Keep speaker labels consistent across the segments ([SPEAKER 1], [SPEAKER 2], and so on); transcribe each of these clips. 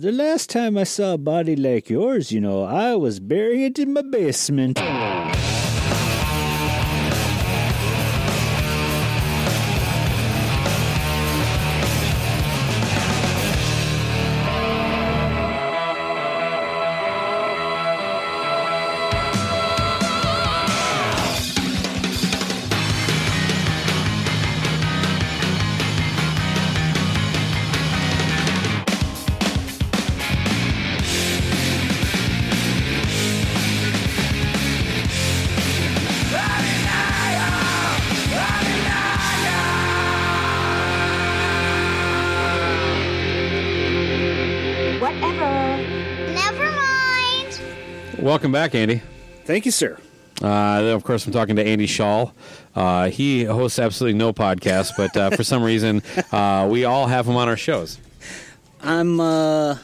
[SPEAKER 1] The last time I saw a body like yours, you know, I was burying it in my basement.
[SPEAKER 2] Welcome back, Andy.
[SPEAKER 1] Thank you, sir.
[SPEAKER 2] Uh, of course, I'm talking to Andy Shaw. Uh, he hosts absolutely no podcast, but uh, for some reason, uh, we all have him on our shows.
[SPEAKER 1] I'm uh,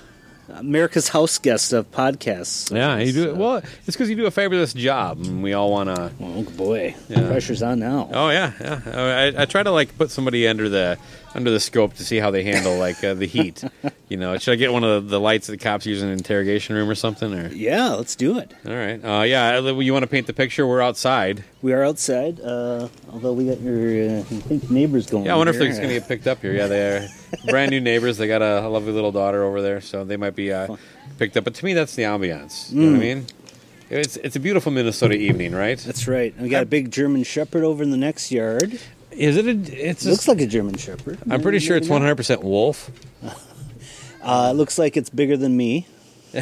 [SPEAKER 1] America's house guest of podcasts.
[SPEAKER 2] Yeah, you do. Well, it's because you do a fabulous job, and we all want to.
[SPEAKER 1] Oh boy,
[SPEAKER 2] Yeah.
[SPEAKER 1] pressure's on now.
[SPEAKER 2] Oh yeah, yeah. I, I try to like put somebody under the under the scope to see how they handle like uh, the heat. you know, should I get one of the, the lights that the cops use in an interrogation room or something? Or
[SPEAKER 1] Yeah, let's do it.
[SPEAKER 2] all right, uh, yeah. You want to paint the picture? We're outside.
[SPEAKER 1] We are outside, uh, although we got your uh, I think neighbors going.
[SPEAKER 2] Yeah, I wonder if they're going to get picked up here. Yeah, they are brand new neighbors. They got a, a lovely little daughter over there, so they might be uh, picked up. But to me, that's the ambiance. You know what I mean? It's it's a beautiful Minnesota evening, right?
[SPEAKER 1] That's right. We got a big German Shepherd over in the next yard.
[SPEAKER 2] Is it? A, it's
[SPEAKER 1] Looks like a German Shepherd.
[SPEAKER 2] I'm pretty sure it's 100 percent wolf.
[SPEAKER 1] Uh, it looks like it's bigger than me.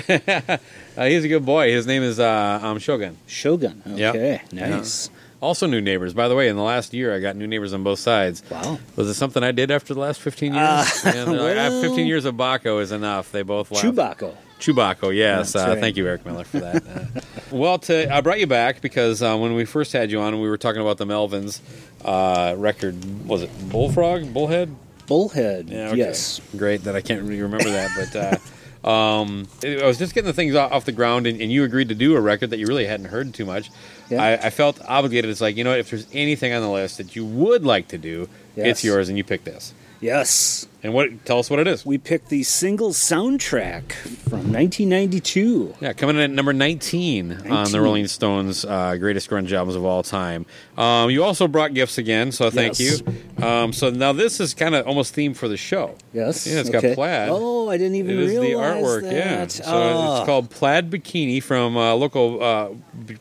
[SPEAKER 2] Uh, he's a good boy. His name is uh, um, Shogun.
[SPEAKER 1] Shogun.
[SPEAKER 2] Yep.
[SPEAKER 1] Okay, nice.
[SPEAKER 2] Also, new neighbors. By the way, in the last year, I got new neighbors on both sides.
[SPEAKER 1] Wow.
[SPEAKER 2] Was it something I did after the last 15 years?
[SPEAKER 1] Uh,
[SPEAKER 2] and they're like, "Ah,
[SPEAKER 1] well-
[SPEAKER 2] 15 years of Baco is enough. They both laughed.
[SPEAKER 1] Chewbacca.
[SPEAKER 2] Chewbacca, yes. Uh,
[SPEAKER 1] right.
[SPEAKER 2] Thank you, Eric Miller, for that. Uh, well, to, I brought you back because uh, when we first had you on, we were talking about the Melvins uh, record. Was it Bullfrog? Bullhead?
[SPEAKER 1] Bullhead.
[SPEAKER 2] Yeah, okay.
[SPEAKER 1] Yes.
[SPEAKER 2] Great that I can't really remember that, but uh, um, I was just getting the things off, off the ground, and, and you agreed to do a record that you really hadn't heard too much.
[SPEAKER 1] Yeah.
[SPEAKER 2] I, I felt obligated. It's like you know, if there's anything on the list that you would like to do,
[SPEAKER 1] Yes.
[SPEAKER 2] it's yours, and you pick this.
[SPEAKER 1] Yes.
[SPEAKER 2] And what? Tell us what it is.
[SPEAKER 1] We picked the single soundtrack from 1992.
[SPEAKER 2] Yeah, coming in at number 19, on the Rolling Stones' uh, greatest grunge albums of all time. Um, you also brought gifts again, so thank
[SPEAKER 1] Yes.
[SPEAKER 2] you. Um, so now this is kind of almost themed for the show.
[SPEAKER 1] Yes.
[SPEAKER 2] Yeah, it's got plaid.
[SPEAKER 1] Oh, I didn't even realize
[SPEAKER 2] It is the artwork,
[SPEAKER 1] that.
[SPEAKER 2] yeah. So
[SPEAKER 1] Ah.
[SPEAKER 2] it's called Plaid Bikini from a local uh,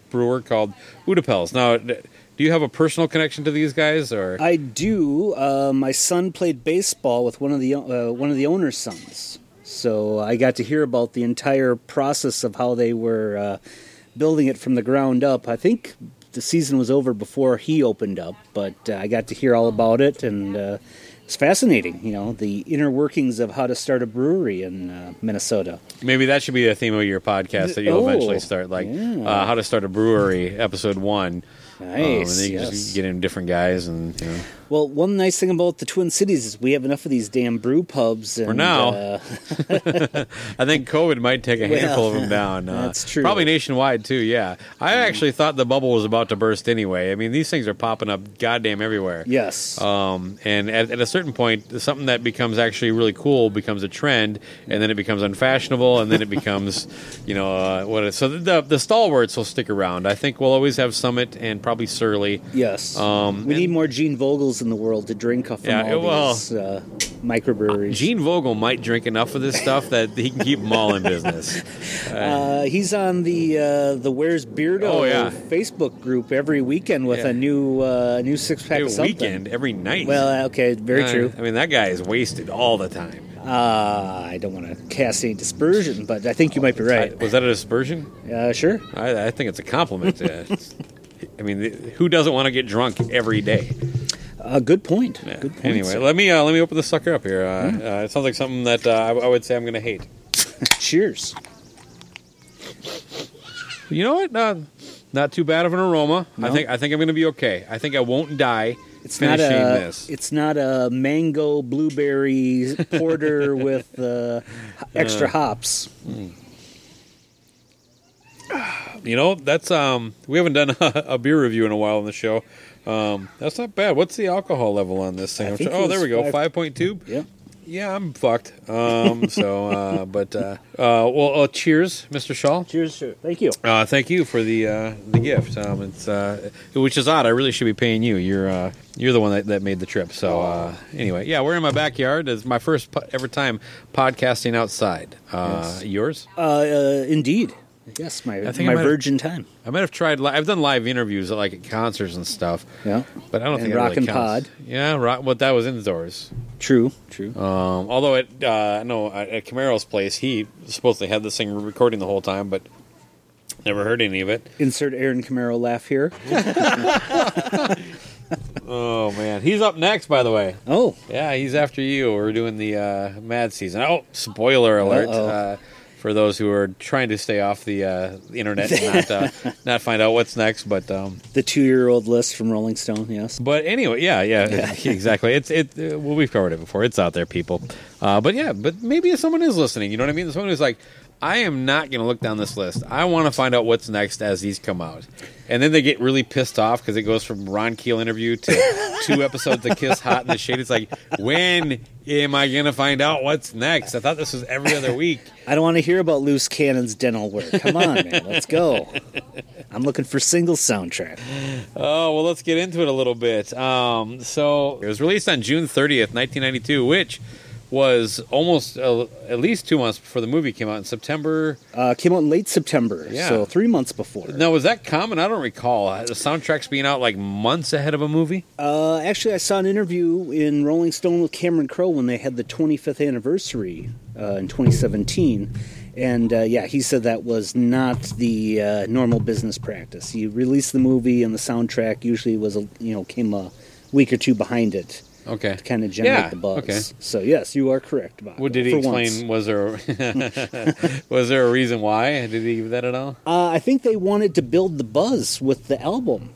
[SPEAKER 2] brewer called Utepils. Now, do you have a personal connection to these guys, or
[SPEAKER 1] I do. Uh, my son played baseball with one of the uh, one of the owner's sons, so I got to hear about the entire process of how they were uh, building it from the ground up. I think the season was over before he opened up, but uh, I got to hear all about it, and uh, it's fascinating. You know, the inner workings of how to start a brewery in uh, Minnesota.
[SPEAKER 2] maybe that should be the theme of your podcast that you'll
[SPEAKER 1] Oh,
[SPEAKER 2] eventually start, like
[SPEAKER 1] yeah.
[SPEAKER 2] uh, how to start a brewery, episode one. Um, and
[SPEAKER 1] Nice.
[SPEAKER 2] then you can
[SPEAKER 1] yes.
[SPEAKER 2] just get in different guys, and you know.
[SPEAKER 1] Well, one nice thing about the Twin Cities is we have enough of these damn brew pubs. And,
[SPEAKER 2] now.
[SPEAKER 1] uh,
[SPEAKER 2] I think COVID might take a
[SPEAKER 1] Well,
[SPEAKER 2] handful of them down. Uh,
[SPEAKER 1] that's true.
[SPEAKER 2] Probably nationwide too. Yeah, I actually thought the bubble was about to burst anyway. I mean, these things are popping up goddamn everywhere.
[SPEAKER 1] yes.
[SPEAKER 2] Um, and at, at a certain point, something that becomes actually really cool becomes a trend, and then it becomes unfashionable, and then it becomes, you know, uh, what? It, so the the stalwarts will stick around. I think we'll always have Summit and probably Surly.
[SPEAKER 1] Yes.
[SPEAKER 2] Um,
[SPEAKER 1] we
[SPEAKER 2] and-
[SPEAKER 1] need more Gene Vogels in the world to drink from
[SPEAKER 2] Yeah,
[SPEAKER 1] all
[SPEAKER 2] well,
[SPEAKER 1] these uh, microbreweries.
[SPEAKER 2] Gene Vogel might drink enough of this stuff that he can keep them all in business.
[SPEAKER 1] uh, he's on the uh, the Where's Beardo
[SPEAKER 2] Oh, yeah.
[SPEAKER 1] Facebook group every weekend with
[SPEAKER 2] Yeah.
[SPEAKER 1] a new uh, new six pack
[SPEAKER 2] Every
[SPEAKER 1] something.
[SPEAKER 2] weekend, every night.
[SPEAKER 1] Well, okay, very
[SPEAKER 2] Uh,
[SPEAKER 1] true.
[SPEAKER 2] I mean, that guy is wasted all the time.
[SPEAKER 1] Uh, I don't want to cast any dispersion, but I think you might be right.
[SPEAKER 2] Was that a dispersion?
[SPEAKER 1] Uh, sure.
[SPEAKER 2] I, I think it's a compliment. Uh, I mean, who doesn't want to get drunk every day?
[SPEAKER 1] Uh, good point.
[SPEAKER 2] Yeah.
[SPEAKER 1] Good point.
[SPEAKER 2] Anyway,
[SPEAKER 1] sir.
[SPEAKER 2] let me uh, let me open the sucker up here. Uh, uh, it sounds like something that uh, I, I would say I'm going to hate.
[SPEAKER 1] cheers.
[SPEAKER 2] You know what? Not, not too bad of an aroma. I think I think I'm going to be okay. I think I won't die
[SPEAKER 1] It's not a.
[SPEAKER 2] this.
[SPEAKER 1] It's not a mango blueberry porter with uh, extra hops.
[SPEAKER 2] You know, that's um. We haven't done a, a beer review in a while on the show. Um, that's not bad. What's the alcohol level on this thing?
[SPEAKER 1] Think
[SPEAKER 2] oh, there we go.
[SPEAKER 1] five-
[SPEAKER 2] point two.
[SPEAKER 1] Yep.
[SPEAKER 2] Yeah, I'm fucked. Um, so, uh, but uh, uh, well, uh, cheers, Mr. Shaw.
[SPEAKER 1] Cheers, sir. Thank you.
[SPEAKER 2] Uh, thank you for the uh, the gift. Um, it's uh, which is odd. I really should be paying you. You're uh, you're the one that, that made the trip. So uh, anyway, yeah, we're in my backyard. It's my first po- ever time podcasting outside. Uh, Yours?
[SPEAKER 1] Uh, uh, indeed. Yes, my
[SPEAKER 2] I think I
[SPEAKER 1] my
[SPEAKER 2] might have-
[SPEAKER 1] virgin time.
[SPEAKER 2] I might have tried. Li- I've done live interviews at like at concerts and stuff.
[SPEAKER 1] Yeah.
[SPEAKER 2] But I don't
[SPEAKER 1] And
[SPEAKER 2] think
[SPEAKER 1] Rock
[SPEAKER 2] it
[SPEAKER 1] and
[SPEAKER 2] really counts.
[SPEAKER 1] Pod.
[SPEAKER 2] Yeah, rock. But that was indoors.
[SPEAKER 1] True. True.
[SPEAKER 2] Um, although at uh, I know at at Camaro's place, he supposedly had this thing recording the whole time, but never heard any of it.
[SPEAKER 1] Insert Aaron Camaro laugh here.
[SPEAKER 2] Oh man, he's up next, by the way.
[SPEAKER 1] Oh,
[SPEAKER 2] Yeah, he's after you. We're doing the uh, Mad season. Oh, spoiler alert
[SPEAKER 1] Uh-oh.
[SPEAKER 2] uh, for those who are trying to stay off the, uh, internet and not uh, not find out what's next. But um,
[SPEAKER 1] the two-year-old list from Rolling Stone. Yes.
[SPEAKER 2] but anyway, yeah, yeah, exactly. It's it. Well, we've covered it before. It's out there, people. Uh, but yeah, but maybe if someone is listening, you know what I mean. Someone who's like, I am not going to look down this list. I want to find out what's next as these come out. And then they get really pissed off because it goes from Ron Keel interview to two episodes of Kiss Hot in the Shade. It's like, when am I going to find out what's next? I thought this was every other week.
[SPEAKER 1] I don't want to hear about loose cannon's dental work. Come on, man. Let's go. I'm looking for single soundtrack.
[SPEAKER 2] Oh, well, let's get into it a little bit. Um, so it was released on June 30th, 1992, which was almost uh, at least two months before the movie came out in September.
[SPEAKER 1] Uh, came out in late September,
[SPEAKER 2] Yeah.
[SPEAKER 1] so three months before.
[SPEAKER 2] Now, was that common? I don't recall. Uh, The soundtracks being out like months ahead of a movie?
[SPEAKER 1] Uh, actually, I saw an interview in Rolling Stone with Cameron Crowe when they had the 25th anniversary uh, in 2017. And uh, yeah, he said that was not the uh, normal business practice. He released the movie, and the soundtrack usually was, a, you know, came a week or two behind it
[SPEAKER 2] Okay.
[SPEAKER 1] to kind of generate
[SPEAKER 2] Yeah,
[SPEAKER 1] the buzz.
[SPEAKER 2] okay.
[SPEAKER 1] So yes, you are correct, Bob.
[SPEAKER 2] What did he explain?
[SPEAKER 1] once.
[SPEAKER 2] Was there was there a reason why? Did he give that at all?
[SPEAKER 1] Uh, I think they wanted to build the buzz with the album.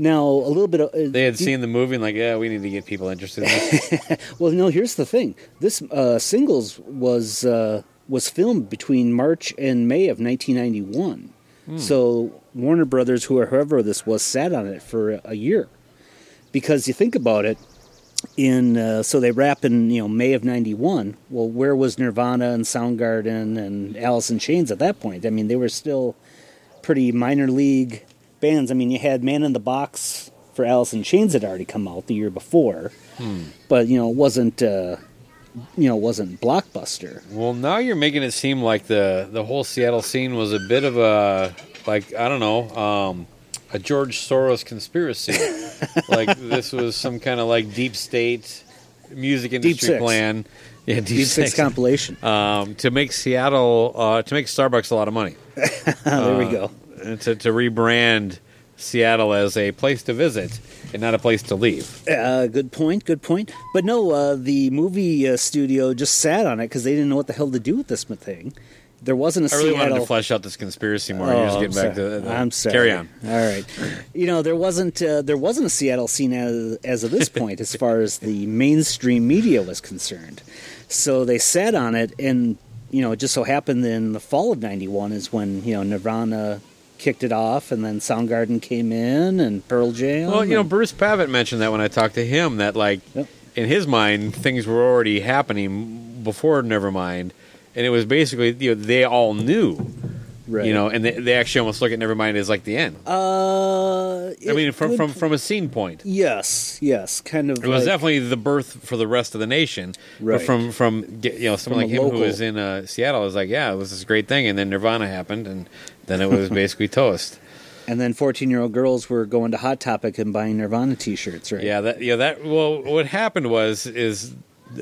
[SPEAKER 1] Now, a little bit of uh,
[SPEAKER 2] They had
[SPEAKER 1] deep-
[SPEAKER 2] seen the movie and like, yeah, we need to get people interested in this.
[SPEAKER 1] Well, no. Here's the thing: this uh, singles was uh, was filmed between March and May of 1991. So Warner Brothers, who- whoever this was, sat on it for a, a year. Because you think about it, in uh, so they wrap in you know May of '91. Well, where was Nirvana and Soundgarden and Alice in Chains at that point? I mean, they were still pretty minor league bands. I mean, you had Man in the Box for Alice in Chains had already come out the year before, but you know, it wasn't uh, you know wasn't blockbuster.
[SPEAKER 2] Well, now you're making it seem like the the whole Seattle scene was a bit of a like I don't know um, a George Soros conspiracy. like this was some kind of like deep state music industry
[SPEAKER 1] Six.
[SPEAKER 2] plan. Yeah, deep,
[SPEAKER 1] Deep Six
[SPEAKER 2] Six.
[SPEAKER 1] compilation.
[SPEAKER 2] um, to make Seattle uh, to make Starbucks a lot of money.
[SPEAKER 1] there we go.
[SPEAKER 2] To, to rebrand Seattle as a place to visit and not a place to leave.
[SPEAKER 1] Uh, good point. Good point. But no, uh, the movie uh, studio just sat on it because they didn't know what the hell to do with this thing. There wasn't a
[SPEAKER 2] I really
[SPEAKER 1] Seattle.
[SPEAKER 2] wanted to flesh out this conspiracy more.
[SPEAKER 1] Oh,
[SPEAKER 2] You're just
[SPEAKER 1] I'm
[SPEAKER 2] getting back
[SPEAKER 1] sorry.
[SPEAKER 2] to the,
[SPEAKER 1] I'm sorry.
[SPEAKER 2] Carry on.
[SPEAKER 1] All right. You know, there wasn't uh, there wasn't a Seattle scene as, as of this point, as far as the mainstream media was concerned. So they sat on it, and you know, it just so happened in the fall of '91 is when you know Nirvana kicked it off, and then Soundgarden came in, and Pearl Jam.
[SPEAKER 2] Well, you know, Bruce Pavitt mentioned that when I talked to him that like
[SPEAKER 1] Yep.
[SPEAKER 2] in his mind things were already happening before Nevermind, and it was basically you know they all knew,
[SPEAKER 1] right.
[SPEAKER 2] you know, and they, they actually almost look at Nevermind as like the end.
[SPEAKER 1] uh,
[SPEAKER 2] I mean, from from from a scene point.
[SPEAKER 1] yes, yes, kind of.
[SPEAKER 2] It was
[SPEAKER 1] like-
[SPEAKER 2] definitely the birth for the rest of the nation.
[SPEAKER 1] Right.
[SPEAKER 2] But from from you know someone
[SPEAKER 1] From
[SPEAKER 2] like him who was in uh, Seattle was like, yeah, it was this great thing, and then Nirvana happened, and then it was basically toast.
[SPEAKER 1] And then 14 year old girls were going to Hot Topic and buying Nirvana t shirts, right?
[SPEAKER 2] Yeah, that yeah that well, what happened was is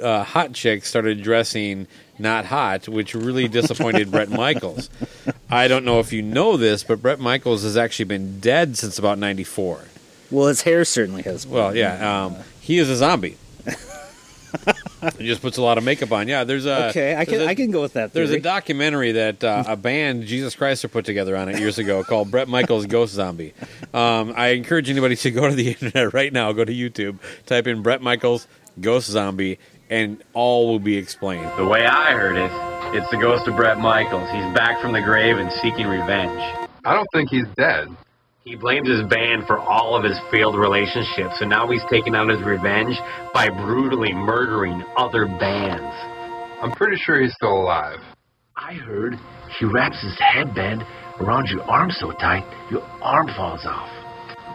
[SPEAKER 2] uh, hot chicks started dressing not hot, which really disappointed Bret Michaels. I don't know if you know this, but Bret Michaels has actually been dead since about '94.
[SPEAKER 1] Well, his hair certainly has.
[SPEAKER 2] Well, yeah, um, he is a zombie. he just puts a lot of makeup on. Yeah, there's a
[SPEAKER 1] okay, I can
[SPEAKER 2] a-
[SPEAKER 1] I can go with that.
[SPEAKER 2] There's a documentary that uh, a band, Jesus Christ, put together on it years ago called Bret Michaels Ghost Zombie. Um, I encourage anybody to go to the internet right now, go to YouTube, type in Brett Michaels Ghost Zombie, and all will be explained.
[SPEAKER 3] The way I heard it, it's the ghost of Bret Michaels. He's back from the grave and seeking revenge.
[SPEAKER 4] I don't think he's dead.
[SPEAKER 3] He blames his band for all of his failed relationships, and now he's taking out his revenge by brutally murdering other bands.
[SPEAKER 4] I'm pretty sure he's still alive.
[SPEAKER 3] I heard he wraps his headband around your arm so tight your arm falls off,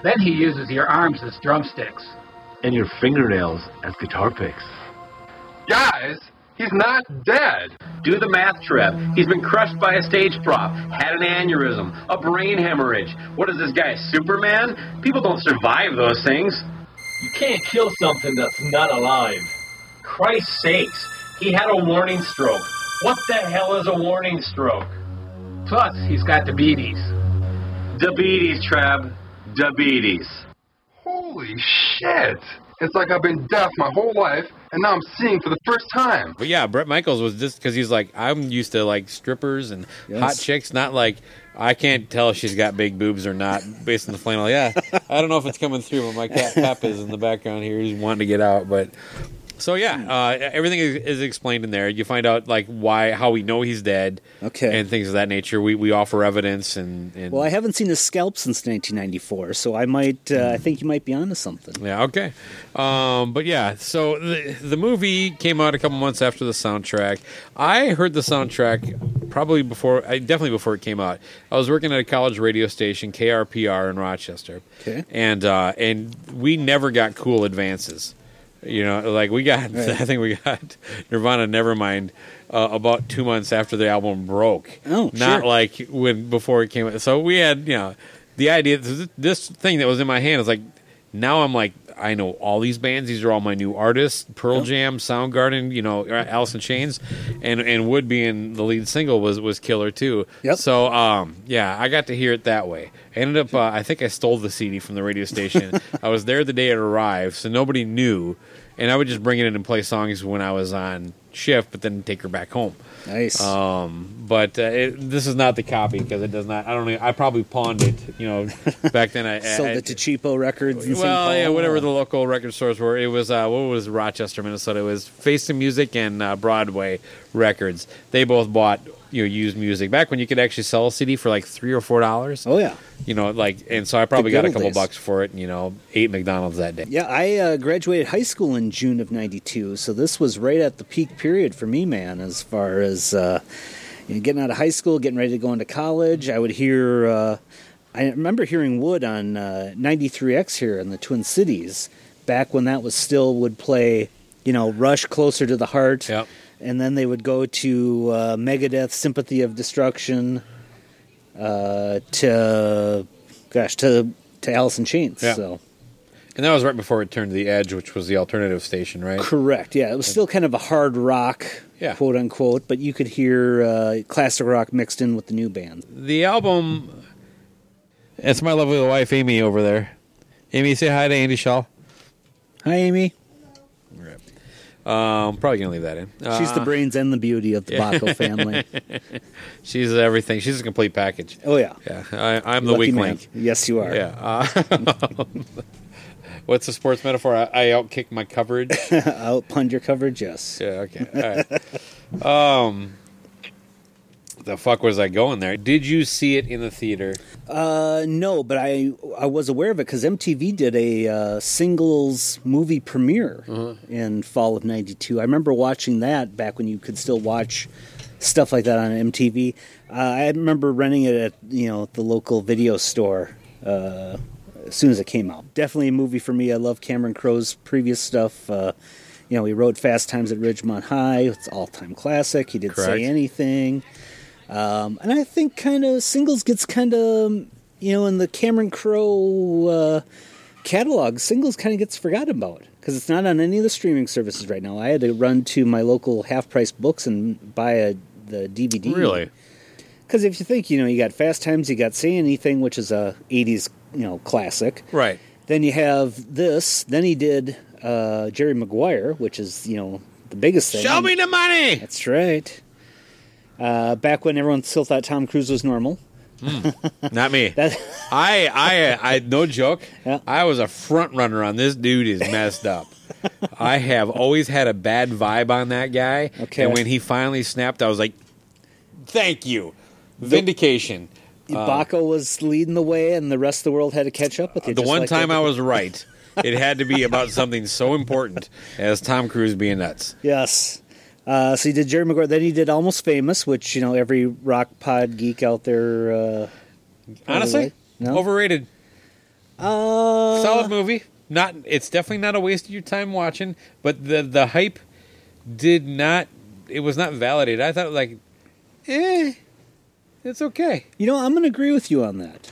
[SPEAKER 5] Then he uses your arms as drumsticks.
[SPEAKER 3] and your fingernails as guitar picks.
[SPEAKER 4] Guys, he's not dead.
[SPEAKER 3] Do the math, Trev. He's been crushed by a stage prop, had an aneurysm, a brain hemorrhage. What is this guy, Superman? People don't survive those things. You can't kill something that's not alive. Christ's sakes, he had a warning stroke. What the hell is a warning stroke?
[SPEAKER 5] Plus, he's got diabetes.
[SPEAKER 3] Diabetes, Trev. Diabetes.
[SPEAKER 4] Holy shit. It's like I've been deaf my whole life, and now I'm seeing for the first time.
[SPEAKER 2] But yeah, Bret Michaels was just because he's like, I'm used to like strippers and
[SPEAKER 1] Yes.
[SPEAKER 2] hot chicks, not like I can't tell if she's got big boobs or not based on the flannel. Yeah, I don't know if it's coming through, but my cat Pep is in the background here. He's wanting to get out, but so yeah, uh, everything is, is explained in there. You find out like why, how we know he's dead,
[SPEAKER 1] Okay.
[SPEAKER 2] and things of that nature. We we offer evidence and, and
[SPEAKER 1] Well, I haven't seen his scalp since 1994, so I might. Uh, I think you might be onto something.
[SPEAKER 2] Yeah, okay. Um, but yeah, so the, the movie came out a couple months after the soundtrack. I heard the soundtrack probably before, I definitely before it came out. I was working at a college radio station, KRPR in Rochester.
[SPEAKER 1] Okay.
[SPEAKER 2] And uh, and we never got cool advances. You know, like we got,
[SPEAKER 1] Right.
[SPEAKER 2] I think we got Nirvana Nevermind uh, about two months after the album broke.
[SPEAKER 1] Oh,
[SPEAKER 2] not
[SPEAKER 1] sure.
[SPEAKER 2] like when before it came out. So we had, you know, the idea. This thing that was in my hand is like now I'm like I know all these bands. These are all my new artists: Pearl Jam, Soundgarden, you know, Alice in Chains, and and Wood being the lead single was was killer too.
[SPEAKER 1] Yep.
[SPEAKER 2] So um yeah, I got to hear it that way. I ended up uh, I think I stole the CD from the radio station. I was there the day it arrived, so nobody knew, and I would just bring it in and play songs when I was on shift, but then take her back home.
[SPEAKER 1] Nice.
[SPEAKER 2] Um, but uh, it, this is not the copy because it does not. I don't know. I probably pawned it. You know, back then I
[SPEAKER 1] Sold
[SPEAKER 2] I,
[SPEAKER 1] it to cheapo records.
[SPEAKER 2] Well, yeah, whatever the local record stores were. It was uh, what was Rochester, Minnesota. It was Face the Music and uh, Broadway Records. They both bought you know used music back when you could actually sell a CD for like three or four dollars.
[SPEAKER 1] Oh yeah,
[SPEAKER 2] You know, like and so I probably got a couple
[SPEAKER 1] days.
[SPEAKER 2] bucks for it. And, you know, ate McDonald's that day.
[SPEAKER 1] yeah. I uh, graduated high school in June of '92, so this was right at the peak period for me, man. As far as uh, you know, getting out of high school, getting ready to go into college, I would hear. Uh, I remember hearing Wood on uh, 93X here in the Twin Cities back when that was still would play, you know, Rush closer to the heart.
[SPEAKER 2] Yep.
[SPEAKER 1] And then they would go to uh, Megadeth, Symphony of Destruction, uh, to, gosh, to to Alice in Chains.
[SPEAKER 2] Yeah.
[SPEAKER 1] So
[SPEAKER 2] And that was right before it turned to the Edge, which was the alternative station, right?
[SPEAKER 1] correct, yeah, it was still kind of a hard rock,
[SPEAKER 2] Yeah.
[SPEAKER 1] quote unquote, but you could hear uh, classic rock mixed in with the new band.
[SPEAKER 2] The album. It's my lovely wife Amy over there. Amy, say hi to Andy Shaw.
[SPEAKER 1] Hi, Amy.
[SPEAKER 2] Um, I'm probably gonna leave that in.
[SPEAKER 1] She's the
[SPEAKER 2] Uh,
[SPEAKER 1] brains and the beauty of the Baco family.
[SPEAKER 2] She's everything. She's a complete package.
[SPEAKER 1] Oh yeah,
[SPEAKER 2] Yeah, I, I'm the weak
[SPEAKER 1] man.
[SPEAKER 2] link.
[SPEAKER 1] Yes, you are.
[SPEAKER 2] Yeah. Uh, what's the sports metaphor? I, I outkick my coverage.
[SPEAKER 1] Out pund your coverage. Yes.
[SPEAKER 2] yeah. Okay. All right. Um. The fuck was I going there? Did you see it in the theater?
[SPEAKER 1] Uh, no, but I I was aware of it because MTV did a uh, singles movie premiere
[SPEAKER 2] Uh-huh.
[SPEAKER 1] in fall of '92. I remember watching that back when you could still watch stuff like that on MTV. Uh, I remember renting it at you know the local video store uh, as soon as it came out. Definitely a movie for me. I love Cameron Crowe's previous stuff. Uh, you know, he wrote Fast Times at Ridgemont High. It's all time classic. He did
[SPEAKER 2] Correct.
[SPEAKER 1] say anything. Um, and I think kind of singles gets kind of you know in the Cameron Crowe uh, catalog, singles kind of gets forgotten about because it's not on any of the streaming services right now. I had to run to my local half price books and buy a the DVD.
[SPEAKER 2] Really?
[SPEAKER 1] Because if you think you know you got Fast Times, you got Say Anything, which is a '80s you know classic.
[SPEAKER 2] Right.
[SPEAKER 1] Then you have this. Then he did uh, Jerry Maguire, which is you know the biggest thing.
[SPEAKER 2] Show me the money.
[SPEAKER 1] That's right. Uh, back when everyone still thought Tom Cruise was normal.
[SPEAKER 2] Not me. I, I, I, no joke.
[SPEAKER 1] Yeah.
[SPEAKER 2] I was a front runner on this dude is messed up. I have always had a bad vibe on that guy.
[SPEAKER 1] Okay.
[SPEAKER 2] And when he finally snapped, I was like, "Thank you, vindication."
[SPEAKER 1] Baco was leading the way, and the rest of the world had to catch up with you.
[SPEAKER 2] the one
[SPEAKER 1] like
[SPEAKER 2] time I was right, it had to be about something so important as Tom Cruise being nuts.
[SPEAKER 1] Yes. Uh, so he did Jerry Maguire. Then he did Almost Famous, which you know every rock pod geek out there. Uh,
[SPEAKER 2] Honestly.
[SPEAKER 1] No?
[SPEAKER 2] overrated.
[SPEAKER 1] uh,
[SPEAKER 2] Solid movie. Not. It's definitely not a waste of your time watching. But the the hype did not. It was not validated. I thought like, eh, it's okay.
[SPEAKER 1] You know, I'm going to agree with you on that.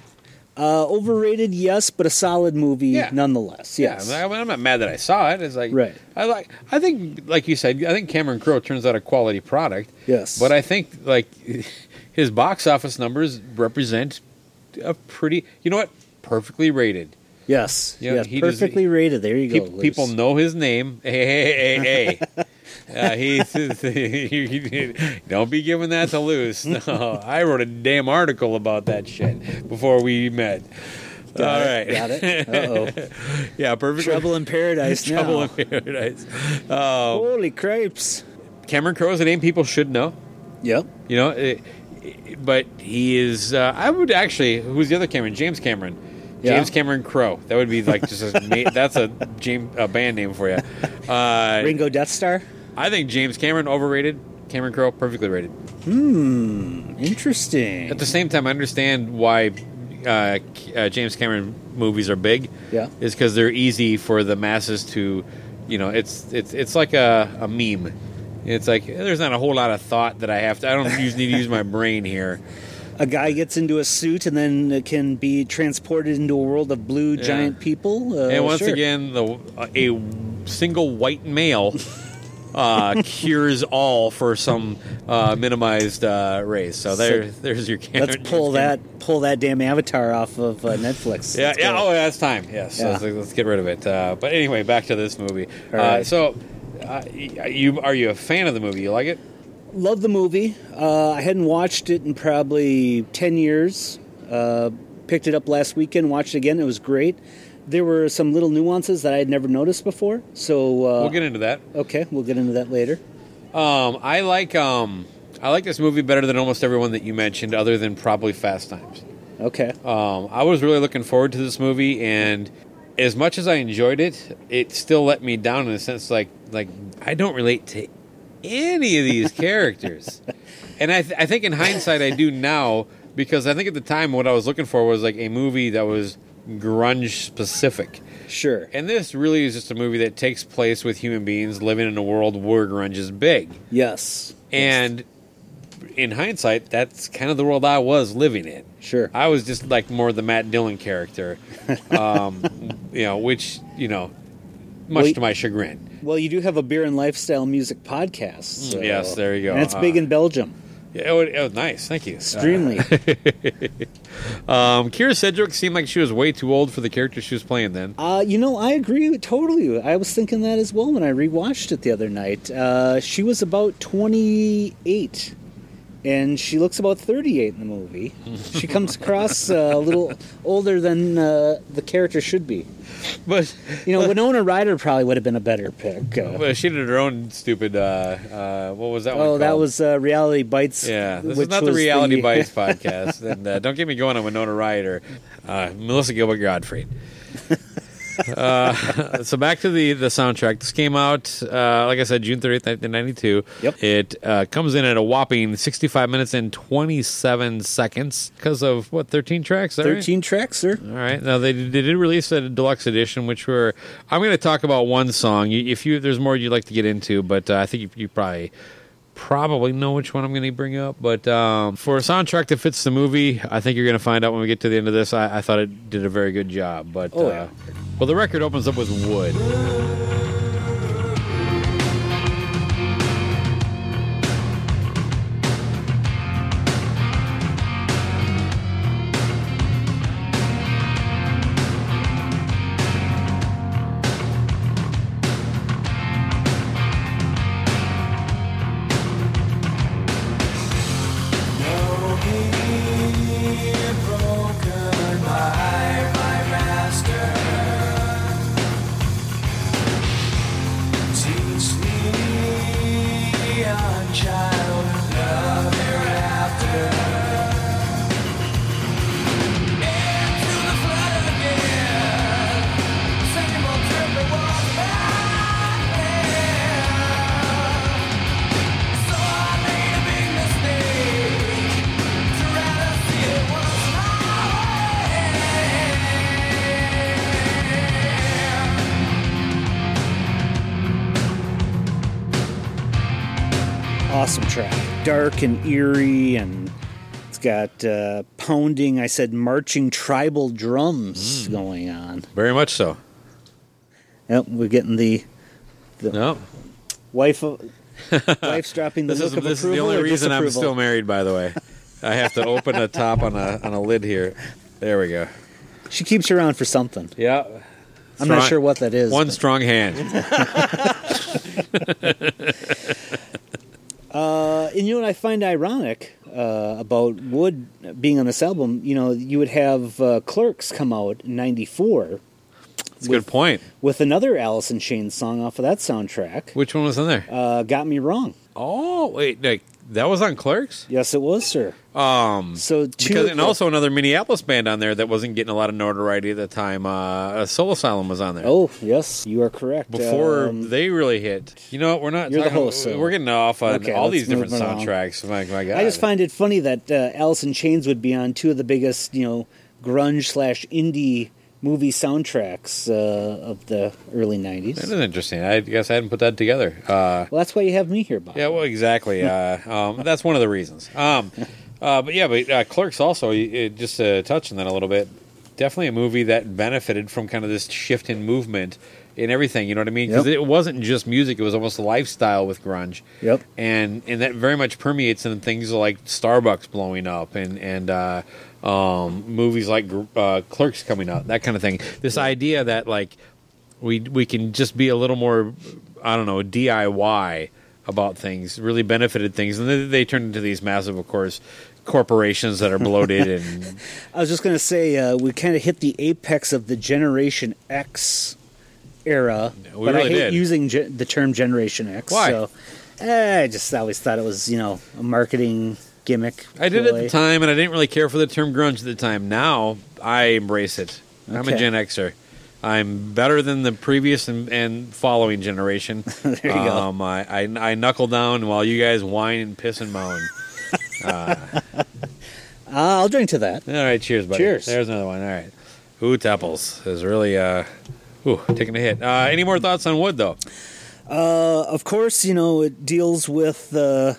[SPEAKER 1] Uh, overrated, yes, but a solid movie
[SPEAKER 2] Yeah.
[SPEAKER 1] nonetheless. Yes.
[SPEAKER 2] Yeah, I'm not mad that I saw it. It's like
[SPEAKER 1] Right.
[SPEAKER 2] I like. I think, like you said, I think Cameron Crowe turns out a quality product.
[SPEAKER 1] Yes.
[SPEAKER 2] But I think like his box office numbers represent a pretty. You know what? Perfectly rated.
[SPEAKER 1] Yes.
[SPEAKER 2] Yeah,
[SPEAKER 1] yes.
[SPEAKER 2] he does-
[SPEAKER 1] Perfectly rated. There you go. Liz.
[SPEAKER 2] people know his name. Hey, hey, hey, hey. Uh, he, don't be giving that to loose. No, I wrote a damn article about that shit before we met.
[SPEAKER 1] Got
[SPEAKER 2] All
[SPEAKER 1] it,
[SPEAKER 2] right.
[SPEAKER 1] Got it. Uh oh.
[SPEAKER 2] Yeah, perfect.
[SPEAKER 1] Trouble in Paradise now.
[SPEAKER 2] Trouble in Paradise. Uh,
[SPEAKER 1] Holy crepes.
[SPEAKER 2] Cameron Crowe is a name people should know.
[SPEAKER 1] Yep.
[SPEAKER 2] You know, it, it- but he is. Uh, I would actually. Who's the other Cameron? James Cameron.
[SPEAKER 1] Yeah.
[SPEAKER 2] James Cameron Crowe. That would be like just a, that's a James a band name for you. Uh,
[SPEAKER 1] Ringo Death Star.
[SPEAKER 2] I think James Cameron overrated. Cameron Crowe perfectly rated. Hmm.
[SPEAKER 1] Interesting.
[SPEAKER 2] At the same time, I understand why uh, uh, James Cameron movies are big.
[SPEAKER 1] Yeah.
[SPEAKER 2] is because they're easy for the masses to, you know, it's it's it's like a, a meme. It's like there's not a whole lot of thought that I have to. I don't usually need to use my brain here.
[SPEAKER 1] a guy gets into a suit and then can be transported into a world of blue
[SPEAKER 2] Yeah.
[SPEAKER 1] giant people. Uh,
[SPEAKER 2] and once
[SPEAKER 1] sure.
[SPEAKER 2] again, the a single white male uh, cures all for some uh, minimized uh, race. So there, there's your. Cameron,
[SPEAKER 1] let's pull that pull that damn Avatar off of uh, Netflix.
[SPEAKER 2] Yeah,
[SPEAKER 1] Let's
[SPEAKER 2] yeah.
[SPEAKER 1] go.
[SPEAKER 2] Oh, yeah, it's time. Yes.
[SPEAKER 1] Yeah.
[SPEAKER 2] Let's, let's get rid of it. Uh, but anyway, back to this movie. Uh, so, uh, you are you a fan of the movie? You like it?
[SPEAKER 1] Love the movie. Uh, I hadn't watched it in probably 10 years. Uh, picked it up last weekend, watched it again. It was great. There were some little nuances that I had never noticed before. So, uh,
[SPEAKER 2] We'll get into that.
[SPEAKER 1] okay, we'll get into that later.
[SPEAKER 2] Um, I like um, I like this movie better than almost everyone that you mentioned, other than probably Fast Times.
[SPEAKER 1] Okay.
[SPEAKER 2] Um, I was really looking forward to this movie, and as much as I enjoyed it, it still let me down in a sense. Like, like I don't relate to any of these characters, and I, th- I think in hindsight I do now because I think at the time what I was looking for was like a movie that was grunge specific.
[SPEAKER 1] Sure.
[SPEAKER 2] And this really is just a movie that takes place with human beings living in a world where grunge is big.
[SPEAKER 1] Yes.
[SPEAKER 2] And in hindsight, that's kind of the world I was living in.
[SPEAKER 1] Sure.
[SPEAKER 2] I was just like more the Matt Dillon character, um, you know, which you know, much
[SPEAKER 1] Wait.
[SPEAKER 2] to my chagrin.
[SPEAKER 1] Well, you do have a beer and lifestyle music podcast. so-
[SPEAKER 2] Mm, yes, there you go.
[SPEAKER 1] And it's big
[SPEAKER 2] Uh,
[SPEAKER 1] in Belgium.
[SPEAKER 2] Yeah, it was nice. Thank you.
[SPEAKER 1] Extremely.
[SPEAKER 2] Um, Kyra Sedgwick seemed like she was way too old for the character she was playing then.
[SPEAKER 1] Uh, you know, I agree totally. I was thinking that as well when I rewatched it the other night. Uh, she was about 28, and she looks about 38 in the movie. she comes across uh, a little older than uh, the character should be.
[SPEAKER 2] But
[SPEAKER 1] You know, Winona Ryder probably would have been a better pick. Uh,
[SPEAKER 2] well, she did her own stupid. Uh, uh, what was that one?
[SPEAKER 1] oh, that was uh, Reality Bites.
[SPEAKER 2] Yeah, this is not the Reality Bites podcast. And uh, don't get me going on Winona Ryder, uh, Melissa Gilbert Godfrey. Uh, so back to the the soundtrack. This came out, uh, like I said, June thirtieth, nineteen ninety two.
[SPEAKER 1] Yep.
[SPEAKER 2] It uh, comes in at a whopping sixty five minutes and twenty seven seconds because of what thirteen tracks. That right?
[SPEAKER 1] 13 tracks, sir.
[SPEAKER 2] All right. Now they, they did release a deluxe edition, which were I'm going to talk about one song. You- If you if there's more you'd like to get into, but uh, I think you, you probably probably know which one I'm going to bring up. But um, for a soundtrack that fits the movie, I think you're going to find out when we get to the end of this. I, I thought it did a very good job. But
[SPEAKER 1] Oh,
[SPEAKER 2] uh,
[SPEAKER 1] yeah.
[SPEAKER 2] well, the record opens up with Wood.
[SPEAKER 1] Dark and eerie, and it's got uh, pounding, I said, marching tribal drums
[SPEAKER 2] Mm.
[SPEAKER 1] going on.
[SPEAKER 2] Very much so.
[SPEAKER 1] Yep, we're getting the
[SPEAKER 2] No,
[SPEAKER 1] wife. Of, wife's dropping the
[SPEAKER 2] this
[SPEAKER 1] look
[SPEAKER 2] is
[SPEAKER 1] of
[SPEAKER 2] this is
[SPEAKER 1] approval
[SPEAKER 2] the only reason I'm still married. By the way, I have to open the top on a on a lid here. There we go.
[SPEAKER 1] She keeps you around for something.
[SPEAKER 2] Yeah,
[SPEAKER 1] I'm not sure what that is.
[SPEAKER 2] one
[SPEAKER 1] but-
[SPEAKER 2] strong hand.
[SPEAKER 1] Uh, and you know what I find ironic uh, about Wood being on this album? You know, you would have uh, Clerks come out in '94
[SPEAKER 2] That's a good point.
[SPEAKER 1] with another Alice in Chains song off of that soundtrack.
[SPEAKER 2] Which one was in there?
[SPEAKER 1] Uh, Got me wrong.
[SPEAKER 2] Oh wait, like that was on Clerks.
[SPEAKER 1] Yes, it was, sir.
[SPEAKER 2] Um,
[SPEAKER 1] So two
[SPEAKER 2] because and also another Minneapolis band on there that wasn't getting a lot of notoriety at the time. Uh, Soul Asylum was on there.
[SPEAKER 1] Oh, yes, you are correct.
[SPEAKER 2] Before
[SPEAKER 1] Um,
[SPEAKER 2] they really hit, you know, we're not.
[SPEAKER 1] You're the host,
[SPEAKER 2] We're getting off on
[SPEAKER 1] Okay,
[SPEAKER 2] all these different soundtracks. My, my God,
[SPEAKER 1] I just find it funny that uh, Alice in Chains would be on two of the biggest, you know, grunge slash indie movie soundtracks uh, of the early '90s.
[SPEAKER 2] That is interesting. I guess I hadn't put that together. Uh,
[SPEAKER 1] Well, that's why you have me here, Bob.
[SPEAKER 2] Yeah, well, exactly. Uh, um, that's one of the reasons. Um, uh, but yeah, but uh, Clerks also, it, just to touch on that a little bit, definitely a movie that benefited from kind of this shift in movement in everything. You know what I mean? Because
[SPEAKER 1] Yep.
[SPEAKER 2] it wasn't just music; it was almost a lifestyle with grunge.
[SPEAKER 1] Yep.
[SPEAKER 2] And and that very much permeates in things like Starbucks blowing up and and. Uh, um, movies like uh, Clerks coming out, that kind of thing. This idea that like we we can just be a little more I don't know DIY about things really benefited things, and then they turned into these massive, of course, corporations that are bloated and
[SPEAKER 1] I was just going to say uh, we kind of hit the apex of the Generation X era,
[SPEAKER 2] we
[SPEAKER 1] but I hate
[SPEAKER 2] did.
[SPEAKER 1] using ge- the term Generation X.
[SPEAKER 2] Why?
[SPEAKER 1] So, eh, I just always thought it was you know a marketing gimmick.
[SPEAKER 2] I did at the time, and I didn't really care for the term grunge at the time. Now I embrace it. I'm a Gen Xer. I'm better than the previous and, and following generation.
[SPEAKER 1] There you go.
[SPEAKER 2] um, I, I I knuckle down while you guys whine and piss and moan.
[SPEAKER 1] Uh, I'll drink to that.
[SPEAKER 2] All right, cheers, buddy.
[SPEAKER 1] Cheers.
[SPEAKER 2] There's another one. All right. Ooh, Teppels is really uh, ooh, taking a hit. Uh, any more thoughts on Wood though?
[SPEAKER 1] Uh, of course, you know it deals with uh,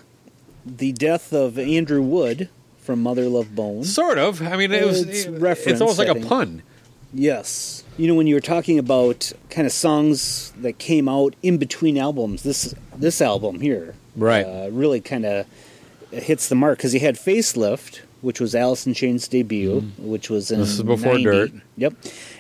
[SPEAKER 1] the death of Andrew Wood from Mother Love Bone.
[SPEAKER 2] Sort of. I mean, it was.
[SPEAKER 1] It's
[SPEAKER 2] It's, almost like a pun.
[SPEAKER 1] Yes. You know, when you were talking about kind of songs that came out in between albums, this this album here,
[SPEAKER 2] Right.
[SPEAKER 1] uh, really kind of hits the mark because he had Facelift, which was Alice in Chains' debut, mm. which was in.
[SPEAKER 2] This is before
[SPEAKER 1] 90.
[SPEAKER 2] Dirt.
[SPEAKER 1] Yep,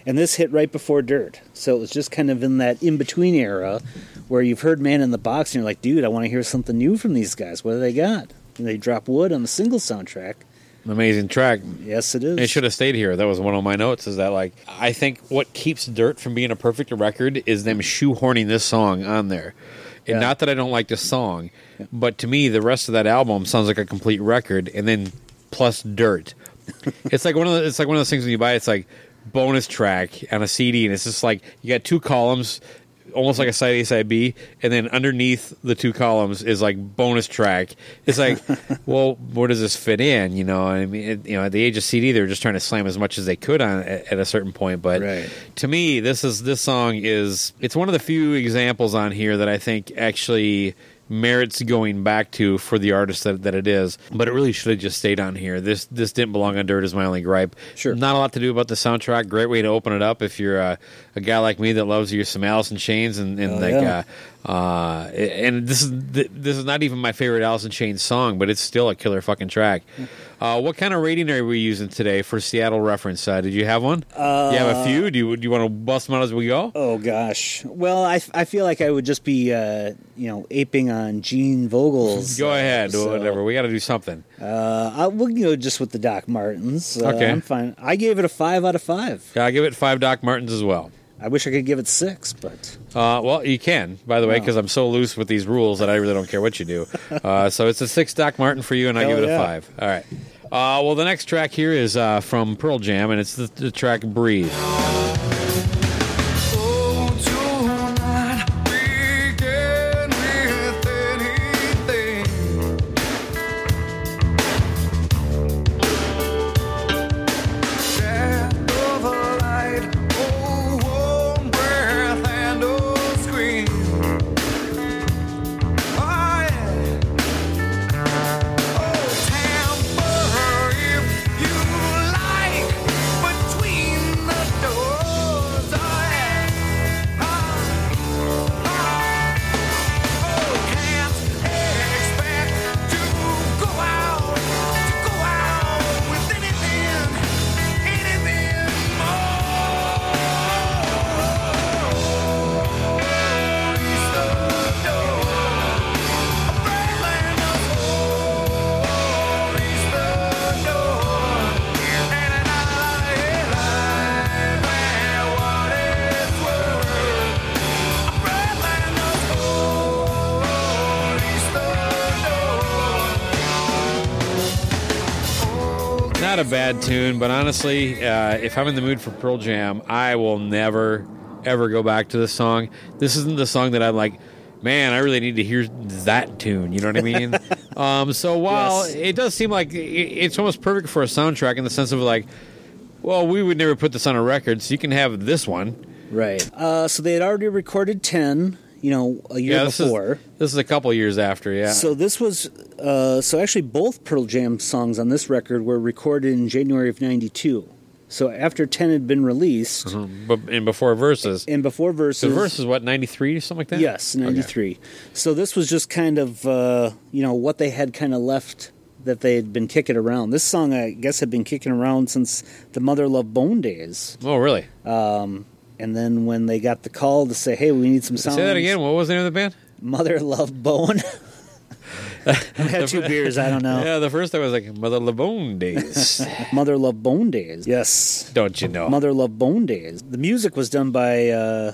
[SPEAKER 1] and this hit right before Dirt, so it was just kind of in that in between era where you've heard Man in the Box and you're like, dude, I want to hear something new from these guys. What do they got? And they drop Wood on the single soundtrack.
[SPEAKER 2] Amazing track.
[SPEAKER 1] Yes, it is.
[SPEAKER 2] It should have stayed here. That was one of my notes. Is that like I think what keeps Dirt from being a perfect record is them shoehorning this song on there. And
[SPEAKER 1] Yeah.
[SPEAKER 2] not that I don't like this song, but to me the rest of that album sounds like a complete record. And then plus Dirt, it's like one of the, it's like one of those things when you buy it, it's like bonus track on a CD, and it's just like you got two columns. Almost like a side A, side B, and then underneath the two columns is like bonus track. It's like, well, where does this fit in? You know, I mean, it, you know, at the age of CD, they were just trying to slam as much as they could on at, at a certain point. But
[SPEAKER 1] Right.
[SPEAKER 2] to me, this is this song is it's one of the few examples on here that I think actually merits going back to for the artist that, that it is. But it really should have just stayed on here. This this didn't belong on Dirt is my only gripe.
[SPEAKER 1] Sure.
[SPEAKER 2] Not a lot to do about the soundtrack. Great way to open it up if you're a, a guy like me that loves your some Alice in Chains and, and
[SPEAKER 1] Oh,
[SPEAKER 2] like
[SPEAKER 1] yeah.
[SPEAKER 2] uh, uh, and this is this is not even my favorite Alice in Chains song, but it's still a killer fucking track. Uh, what kind of rating are we using today for Seattle reference? Uh, did you have one? you have a few. Do you do you want to bust them out as we go?
[SPEAKER 1] Oh gosh. Well, I, I feel like I would just be uh, you know aping on Gene Vogel's.
[SPEAKER 2] Go
[SPEAKER 1] uh,
[SPEAKER 2] ahead,
[SPEAKER 1] so,
[SPEAKER 2] whatever. We got to do something.
[SPEAKER 1] Uh, I, we'll go just with the Doc Martens. Uh,
[SPEAKER 2] Okay.
[SPEAKER 1] I'm fine. I gave it a five out of five.
[SPEAKER 2] Yeah, I give it five Doc Martens as well.
[SPEAKER 1] I wish I could give it six, but
[SPEAKER 2] Uh, well, you can, by the way, because I'm so loose with these rules that I really don't care what you do. Uh, so it's a six Doc Martin for you, and I give it a five. All right. Uh, well, the next track here is uh, from Pearl Jam, and it's the, the track "Breathe." A bad tune, but honestly, uh, if I'm in the mood for Pearl Jam, I will never, ever go back to this song. This isn't the song that I'm like, man, I really need to hear that tune. You know what I mean? um, so while
[SPEAKER 1] Yes.
[SPEAKER 2] it does seem like it's almost perfect for a soundtrack in the sense of like, well, we would never put this on a record, so you can have this one.
[SPEAKER 1] Right. Uh, so they had already recorded 10, you know, a year
[SPEAKER 2] yeah, this
[SPEAKER 1] before.
[SPEAKER 2] is this is a couple years after. Yeah.
[SPEAKER 1] So this was uh, so actually both Pearl Jam songs on this record were recorded in January of '92. So after ten had been released,
[SPEAKER 2] Mhm. but and before verses,
[SPEAKER 1] and before verses,
[SPEAKER 2] the verse is what ninety three or something like that.
[SPEAKER 1] yes,
[SPEAKER 2] Okay.
[SPEAKER 1] '93. So this was just kind of uh, you know what they had kind of left that they had been kicking around. This song, I guess, had been kicking around since the Mother Love Bone days.
[SPEAKER 2] Oh, really?
[SPEAKER 1] Um, and then when they got the call to say, "Hey, we need some songs,"
[SPEAKER 2] Say that again. What was the name of the band?
[SPEAKER 1] Mother Love Bone. I've had two beers. I don't know.
[SPEAKER 2] Yeah, the first time I was like Mother Love Bone days.
[SPEAKER 1] Mother Love Bone Days. Yes.
[SPEAKER 2] Don't you know?
[SPEAKER 1] Mother Love Bone Days. The music was done by uh,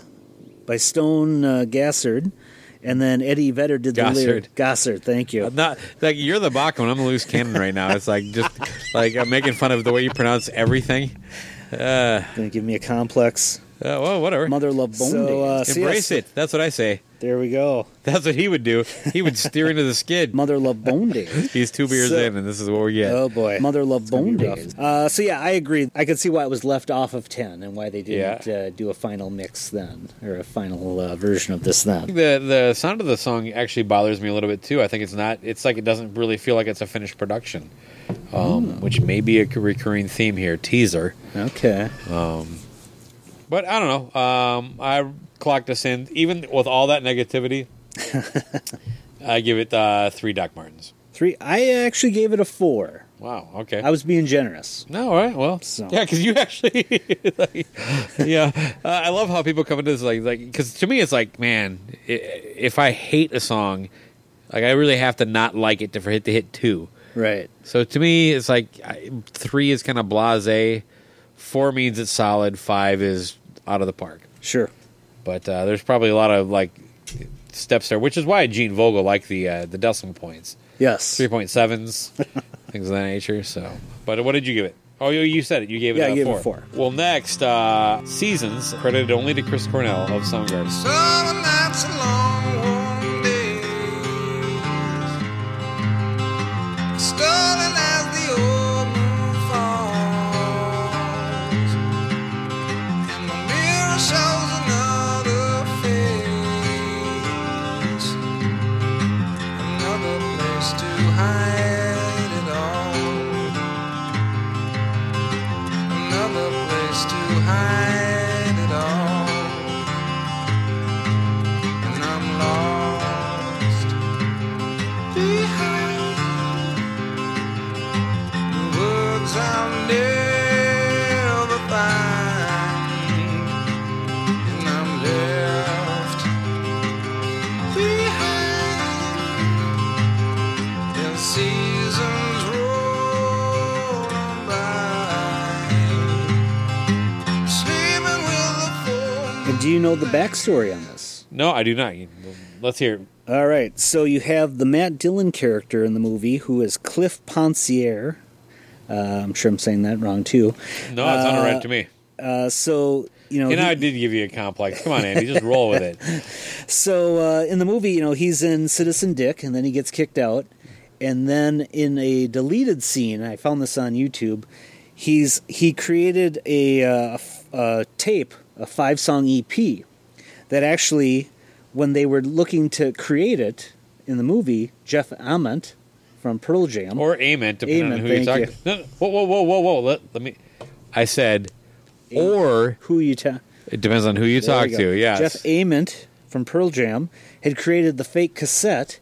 [SPEAKER 1] by Stone uh, Gossard, and then Eddie Vedder did the
[SPEAKER 2] Gossard.
[SPEAKER 1] lyric. Gossard, thank you.
[SPEAKER 2] I'm not like you're the Bachman. I'm a loose cannon right now. It's like just like I'm making fun of the way you pronounce everything. Uh,
[SPEAKER 1] Gonna give me a complex.
[SPEAKER 2] Uh, well, whatever.
[SPEAKER 1] Mother Love Bone
[SPEAKER 2] So, uh, Embrace it. That's what I say.
[SPEAKER 1] There we go.
[SPEAKER 2] That's what he would do. He would steer into the skid.
[SPEAKER 1] Mother Love Bone Days.
[SPEAKER 2] He's two beers
[SPEAKER 1] So-
[SPEAKER 2] in, and this is what we get.
[SPEAKER 1] Oh boy, Mother Love
[SPEAKER 2] gonna
[SPEAKER 1] Bone. Days. Uh, so yeah, I agree. I could see why it was left off of ten and why they didn't uh, do a final mix then or a final uh, version of this then.
[SPEAKER 2] The the sound of the song actually bothers me a little bit too. I think it's not. It's like it doesn't really feel like it's a finished production, um,
[SPEAKER 1] Hmm.
[SPEAKER 2] which may be a recurring theme here. Teaser.
[SPEAKER 1] Okay.
[SPEAKER 2] Um, but I don't know. Um, I clocked us in, even with all that negativity. I give it uh, three Doc Martens.
[SPEAKER 1] Three. I actually gave it a four.
[SPEAKER 2] Wow. Okay.
[SPEAKER 1] I was being generous.
[SPEAKER 2] No, all right. Well,
[SPEAKER 1] So-
[SPEAKER 2] yeah, because you actually, like, yeah, uh, I love how people come into this like, like, because to me, it's like, man, if I hate a song, like, I really have to not like it to for it to hit two.
[SPEAKER 1] Right.
[SPEAKER 2] So to me, it's like I, three is kind of blasé, four means it's solid, five is out of the park.
[SPEAKER 1] Sure.
[SPEAKER 2] But uh, there's probably a lot of like steps there, which is why Gene Vogel liked the uh, the decimal points,
[SPEAKER 1] Yes.
[SPEAKER 2] three point sevens, things of that nature. So, but what did you give it? Oh, you, you said it. You gave it
[SPEAKER 1] Yeah,
[SPEAKER 2] a
[SPEAKER 1] I gave it
[SPEAKER 2] four.
[SPEAKER 1] a four.
[SPEAKER 2] Well, next uh, seasons credited only to Chris Cornell of Soundgarden.
[SPEAKER 6] Never find, and I'm left behind. And seasons roll by, sleeping with the full
[SPEAKER 1] And do you know the backstory on this?
[SPEAKER 2] No, I do not. Let's hear. it.
[SPEAKER 1] All right. So you have the Matt Dillon character in the movie, who is Cliff Poncier. Uh, I'm sure I'm saying that wrong too.
[SPEAKER 2] No, it sounded
[SPEAKER 1] Uh,
[SPEAKER 2] right to me.
[SPEAKER 1] Uh, so you know,
[SPEAKER 2] And
[SPEAKER 1] he-
[SPEAKER 2] I did give you a complex. Come on, Andy, just roll with it.
[SPEAKER 1] So uh, in the movie, you know, he's in Citizen Dick, and then he gets kicked out, and then in a deleted scene, I found this on YouTube. He's he created a, uh, a tape, a five song EP, that actually, when they were looking to create it in the movie, Jeff Ament from Pearl Jam,
[SPEAKER 2] Or Ament, depending on who
[SPEAKER 1] thank
[SPEAKER 2] talking. No, no, whoa, whoa, whoa, whoa, whoa. Let, let me. I said, or
[SPEAKER 1] who you ta-
[SPEAKER 2] it depends on who you
[SPEAKER 1] There
[SPEAKER 2] talk to. Yes.
[SPEAKER 1] Jeff Ament from Pearl Jam had created the fake cassette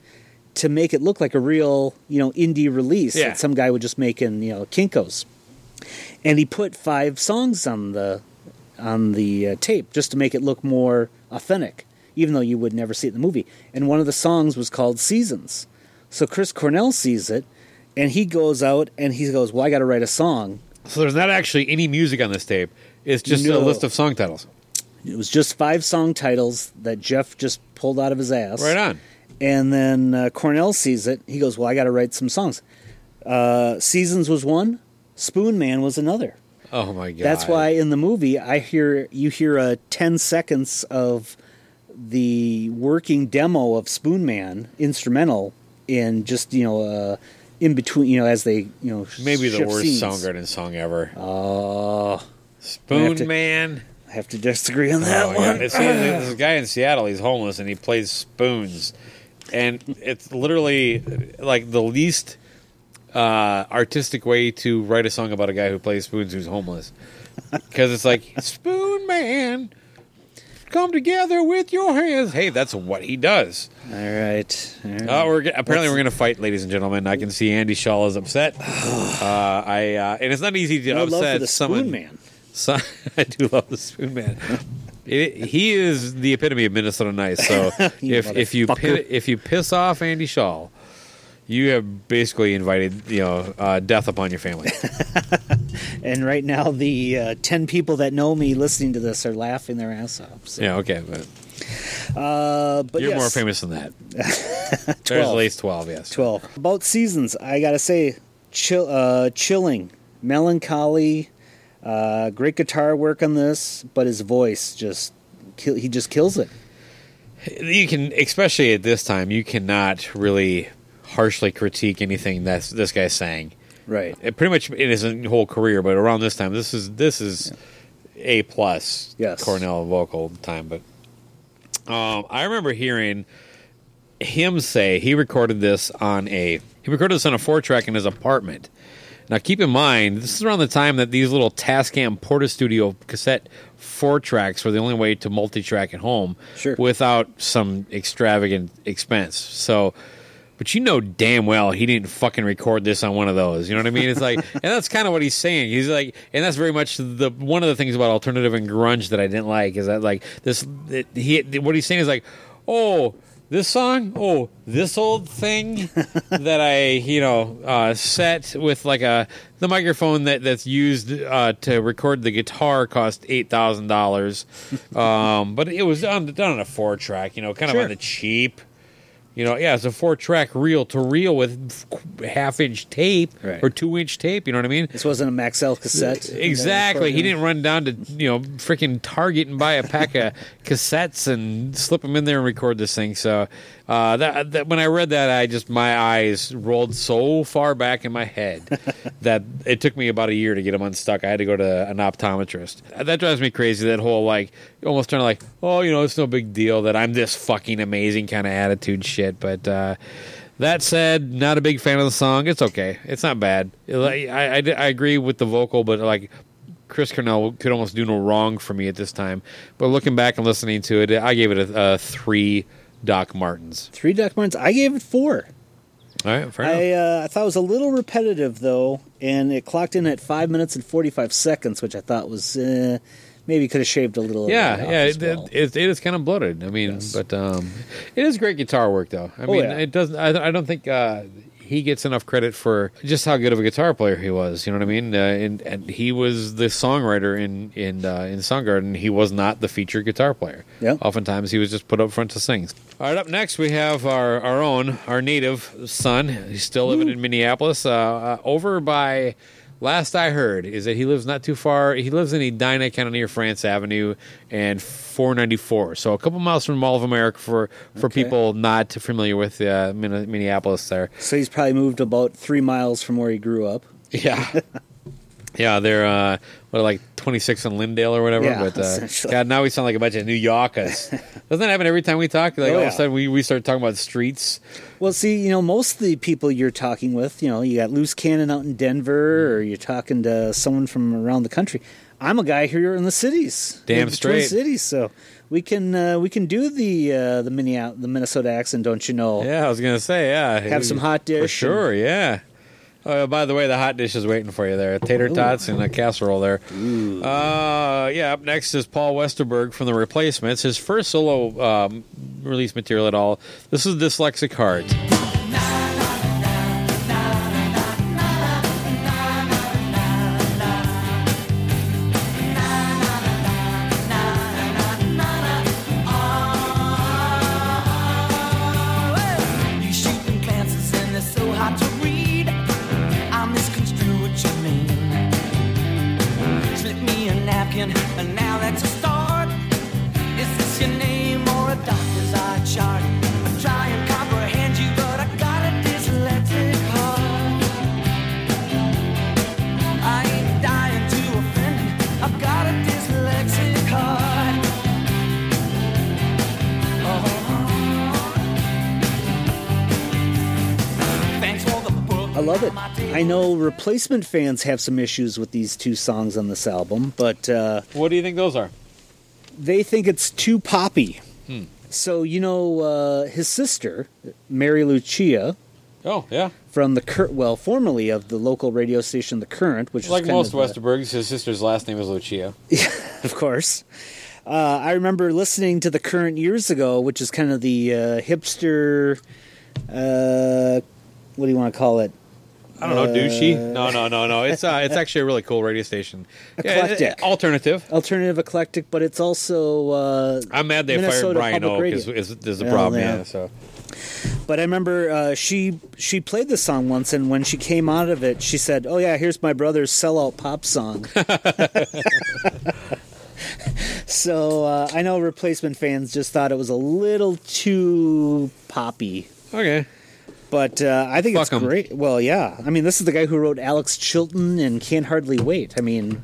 [SPEAKER 1] to make it look like a real, you know, indie release
[SPEAKER 2] Yeah.
[SPEAKER 1] that some guy would just make in, you know, Kinkos. And he put five songs on the on the uh, tape just to make it look more authentic, even though you would never see it in the movie. And one of the songs was called Seasons. So Chris Cornell sees it and he goes out and he goes, "Well, I got to write a song."
[SPEAKER 2] so there's not actually any music on this tape. It's just a list of song titles.
[SPEAKER 1] It was just five song titles that Jeff just pulled out of his ass.
[SPEAKER 2] Right on.
[SPEAKER 1] And then uh, Cornell sees it. He goes, "Well, I got to write some songs." Uh, Seasons was one. Spoon Man was another.
[SPEAKER 2] Oh my god.
[SPEAKER 1] That's why in the movie I hear you hear a ten seconds of the working demo of Spoon Man instrumental in just you know uh, in between you know as they you know
[SPEAKER 2] maybe the worst
[SPEAKER 1] scenes.
[SPEAKER 2] Soundgarden song ever.
[SPEAKER 1] Oh,
[SPEAKER 2] Spoon
[SPEAKER 1] to-
[SPEAKER 2] Man.
[SPEAKER 1] I have to disagree on that
[SPEAKER 2] Oh,
[SPEAKER 1] one.
[SPEAKER 2] God. It's, there's a guy in Seattle. He's homeless and he plays spoons, and it's literally like the least uh, artistic way to write a song about a guy who plays spoons who's homeless. Because it's like Spoon Man, come together with your hands. Hey, that's what he does.
[SPEAKER 1] All right. All right.
[SPEAKER 2] Uh, we're g- apparently we're going to fight, ladies and gentlemen. I can see Andy Shaw is upset. Uh, I uh, and it's not easy to
[SPEAKER 1] love
[SPEAKER 2] upset
[SPEAKER 1] for the
[SPEAKER 2] someone.
[SPEAKER 1] Spoon Man.
[SPEAKER 2] So, I do love the Spoon Man. It, he is the epitome of Minnesota nice. So
[SPEAKER 1] You
[SPEAKER 2] if if you pi- if you piss off Andy Shaw, you have basically invited you know uh, death upon your family.
[SPEAKER 1] And right now, the uh, ten people that know me listening to this are laughing their ass off. So.
[SPEAKER 2] yeah, okay, but
[SPEAKER 1] Uh, but
[SPEAKER 2] you're
[SPEAKER 1] yes,
[SPEAKER 2] more famous than that. There's at least twelve. Yes,
[SPEAKER 1] 12. About seasons, I gotta say, chill, uh, chilling, melancholy, uh, great guitar work on this, but his voice just, he just kills it.
[SPEAKER 2] You can, especially at this time, you cannot really harshly critique anything that this guy's saying.
[SPEAKER 1] Right.
[SPEAKER 2] It pretty much in his whole career, but around this time, this is this is a plus.
[SPEAKER 1] Yes.
[SPEAKER 2] Cornell vocal time, but um, I remember hearing him say he recorded this on a he recorded this on a four track in his apartment. Now, keep in mind, this is around the time that these little Tascam Porta Studio cassette four tracks were the only way to multi track at home
[SPEAKER 1] Sure.
[SPEAKER 2] without some extravagant expense. So, but you know damn well he didn't fucking record this on one of those. You know what I mean? It's like, and that's kind of what he's saying. He's like, and that's very much the one of the things about alternative and grunge that I didn't like is that like this. It, he what he's saying is like, oh. This song, oh, this old thing that I, you know, uh, set with like a the microphone that that's used uh, to record the guitar cost eight thousand dollars, um, but it was done done on a four track, you know, kind of
[SPEAKER 1] Sure.
[SPEAKER 2] on the cheap. You know, yeah, it's a four track reel to reel with half inch tape
[SPEAKER 1] Right.
[SPEAKER 2] or two inch tape. You know what I mean?
[SPEAKER 1] This wasn't a Maxell cassette.
[SPEAKER 2] Exactly. He didn't run down to you know freaking Target and buy a pack of cassettes and slip them in there and record this thing. So uh, that, that when I read that, I just my eyes rolled so far back in my head that it took me about a year to get them unstuck. I had to go to an optometrist. That drives me crazy. That whole like almost trying to like oh you know it's no big deal that I'm this fucking amazing kind of attitude shit. But uh, that said, not a big fan of the song. It's okay. It's not bad. I, I, I agree with the vocal, but like Chris Cornell could almost do no wrong for me at this time. But looking back and listening to it, I gave it a, a three Doc Martens.
[SPEAKER 1] Three Doc Martens. I gave it four.
[SPEAKER 2] All right, fair
[SPEAKER 1] I,
[SPEAKER 2] enough.
[SPEAKER 1] uh, I thought it was a little repetitive though, and it clocked in at five minutes and forty five seconds, which I thought was uh, maybe could have shaved a little.
[SPEAKER 2] Yeah, yeah, it,
[SPEAKER 1] well.
[SPEAKER 2] it, it is kind of bloated. I mean, but um, it is great guitar work, though. I
[SPEAKER 1] Oh,
[SPEAKER 2] mean,
[SPEAKER 1] yeah.
[SPEAKER 2] it doesn't. I, I don't think uh, he gets enough credit for just how good of a guitar player he was. You know what I mean? Uh, and, and he was the songwriter in in uh, in Soundgarden. He was not the featured guitar player.
[SPEAKER 1] Yeah.
[SPEAKER 2] Oftentimes, he was just put up front to sing. All right, up next we have our our own our native son. He's still living in Minneapolis. Uh, uh, over by. Last I heard is that he lives not too far. He lives in Edina, kind of near France Avenue and 494. So a couple miles from Mall of America for for
[SPEAKER 1] Okay.
[SPEAKER 2] people not familiar with uh, Minneapolis. There,
[SPEAKER 1] So he's probably moved about three miles from where he grew up.
[SPEAKER 2] yeah, yeah. They're uh, what like 26 in Lyndale or whatever.
[SPEAKER 1] Yeah,
[SPEAKER 2] but uh. God, now we sound like a bunch of New Yorkers. Doesn't that happen every time we talk? Like
[SPEAKER 1] Oh,
[SPEAKER 2] all of a sudden we, we start talking about streets.
[SPEAKER 1] Well, see, you know, most of the people you're talking with, you know, you got Loose Cannon out in Denver, or you're talking to someone from around the country. I'm a guy here in the cities,
[SPEAKER 2] Damn
[SPEAKER 1] in the
[SPEAKER 2] straight.
[SPEAKER 1] cities. So we can uh, we can do the uh, the Minneapolis, the Minnesota accent, don't you know?
[SPEAKER 2] Yeah, I was gonna say yeah.
[SPEAKER 1] Have some hot dish
[SPEAKER 2] for
[SPEAKER 1] and-
[SPEAKER 2] sure. Yeah. Uh, by the way, the hot dish is waiting for you there. Tater tots and a casserole there. Uh, yeah, up next is Paul Westerberg from The Replacements. His first solo um, release material at all. This is Dyslexic Heart.
[SPEAKER 1] Know replacement fans have some issues with these two songs on this album, but uh,
[SPEAKER 2] What do you think those are?
[SPEAKER 1] they think it's too poppy.
[SPEAKER 2] Hmm.
[SPEAKER 1] So you know, uh, his sister, Mary Lucia,
[SPEAKER 2] Oh, yeah.
[SPEAKER 1] from the Cur- well, formerly of the local radio station, The Current, which is
[SPEAKER 2] Like
[SPEAKER 1] kind
[SPEAKER 2] most Westerbergs, his sister's last name is Lucia.
[SPEAKER 1] Yeah, of course. Uh, I remember listening to The Current years ago, which is kind of the uh, hipster. Uh, what do you want to call it?
[SPEAKER 2] I don't know,
[SPEAKER 1] Uh,
[SPEAKER 2] douchey? No, no, no, no. It's uh, it's actually a really cool radio station. Yeah,
[SPEAKER 1] Eclectic.
[SPEAKER 2] uh, alternative.
[SPEAKER 1] Alternative eclectic, but it's also. Uh,
[SPEAKER 2] I'm mad they
[SPEAKER 1] Minnesota
[SPEAKER 2] fired Brian
[SPEAKER 1] Public
[SPEAKER 2] O
[SPEAKER 1] Radio.
[SPEAKER 2] because there's a
[SPEAKER 1] Well,
[SPEAKER 2] problem.
[SPEAKER 1] yeah.
[SPEAKER 2] Yeah. So
[SPEAKER 1] But I remember uh, she she played the song once, and when she came out of it, she said, "Oh yeah, here's my brother's sellout pop song." so uh, I know replacement fans just thought it was a little too poppy,
[SPEAKER 2] okay,
[SPEAKER 1] but uh, I think
[SPEAKER 2] Fuck
[SPEAKER 1] it's
[SPEAKER 2] 'em.
[SPEAKER 1] great. Well, yeah, I mean, this is the guy who wrote Alex Chilton and Can't Hardly Wait. I mean,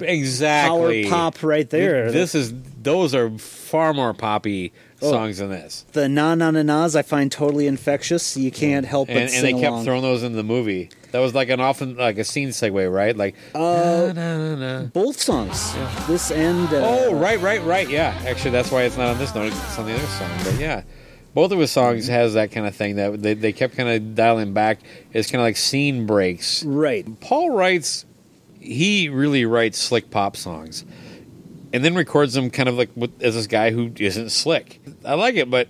[SPEAKER 2] exactly.
[SPEAKER 1] power pop right there.
[SPEAKER 2] This is those are far more poppy
[SPEAKER 1] Oh.
[SPEAKER 2] songs than this,
[SPEAKER 1] the na na na nas I find totally infectious. You can't help but
[SPEAKER 2] and, and
[SPEAKER 1] sing
[SPEAKER 2] they kept
[SPEAKER 1] along.
[SPEAKER 2] throwing those in the movie. That was like an often like a scene segue, right? Like
[SPEAKER 1] Uh,
[SPEAKER 2] na, na, na,
[SPEAKER 1] both songs, this and uh,
[SPEAKER 2] Oh, right, right, right. Yeah, actually, that's why it's not on this note. It's on the other song. But yeah, both of his songs mm-hmm. has that kind of thing that they, they kept kind of dialing back. It's kind of like scene breaks.
[SPEAKER 1] right.
[SPEAKER 2] Paul writes, he really writes slick pop songs, and then records them kind of like with, as this guy who isn't slick. I like it, but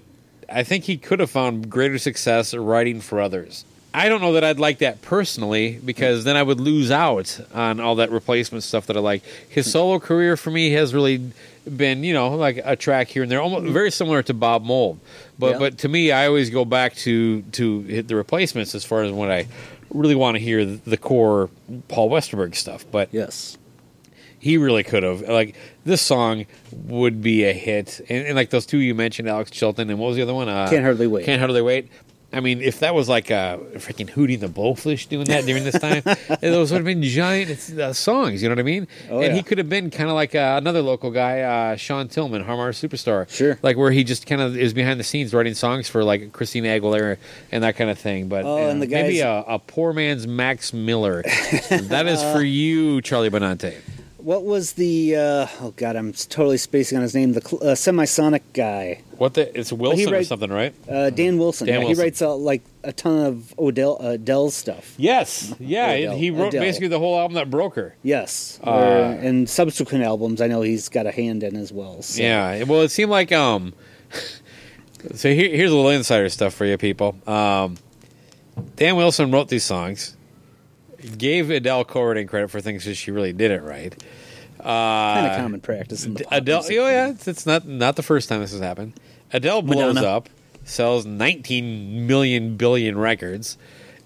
[SPEAKER 2] I think he could have found greater success writing for others. I don't know that I'd like that personally because then I would lose out on all that replacement stuff that I like. His mm. solo career for me has really been, you know, like a track here and there, almost mm. very similar to Bob Mould. But
[SPEAKER 1] Yeah.
[SPEAKER 2] but to me, I always go back to to hit the replacements as far as when I really want to hear the core Paul Westerberg stuff. But
[SPEAKER 1] Yes.
[SPEAKER 2] he really could have like this song would be a hit and, and like those two you mentioned alex chilton and what was the other one uh,
[SPEAKER 1] Can't Hardly Wait.
[SPEAKER 2] can't hardly wait i mean if that was like a freaking hootie the blowfish doing that during this time those would have been giant uh, songs you know what i mean?
[SPEAKER 1] Oh,
[SPEAKER 2] and he could have been kind of like uh, another local guy uh sean tillman harmar superstar.
[SPEAKER 1] Sure.
[SPEAKER 2] like where he just kind of is behind the scenes writing songs for like christina aguilera and that kind of thing but
[SPEAKER 1] Oh,
[SPEAKER 2] uh,
[SPEAKER 1] and the
[SPEAKER 2] maybe a, a poor man's max miller. That is for you charlie benante
[SPEAKER 1] What was the? Uh, oh God, I'm totally spacing on his name. The uh, semisonic guy,
[SPEAKER 2] What the? It's Wilson or something, right?
[SPEAKER 1] uh, Dan Wilson.
[SPEAKER 2] Dan
[SPEAKER 1] yeah,
[SPEAKER 2] Wilson.
[SPEAKER 1] He writes uh, like a ton of Adele uh, Dell's stuff.
[SPEAKER 2] Yes. Yeah.
[SPEAKER 1] Adele.
[SPEAKER 2] he wrote
[SPEAKER 1] Adele.
[SPEAKER 2] basically the whole album that broke her.
[SPEAKER 1] Yes,
[SPEAKER 2] Uh,
[SPEAKER 1] Or- and subsequent albums, I know he's got a hand in as well. So.
[SPEAKER 2] Yeah. Well, it seemed like um. so here, here's a little insider stuff for you people. Um, Dan Wilson wrote these songs, gave Adele co-writing credit for things that she really didn't write.
[SPEAKER 1] kind
[SPEAKER 2] Uh,
[SPEAKER 1] of common practice in the pop
[SPEAKER 2] Adele. Oh yeah, it's, it's not not the first time this has happened. Adele blows
[SPEAKER 1] Madonna.
[SPEAKER 2] up, sells 19 million billion records,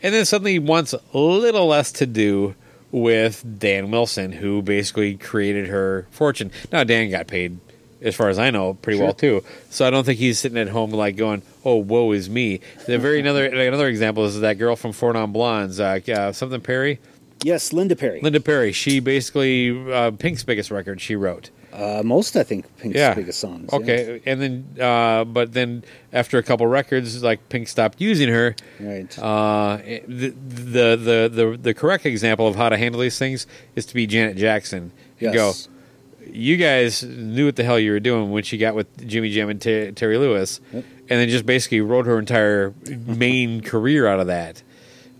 [SPEAKER 2] and then suddenly wants a little less to do with Dan Wilson, who basically created her fortune. Now Dan got paid, as far as I know, pretty well too. So I don't think he's sitting at home like going, "Oh, woe is me." The very another another example is that girl from Four Non Blondes, uh, uh, something Perry,
[SPEAKER 1] Yes, Linda Perry.
[SPEAKER 2] Linda Perry. She basically uh, Pink's biggest record she wrote.
[SPEAKER 1] Uh, most, I think, Pink's
[SPEAKER 2] Yeah.
[SPEAKER 1] biggest songs. yeah.
[SPEAKER 2] Okay, and then uh, but then after a couple records, like Pink stopped using her.
[SPEAKER 1] Right.
[SPEAKER 2] Uh, the, the the the the correct example of how to handle these things is to be Janet Jackson and
[SPEAKER 1] yes.
[SPEAKER 2] go. You guys knew what the hell you were doing when she got with Jimmy Jam and Ter- Terry Lewis,
[SPEAKER 1] Yep.
[SPEAKER 2] and then just basically wrote her entire main career out of that.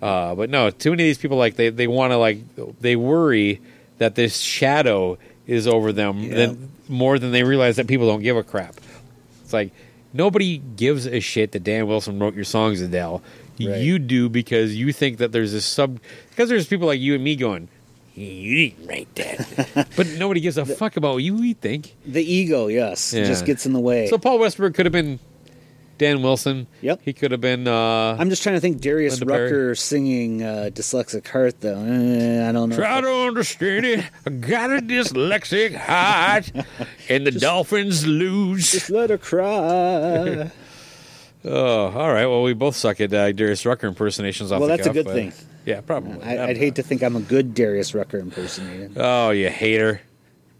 [SPEAKER 2] Uh, but no, too many of these people like they they want to like they worry that this shadow is over them
[SPEAKER 1] Yeah.
[SPEAKER 2] than more than they realize that people don't give a crap. It's like nobody gives a shit that Dan Wilson wrote your songs, Adele.
[SPEAKER 1] Right.
[SPEAKER 2] You do because you think that there's this sub because there's people like you and me going, you didn't write that, but nobody gives a fuck about what you we think.
[SPEAKER 1] The ego, yes,
[SPEAKER 2] Yeah.
[SPEAKER 1] just gets in the way.
[SPEAKER 2] So Paul Westerberg could have been Dan Wilson.
[SPEAKER 1] Yep.
[SPEAKER 2] He could have been. Uh,
[SPEAKER 1] I'm just trying to think Darius
[SPEAKER 2] Linda Perry.
[SPEAKER 1] Rucker singing uh, Dyslexic Heart, though. Eh, I don't know.
[SPEAKER 2] Try to understand it. I got a dyslexic heart, and the Dolphins lose.
[SPEAKER 1] Just let her cry.
[SPEAKER 2] Oh, all right. Well, we both suck at uh, Darius Rucker impersonations off
[SPEAKER 1] Well,
[SPEAKER 2] the
[SPEAKER 1] that's a good
[SPEAKER 2] but-
[SPEAKER 1] thing.
[SPEAKER 2] Yeah, probably.
[SPEAKER 1] I, I'd hate to think I'm a good Darius Rucker impersonator.
[SPEAKER 2] Oh, you hater.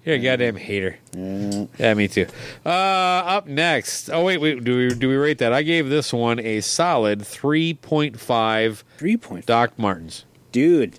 [SPEAKER 2] You're a goddamn hater. Yeah, me too. Uh, up next. Oh wait, wait. Do we do we rate that? I gave this one a solid three point five.
[SPEAKER 1] Three point.
[SPEAKER 2] Doc Martens.
[SPEAKER 1] Dude,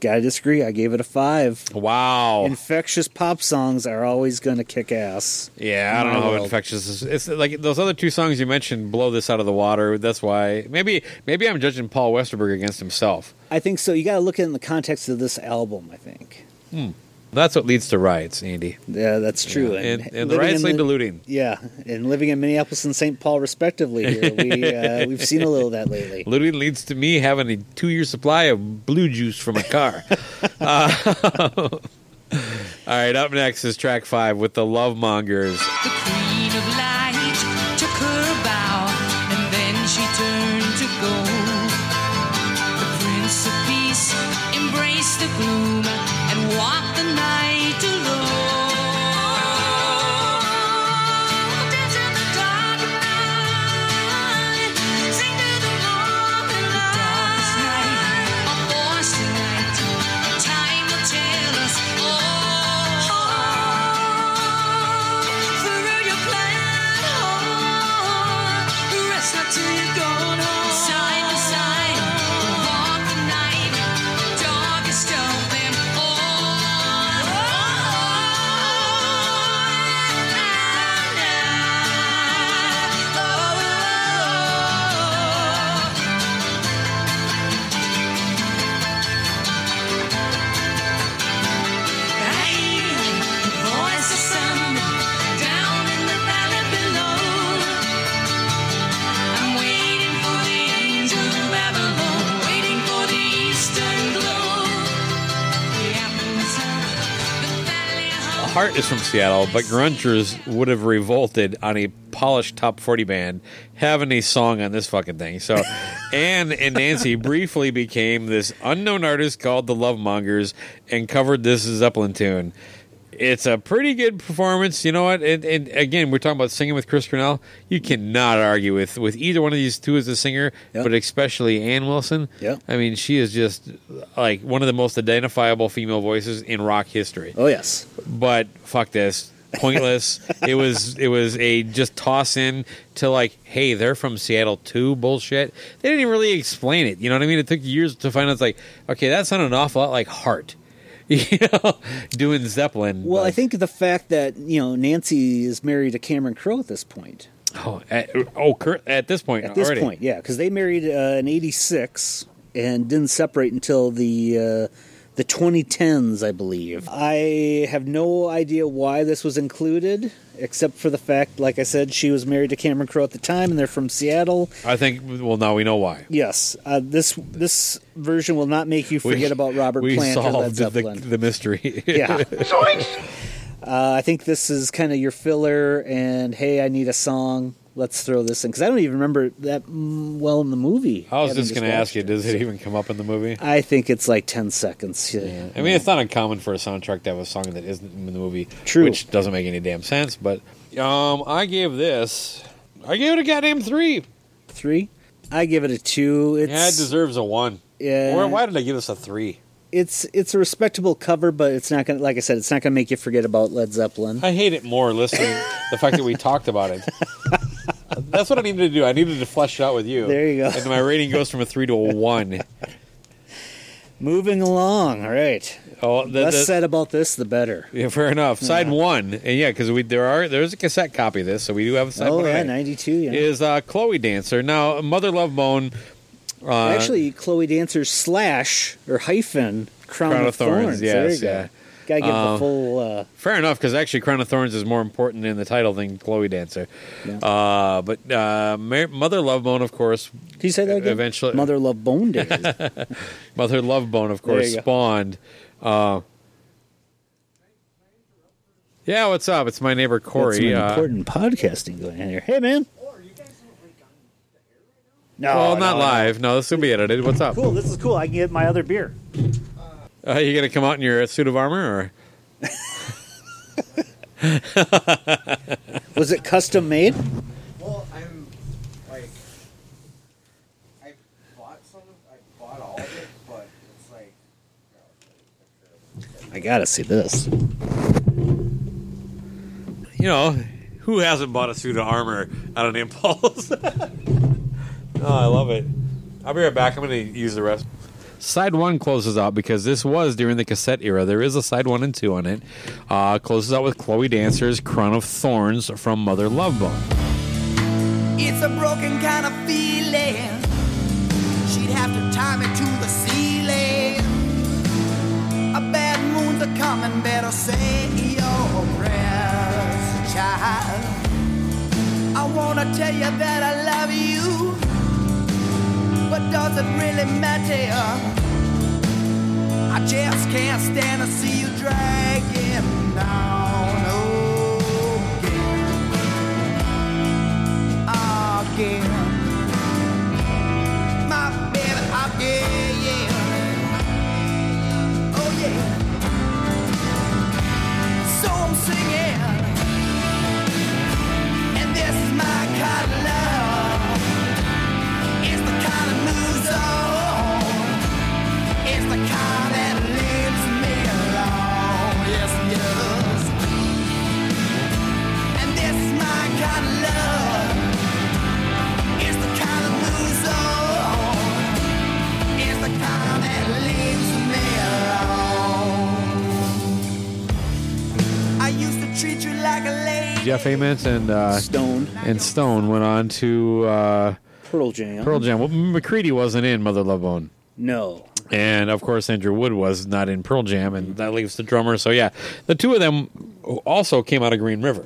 [SPEAKER 1] gotta disagree. I gave it a five.
[SPEAKER 2] Wow.
[SPEAKER 1] Infectious pop songs are always going to kick ass.
[SPEAKER 2] Yeah, I don't know how infectious is. It's like those other two songs you mentioned blow this out of the water. That's why maybe maybe I'm judging Paul Westerberg against himself.
[SPEAKER 1] I think so. You got to look at it in the context of this album. I think. Hmm.
[SPEAKER 2] That's what leads to riots, Andy.
[SPEAKER 1] Yeah, that's true.
[SPEAKER 2] Yeah, and- and the riots lead to looting.
[SPEAKER 1] Yeah, and living in Minneapolis and St. Paul, respectively, here we uh, we've seen a little of that lately.
[SPEAKER 2] Looting leads to me having a two year supply of blue juice from a car. uh, all right, up next is track five with the Love Mongers. Heart is from Seattle, but grungers would have revolted on a polished top 40 band having a song on this fucking thing. So Anne and Nancy briefly became this unknown artist called the Love Mongers and covered this Zeppelin tune. It's a pretty good performance. You know what? And, and again, we're talking about singing with Chris Cornell. You cannot argue with, with either one of these two as a singer,
[SPEAKER 1] Yep.
[SPEAKER 2] but especially Ann Wilson.
[SPEAKER 1] Yeah.
[SPEAKER 2] I mean, she is just like one of the most identifiable female voices in rock history
[SPEAKER 1] Oh yes,
[SPEAKER 2] but fuck this pointless it was it was a just toss in to like hey they're from seattle too bullshit they didn't even really explain it you know what i mean it took years to find out it's like okay that sounded an awful lot like heart you know doing zeppelin
[SPEAKER 1] Well,
[SPEAKER 2] but-
[SPEAKER 1] I think the fact that you know Nancy is married to Cameron Crowe at this point.
[SPEAKER 2] oh at, oh at this point
[SPEAKER 1] At this
[SPEAKER 2] already.
[SPEAKER 1] point, yeah, because they married uh, in '86 and didn't separate until the uh, the 2010s, I believe. I have no idea why this was included, except for the fact, like I said, she was married to Cameron Crowe at the time, and they're from Seattle.
[SPEAKER 2] i think well now we know why
[SPEAKER 1] Yes, uh, this this version will not make you
[SPEAKER 2] We-
[SPEAKER 1] forget about Robert
[SPEAKER 2] we
[SPEAKER 1] Plant or Led
[SPEAKER 2] solved the, the mystery
[SPEAKER 1] yeah. Uh, I think this is kind of your filler, and hey, I need a song. Let's throw this in because I don't even remember that well in the movie.
[SPEAKER 2] i was just going to ask you does it even come up in the movie
[SPEAKER 1] I think it's like ten seconds. Yeah.
[SPEAKER 2] I mean, it's not uncommon for a soundtrack to have a song that isn't in the movie,
[SPEAKER 1] True.
[SPEAKER 2] which doesn't make any damn sense. But um, I gave this, I gave it a goddamn three.
[SPEAKER 1] three. I give it a two. It's
[SPEAKER 2] yeah, it deserves a one.
[SPEAKER 1] yeah,
[SPEAKER 2] Or why did I give this a three?
[SPEAKER 1] it's it's a respectable cover, but it's not gonna. Like I said, it's not gonna make you forget about Led Zeppelin.
[SPEAKER 2] I hate it more listening the fact that we talked about it. That's what I needed to do. I needed to flesh it out with you.
[SPEAKER 1] There you go.
[SPEAKER 2] And my rating goes from a three to a one.
[SPEAKER 1] Moving along. All right.
[SPEAKER 2] Oh, the,
[SPEAKER 1] Less
[SPEAKER 2] the-
[SPEAKER 1] said about this, the better.
[SPEAKER 2] yeah, fair enough. Side one, and yeah, because we there are there's a cassette copy of this, so we do have a side
[SPEAKER 1] oh
[SPEAKER 2] one.
[SPEAKER 1] yeah, ninety two. Yeah.
[SPEAKER 2] Is uh, Chloe Dancer now Mother Love Bone? Uh,
[SPEAKER 1] Actually, Chloe Dancer slash or hyphen Crown,
[SPEAKER 2] Crown
[SPEAKER 1] of,
[SPEAKER 2] of Thorns,
[SPEAKER 1] Thorns.
[SPEAKER 2] yes,
[SPEAKER 1] there you go.
[SPEAKER 2] Yeah.
[SPEAKER 1] Gotta give
[SPEAKER 2] Uh,
[SPEAKER 1] the full. Uh,
[SPEAKER 2] Fair enough, because actually, Crown of Thorns is more important in the title than Chloe Dancer.
[SPEAKER 1] Yeah.
[SPEAKER 2] Uh, but uh, Mar- Mother Love Bone, of course,
[SPEAKER 1] can you say that again?
[SPEAKER 2] eventually-
[SPEAKER 1] Mother Love Bone Days.
[SPEAKER 2] Mother Love Bone, of course, spawned. Uh, yeah, what's up? It's my neighbor
[SPEAKER 1] Got
[SPEAKER 2] Corey.
[SPEAKER 1] some
[SPEAKER 2] Uh,
[SPEAKER 1] important podcasting going on here. Hey man, No,
[SPEAKER 2] well, not
[SPEAKER 1] no, no.
[SPEAKER 2] live. No, this will be edited. What's up?
[SPEAKER 1] Cool. This is cool. I can get my other beer.
[SPEAKER 2] Uh, you gonna come out in your suit of armor, or
[SPEAKER 1] Was it custom made?
[SPEAKER 7] Well, I'm like, I bought some. I bought all of it, but it's like,
[SPEAKER 1] I gotta see this.
[SPEAKER 2] you know, who hasn't bought a suit of armor on an impulse? oh, I love it. I'll be right back. I'm going to use the rest. Side one closes out because this was during the cassette era. There is a side one and two on it. Uh, closes out with Chloe Dancer's "Crown of Thorns" from Mother Love Bone.
[SPEAKER 6] It's a broken kind of feeling. She'd have to tie me to the ceiling. A bad moon's a coming, better say your prayers, child. I wanna tell you that I love you, but does it really matter? I just can't stand to see you dragging down again again. My baby again. Oh yeah. So I'm singing, and this is my kind of love.
[SPEAKER 2] Jeff Ament and uh,
[SPEAKER 1] Stone,
[SPEAKER 2] and Stone went on to uh,
[SPEAKER 1] Pearl Jam.
[SPEAKER 2] Pearl Jam. Well, McCready wasn't in Mother Love Bone.
[SPEAKER 1] No.
[SPEAKER 2] And of course, Andrew Wood was not in Pearl Jam, and that leaves the drummer. So yeah, the two of them also came out of Green River.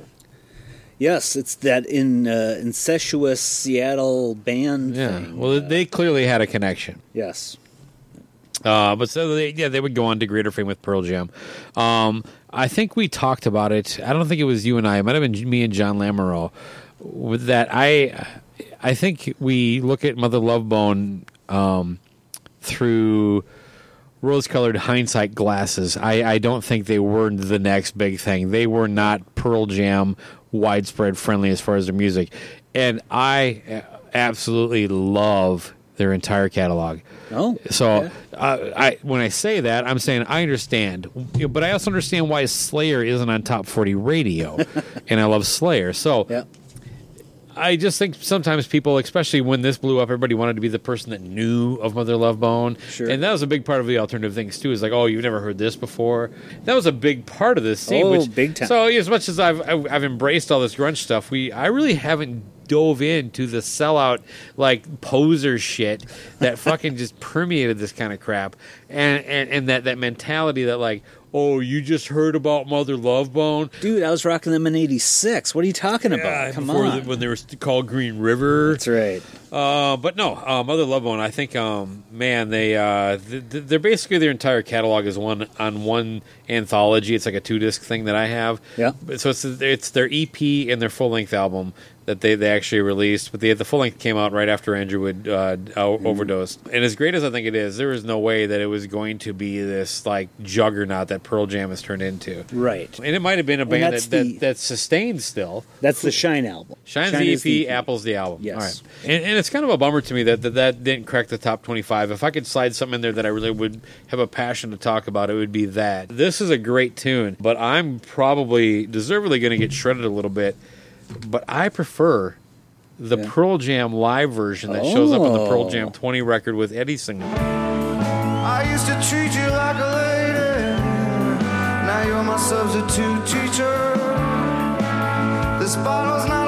[SPEAKER 1] Yes, it's that in uh, incestuous Seattle band
[SPEAKER 2] Yeah.
[SPEAKER 1] thing.
[SPEAKER 2] Well, they clearly had a connection.
[SPEAKER 1] Yes.
[SPEAKER 2] Uh, but so they, yeah, they would go on to greater fame with Pearl Jam. Um, I think we talked about it. I don't think it was you and I. It might have been me and John Lamoureux. With that, I I think we look at Mother Love Bone um, through rose-colored hindsight glasses. I, I don't think they were the next big thing. They were not Pearl Jam widespread friendly as far as their music, and I uh, absolutely love their entire catalog.
[SPEAKER 1] Oh,
[SPEAKER 2] So, uh, I when I say that, I'm saying I understand, You know, but I also understand why Slayer isn't on top 40 radio, and I love Slayer. So,
[SPEAKER 1] Yeah.
[SPEAKER 2] I just think sometimes people, especially when this blew up, everybody wanted to be the person that knew of Mother Love Bone.
[SPEAKER 1] Sure.
[SPEAKER 2] And that was a big part of the alternative things too. Is like, oh, you've never heard this before. That was a big part of this scene.
[SPEAKER 1] Oh,
[SPEAKER 2] which,
[SPEAKER 1] big time.
[SPEAKER 2] So as much as I've I've I've embraced all this grunge stuff, we I really haven't dove into the sellout like poser shit that fucking just permeated this kind of crap, and and and that that mentality that like. Oh, you just heard about Mother Love Bone?
[SPEAKER 1] Dude, I was rocking them in ¡86. What are you talking about? Come on.
[SPEAKER 2] the- when they were called Green River.
[SPEAKER 1] That's right.
[SPEAKER 2] Uh, but no, uh, Mother Love Bone. I think, um, man, they uh, th- th- they're basically their entire catalog is one on one anthology. It's like a two disc thing that I have.
[SPEAKER 1] Yeah.
[SPEAKER 2] So it's it's their EP and their full length album that they, they actually released. But the the full length came out right after Andrew Wood uh, o-
[SPEAKER 1] Mm-hmm.
[SPEAKER 2] overdosed. And as great as I think it is, there is no way that it was going to be this like juggernaut that Pearl Jam has turned into.
[SPEAKER 1] Right.
[SPEAKER 2] And it might have been a band that,
[SPEAKER 1] the-
[SPEAKER 2] that that's sustained still.
[SPEAKER 1] That's the Shine album.
[SPEAKER 2] Shine's
[SPEAKER 1] Shine
[SPEAKER 2] the EP,
[SPEAKER 1] the EP.
[SPEAKER 2] Apple's the album.
[SPEAKER 1] Yes.
[SPEAKER 2] All right. And, and it's kind of a bummer to me that, that that didn't crack the top 25. If I could slide something in there that I really would have a passion to talk about, it would be that. This is a great tune, but I'm probably deservedly going to get shredded a little bit. But I prefer the
[SPEAKER 1] Yeah.
[SPEAKER 2] Pearl Jam live version that shows up on the Pearl
[SPEAKER 1] Oh.
[SPEAKER 2] Jam 20 record with Eddie singing.
[SPEAKER 7] I used to treat you like a lady. Now you're my substitute teacher. This bottle's not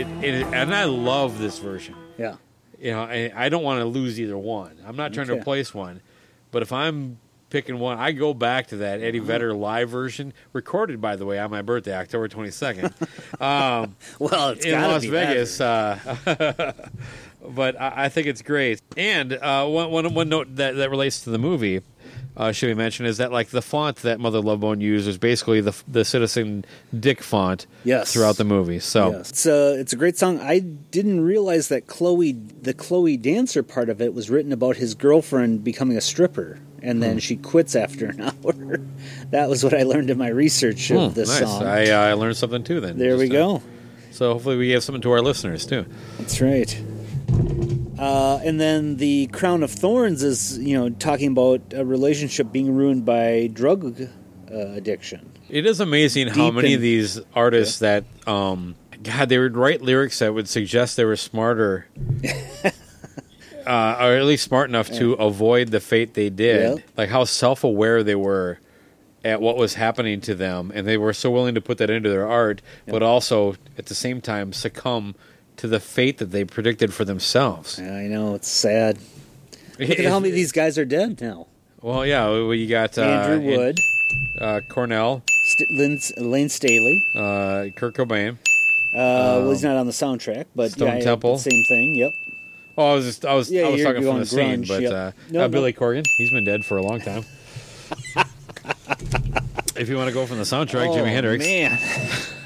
[SPEAKER 2] it, it, and I love this version.
[SPEAKER 1] Yeah.
[SPEAKER 2] You know, I, I don't want to lose either one. I'm not trying to replace one, but if I'm picking one, I go back to that Eddie
[SPEAKER 1] Uh-huh.
[SPEAKER 2] Vedder live version, recorded by the way on my birthday, October 22nd. um,
[SPEAKER 1] Well, it's
[SPEAKER 2] in Las Vegas. Uh, but I, I think it's great. And uh, one, one, one note that, that relates to the movie. Uh, should be mentioned is that like the font that Mother Love Bone used was basically the the Citizen Dick font
[SPEAKER 1] Yes.
[SPEAKER 2] throughout the movie. So
[SPEAKER 1] Yes. It's a it's a great song. I didn't realize that Chloe the Chloe dancer part of it was written about his girlfriend becoming a stripper and
[SPEAKER 2] Hmm.
[SPEAKER 1] then she quits after an hour. that was what I learned in my research of
[SPEAKER 2] Hmm,
[SPEAKER 1] this
[SPEAKER 2] nice.
[SPEAKER 1] song.
[SPEAKER 2] I, uh, I learned something too. Then
[SPEAKER 1] there we
[SPEAKER 2] Just, uh,
[SPEAKER 1] go.
[SPEAKER 2] So hopefully we gave something to our listeners too.
[SPEAKER 1] That's right. Uh, and then the Crown of Thorns is, you know, talking about a relationship being ruined by drug uh, addiction.
[SPEAKER 2] It is amazing how many
[SPEAKER 1] in-
[SPEAKER 2] of these artists that, um, God, they would write lyrics that would suggest they were smarter, uh, or at least smart enough to avoid the fate they did.
[SPEAKER 1] Yeah.
[SPEAKER 2] Like how self-aware they were at what was happening to them, and they were so willing to put that into their art, but also at the same time succumb to the fate that they predicted for themselves.
[SPEAKER 1] I know it's sad. Look at how many of these guys are dead now.
[SPEAKER 2] Well, yeah, well, you got uh,
[SPEAKER 1] Andrew
[SPEAKER 2] An-
[SPEAKER 1] Wood,
[SPEAKER 2] uh, Cornell,
[SPEAKER 1] St- Lynn, Layne Staley.
[SPEAKER 2] uh, Kurt Cobain.
[SPEAKER 1] Uh, well, he's not on the soundtrack, but
[SPEAKER 2] Stone
[SPEAKER 1] yeah,
[SPEAKER 2] Temple.
[SPEAKER 1] same thing. Yep.
[SPEAKER 2] Oh, I was just, I was
[SPEAKER 1] Yeah,
[SPEAKER 2] I was talking from the scene, but
[SPEAKER 1] yep.
[SPEAKER 2] uh,
[SPEAKER 1] No,
[SPEAKER 2] uh,
[SPEAKER 1] no.
[SPEAKER 2] Billy Corgan, he's been dead for a long time. if you want to go from the soundtrack,
[SPEAKER 1] oh,
[SPEAKER 2] Jimi Hendrix.
[SPEAKER 1] Man.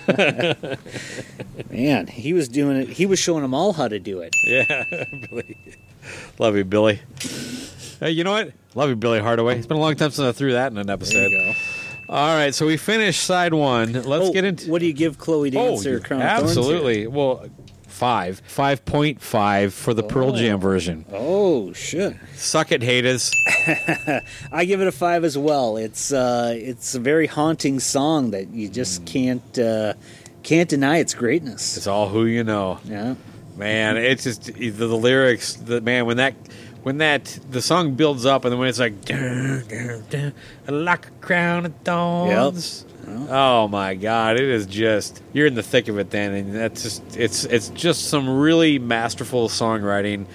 [SPEAKER 1] man, he was doing it. He was showing them all how to do it.
[SPEAKER 2] Yeah, Billy. Love you, Billy. Hey, you know what? Love you, Billy Hardaway. It's been a long time since I threw that in an episode.
[SPEAKER 1] There you go.
[SPEAKER 2] All right, so we finished side one. Let's
[SPEAKER 1] Oh,
[SPEAKER 2] get into.
[SPEAKER 1] What do you give Chloe
[SPEAKER 2] Oh,
[SPEAKER 1] Dancer?
[SPEAKER 2] you-
[SPEAKER 1] Crown of Thorns
[SPEAKER 2] absolutely.
[SPEAKER 1] here?
[SPEAKER 2] Well, five, five point five for the Pearl Jam version.
[SPEAKER 1] Oh shit!
[SPEAKER 2] Suck it, haters.
[SPEAKER 1] I give it a five as well. It's uh, it's a very haunting song that you
[SPEAKER 2] Mm.
[SPEAKER 1] just can't uh, can't deny its greatness.
[SPEAKER 2] It's all who you know.
[SPEAKER 1] Yeah.
[SPEAKER 2] Man, it's just the, the lyrics. The man when that when that the song builds up and then when it's like dun, dun, dun, like a crown of thorns. Oh my God! It is just you're in the thick of it then, and that's just it's it's just some really masterful songwriting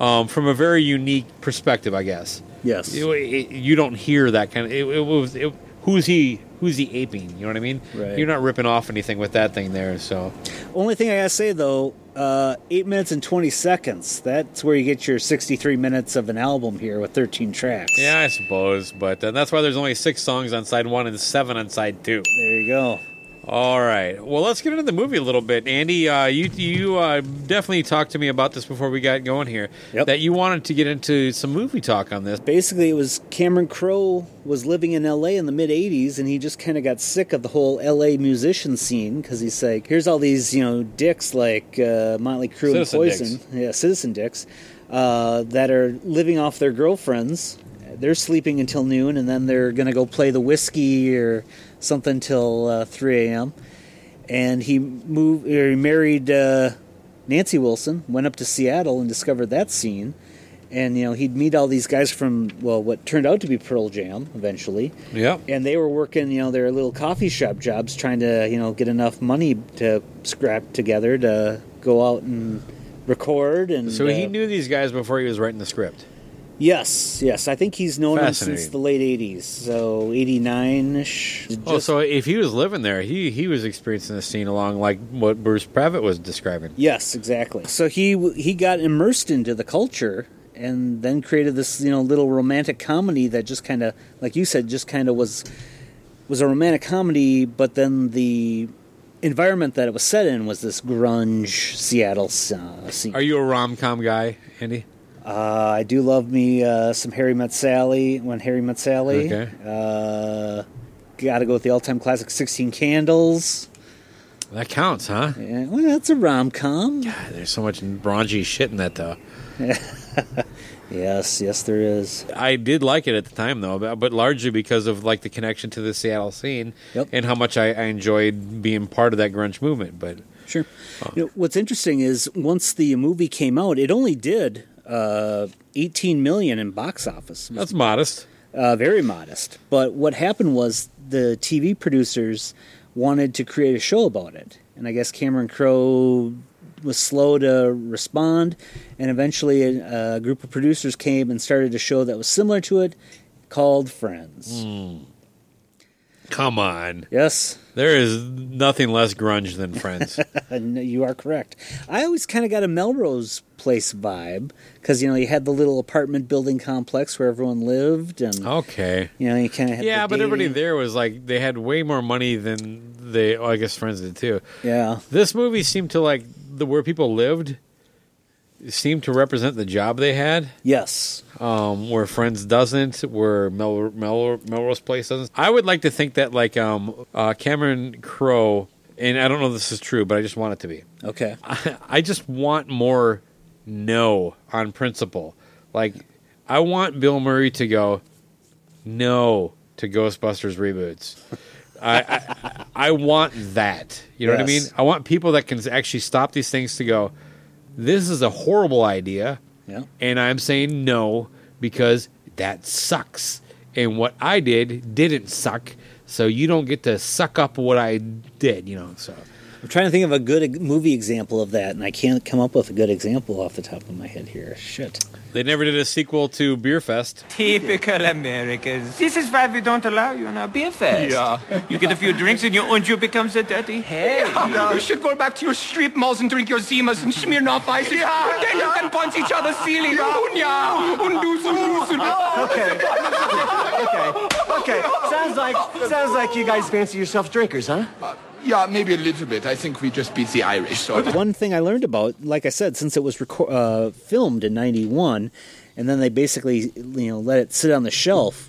[SPEAKER 2] um, from a very unique perspective, I guess.
[SPEAKER 1] Yes.
[SPEAKER 2] You, you don't hear that kind of. It, it was it, who's he? Who's he aping? You know what I mean?
[SPEAKER 1] Right.
[SPEAKER 2] You're not ripping off anything with that thing there. So
[SPEAKER 1] Only thing I gotta say though, uh, eight minutes and twenty seconds. That's where you get your sixty-three minutes of an album here with thirteen tracks.
[SPEAKER 2] Yeah, I suppose, but uh, that's why there's only six songs on side one and seven on side two.
[SPEAKER 1] There you go.
[SPEAKER 2] All right. Well, let's get into the movie a little bit. Andy, uh, you you uh, definitely talked to me about this before we got going here.
[SPEAKER 1] Yep.
[SPEAKER 2] That you wanted to get into some movie talk on this.
[SPEAKER 1] Basically, it was Cameron Crowe was living in L.A. in the mid '80s, and he just kind of got sick of the whole L.A. musician scene because he's like, here's all these you know dicks like uh, Motley Crue and Poison,
[SPEAKER 2] dicks.
[SPEAKER 1] yeah, citizen dicks, uh, that are living off their girlfriends. They're sleeping until noon, and then they're gonna go play the whiskey or something till uh, 3 a.m. And he moved, or he married uh, Nancy Wilson, went up to Seattle and discovered that scene and you know he'd meet all these guys from well what turned out to be Pearl Jam eventually
[SPEAKER 2] Yep.
[SPEAKER 1] and they were working you know their little coffee shop jobs trying to you know get enough money to scrap together to go out and record and
[SPEAKER 2] So he
[SPEAKER 1] uh,
[SPEAKER 2] knew these guys before he was writing the script.
[SPEAKER 1] Yes yes I think he's known him since the late 80s so 89ish
[SPEAKER 2] oh, so if he was living there, he he was experiencing the scene along like what Bruce Pavitt was describing.
[SPEAKER 1] Yes, exactly. So he he got immersed into the culture and then created this you know little romantic comedy that just kind of like you said just kind of was was a romantic comedy, but then the environment that it was set in was this grunge Seattle uh, scene.
[SPEAKER 2] Are you a rom com guy, Andy?
[SPEAKER 1] Uh, I do love me uh, some Harry Met Sally when Harry Met Sally.
[SPEAKER 2] Okay.
[SPEAKER 1] Uh, Got to go with the all-time classic, Sixteen Candles.
[SPEAKER 2] That counts, huh?
[SPEAKER 1] Yeah, well, that's a rom-com.
[SPEAKER 2] There's so much raunchy shit in that, though.
[SPEAKER 1] Yes, yes, there is.
[SPEAKER 2] I did like it at the time, though, but, but largely because of like the connection to the Seattle scene
[SPEAKER 1] Yep.
[SPEAKER 2] and how much I, I enjoyed being part of that grunge movement. But
[SPEAKER 1] Sure. You know, what's interesting is once the movie came out, it only did uh, 18 million in box office.
[SPEAKER 2] That's modest.
[SPEAKER 1] uh, very modest. But what happened was the TV producers wanted to create a show about it. And I guess Cameron Crowe was slow to respond, and eventually a, a group of producers came and started a show that was similar to it called Friends.
[SPEAKER 2] Come on.
[SPEAKER 1] Yes,
[SPEAKER 2] There is nothing less grunge than Friends.
[SPEAKER 1] you are correct. I always kind of got a Melrose Place vibe because you know you had the little apartment building complex where everyone lived, and
[SPEAKER 2] okay.
[SPEAKER 1] you know you kind of
[SPEAKER 2] Yeah, but everybody there was like they had way more money than they. Oh, I guess Friends did too.
[SPEAKER 1] Yeah,
[SPEAKER 2] This movie seemed to like the where people lived seemed to represent the job they had.
[SPEAKER 1] yes,
[SPEAKER 2] um, where Friends doesn't, where Mel, Mel, Melrose Place doesn't. I would like to think that like um, uh, Cameron Crowe, and I don't know if this is true, but I just want it to be.
[SPEAKER 1] okay,
[SPEAKER 2] I, I just want more no on principle. Like I want Bill Murray to go no to Ghostbusters reboots. I, I I want that. You know what I mean? I want people that can actually stop these things to go. This is a horrible idea
[SPEAKER 1] yeah.
[SPEAKER 2] and I'm saying no because that sucks. And what I did didn't suck, so you don't get to suck up what I did, you know. So
[SPEAKER 1] I'm trying to think of a good movie example of that, and I can't come up with a good example off the top of my head here. Shit.
[SPEAKER 2] they never did a sequel to Beer Fest.
[SPEAKER 8] Typical Americans. This is why we don't allow you on our beer fest. Yeah. You get a few drinks and your unju becomes a dirty hay.
[SPEAKER 9] You should go back to your strip malls and drink your Zimas and Smirnoff Ices. Yeah. And then you can punch each other's ceilings. Yeah. Und du
[SPEAKER 10] Okay. okay. Okay. Sounds like sounds like you guys fancy yourself drinkers, huh?
[SPEAKER 9] Yeah, maybe a little bit. I think we just beat the Irish, so.
[SPEAKER 1] One thing I learned about, like I said, since it was reco- uh, filmed in '91, and then they basically, you know, let it sit on the shelf.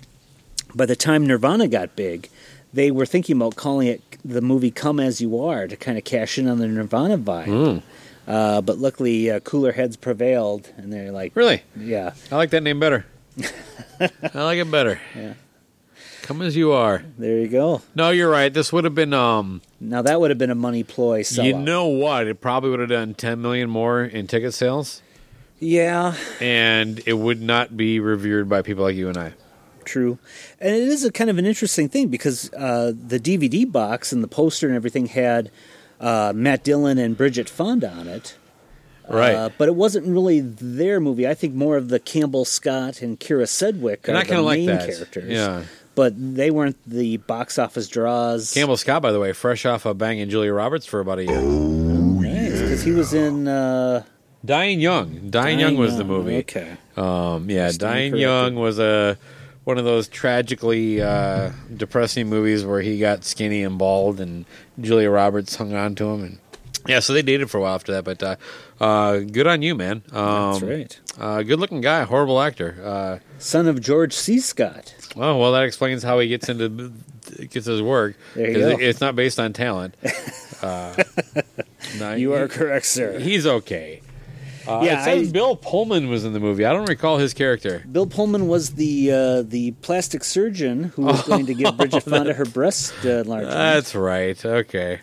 [SPEAKER 1] By the time Nirvana got big, they were thinking about calling it the movie "Come as You Are" to kind of cash in on the Nirvana vibe. Uh, but luckily, uh, cooler heads prevailed, and they're like,
[SPEAKER 2] Really,
[SPEAKER 1] "Yeah,
[SPEAKER 2] I like that name better. I like it better.
[SPEAKER 1] Yeah.
[SPEAKER 2] Come as you are.
[SPEAKER 1] there you go."
[SPEAKER 2] No, you're right. This would have been um.
[SPEAKER 1] Now that would have been a money ploy. Sellout.
[SPEAKER 2] You know what? It probably would have done 10 million more in ticket sales,
[SPEAKER 1] yeah,
[SPEAKER 2] and it would not be revered by people like you and I.
[SPEAKER 1] True, and it is a kind of an interesting thing because uh, the DVD box and the poster and everything had uh, Matt Dillon and Bridget Fonda on it.
[SPEAKER 2] Right.
[SPEAKER 1] Uh, but it wasn't really their movie. I think more of the Campbell Scott and Kyra Sedgwick
[SPEAKER 2] And
[SPEAKER 1] are
[SPEAKER 2] I
[SPEAKER 1] the
[SPEAKER 2] kinda like
[SPEAKER 1] main
[SPEAKER 2] that.
[SPEAKER 1] characters.
[SPEAKER 2] Yeah.
[SPEAKER 1] But they weren't the box office draws.
[SPEAKER 2] Campbell Scott, by the way, fresh off of banging Julia Roberts for about a year.
[SPEAKER 1] because he was in uh,
[SPEAKER 2] Dying Young. Dying, Young was the movie.
[SPEAKER 1] Okay.
[SPEAKER 2] Um, yeah, Dying. Young was a one of those tragically uh, depressing movies where he got skinny and bald, and Julia Roberts hung on to him, and yeah, so they dated for a while after that. But uh, uh, good on you, man. Um,
[SPEAKER 1] That's right.
[SPEAKER 2] Uh, good looking guy, horrible actor. Uh,
[SPEAKER 1] Son of George C. Scott.
[SPEAKER 2] Oh well, that explains how he gets into gets his work.
[SPEAKER 1] There you go.
[SPEAKER 2] It's not based on talent. Uh, no,
[SPEAKER 1] You
[SPEAKER 2] he-
[SPEAKER 1] are correct, sir.
[SPEAKER 2] He's okay. Uh,
[SPEAKER 1] Yeah,
[SPEAKER 2] it says
[SPEAKER 1] I-
[SPEAKER 2] Bill Pullman was in the movie. I don't recall his character.
[SPEAKER 1] Bill Pullman was the uh, the plastic surgeon who was going to give Bridget Fonda her breast uh, enlargement.
[SPEAKER 2] That's right. Okay.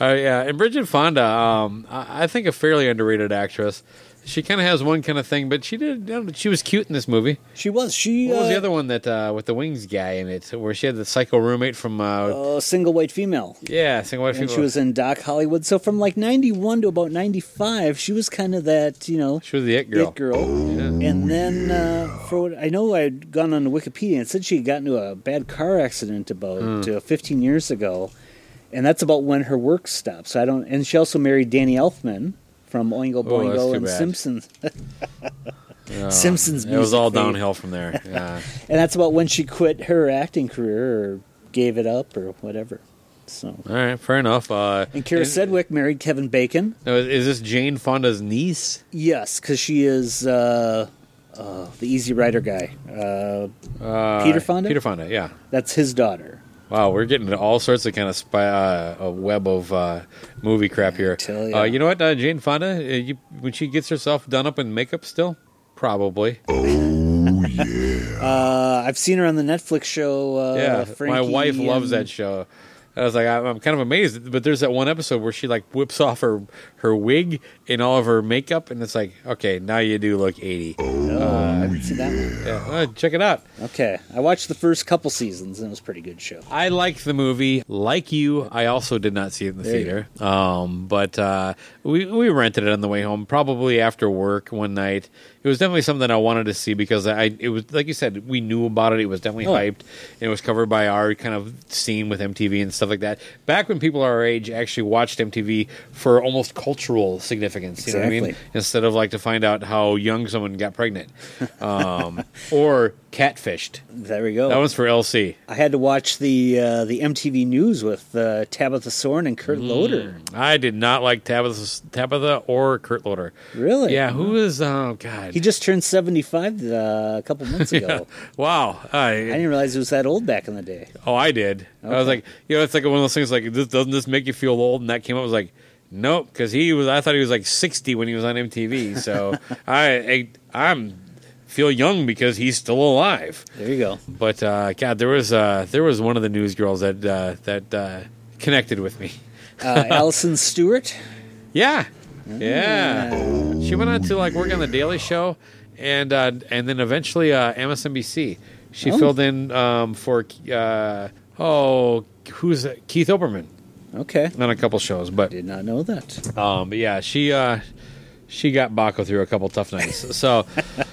[SPEAKER 2] Uh, yeah, and Bridget Fonda, um, I, I think a fairly underrated actress. She kind of has one kind of thing, but she did. She was cute in this movie.
[SPEAKER 1] She was. She
[SPEAKER 2] What was the
[SPEAKER 1] uh,
[SPEAKER 2] other one that uh, with the wings guy in it, where she had the psycho roommate from? Uh,
[SPEAKER 1] uh, single white female.
[SPEAKER 2] yeah, single white female.
[SPEAKER 1] and
[SPEAKER 2] female.
[SPEAKER 1] she was in Doc Hollywood. So from like '91 to about '95, she was kind of that, you know,
[SPEAKER 2] She was the it girl.
[SPEAKER 1] it girl. And then uh, for what I know, I had gone on Wikipedia and it said she gotten into a bad car accident about uh, 15 years ago, and that's about when her work stopped. So I don't. And she also married Danny Elfman from Oingo
[SPEAKER 2] Oh,
[SPEAKER 1] Boingo
[SPEAKER 2] too
[SPEAKER 1] and
[SPEAKER 2] bad.
[SPEAKER 1] Simpsons.
[SPEAKER 2] Oh,
[SPEAKER 1] Simpsons
[SPEAKER 2] It was all downhill from there. Yeah.
[SPEAKER 1] and that's about when she quit her acting career or gave it up or whatever. So.
[SPEAKER 2] all right, fair enough. Uh,
[SPEAKER 1] And Kyra Sedgwick married Kevin Bacon.
[SPEAKER 2] is this Jane Fonda's niece?
[SPEAKER 1] Yes, because she is uh, uh, the Easy Rider guy. Uh,
[SPEAKER 2] Uh,
[SPEAKER 1] Peter Fonda?
[SPEAKER 2] Peter Fonda. Yeah.
[SPEAKER 1] that's his daughter.
[SPEAKER 2] Wow, we're getting into all sorts of kind of spy, uh, a web of uh, movie crap here.
[SPEAKER 1] tell ya.
[SPEAKER 2] Uh, you know what, uh, Jane Fonda, uh, you, when she gets herself done up in makeup, still probably.
[SPEAKER 1] Oh Uh, I've seen her on the Netflix show. Uh,
[SPEAKER 2] yeah,
[SPEAKER 1] Frankie
[SPEAKER 2] my wife loves that show. I was like, I'm, I'm kind of amazed. But there's that one episode where she like whips off her her wig and all of her makeup, and it's like, okay, now you do look 80.
[SPEAKER 1] Oh, I didn't see that one.
[SPEAKER 2] Yeah, uh, check it out.
[SPEAKER 1] Okay, I watched the first couple seasons and it was a pretty good show.
[SPEAKER 2] I liked the movie. Like you, I also did not see it in the
[SPEAKER 1] There
[SPEAKER 2] theater. Um, but uh, we we rented it on the way home, probably after work one night. It was definitely something I wanted to see because I it was like you said, we knew about it. It was definitely
[SPEAKER 1] Oh.
[SPEAKER 2] hyped. And it was covered by our kind of scene with MTV and stuff like that. Back when people our age actually watched MTV for almost cultural significance. You know what I mean? Instead of like to find out how young someone got pregnant, um, or catfished.
[SPEAKER 1] There we go.
[SPEAKER 2] That one's for LC.
[SPEAKER 1] I had to watch the uh, the MTV News with uh, Tabitha Soren and Kurt Loder.
[SPEAKER 2] I did not like Tabitha, Tabitha or Kurt Loder.
[SPEAKER 1] Really?
[SPEAKER 2] Yeah. Who is? Oh God.
[SPEAKER 1] He just turned seventy five uh, a couple months ago.
[SPEAKER 2] Wow. I,
[SPEAKER 1] I didn't realize he was that old back in the day.
[SPEAKER 2] oh, I did. I was like, you know, it's like one of those things. Like, this, doesn't this make you feel old? And that came up. I was like, nope, because he was. I thought he was like sixty when he was on MTV. So I, I, I'm feel young because he's still alive.
[SPEAKER 1] There you go.
[SPEAKER 2] But uh, God, there was uh, there was one of the news girls that uh, that uh, connected with me.
[SPEAKER 1] Uh, Alison Stewart.
[SPEAKER 2] Yeah, yeah. She went on to like work on the Daily Show, and uh, and then eventually uh, MSNBC. She
[SPEAKER 1] Oh.
[SPEAKER 2] filled in um, for uh, oh who's? Keith Olbermann
[SPEAKER 1] Okay.
[SPEAKER 2] on a couple shows, but
[SPEAKER 1] Did not know that.
[SPEAKER 2] um, but yeah, she uh, she got Baco through a couple tough nights. So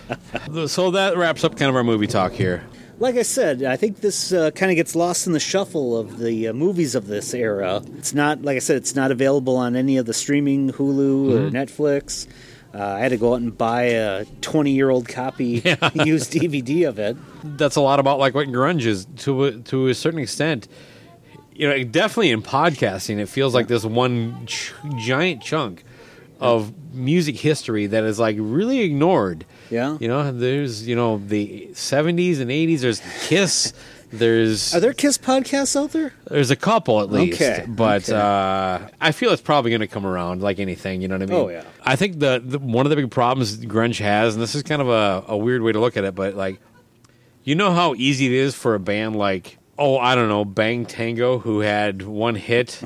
[SPEAKER 2] so that wraps up kind of our movie talk here.
[SPEAKER 1] Like I said, I think this uh, kind of gets lost in the shuffle of the uh, movies of this era. It's not, like I said, it's not available on any of the streaming Hulu or
[SPEAKER 2] Mhm.
[SPEAKER 1] Netflix. Uh, I had to go out and buy a 20 year old copy used DVD of it.
[SPEAKER 2] that's a lot about like what grunge is to a, to a certain extent. You know, definitely in podcasting, it feels like this one ch- giant chunk of music history that is like really ignored.
[SPEAKER 1] Yeah.
[SPEAKER 2] You know, there's you know the '70s and '80s. There's Kiss. There's
[SPEAKER 1] Are there Kiss podcasts out there?
[SPEAKER 2] there's a couple at least,
[SPEAKER 1] Okay,
[SPEAKER 2] but
[SPEAKER 1] okay.
[SPEAKER 2] Uh, I feel it's probably going to come around like anything. You know what I mean?
[SPEAKER 1] Oh, yeah.
[SPEAKER 2] I think the, the one of the big problems grunge has, and this is kind of a, a weird way to look at it, but like, you know how easy it is for a band like oh I don't know Bang Tango who had one hit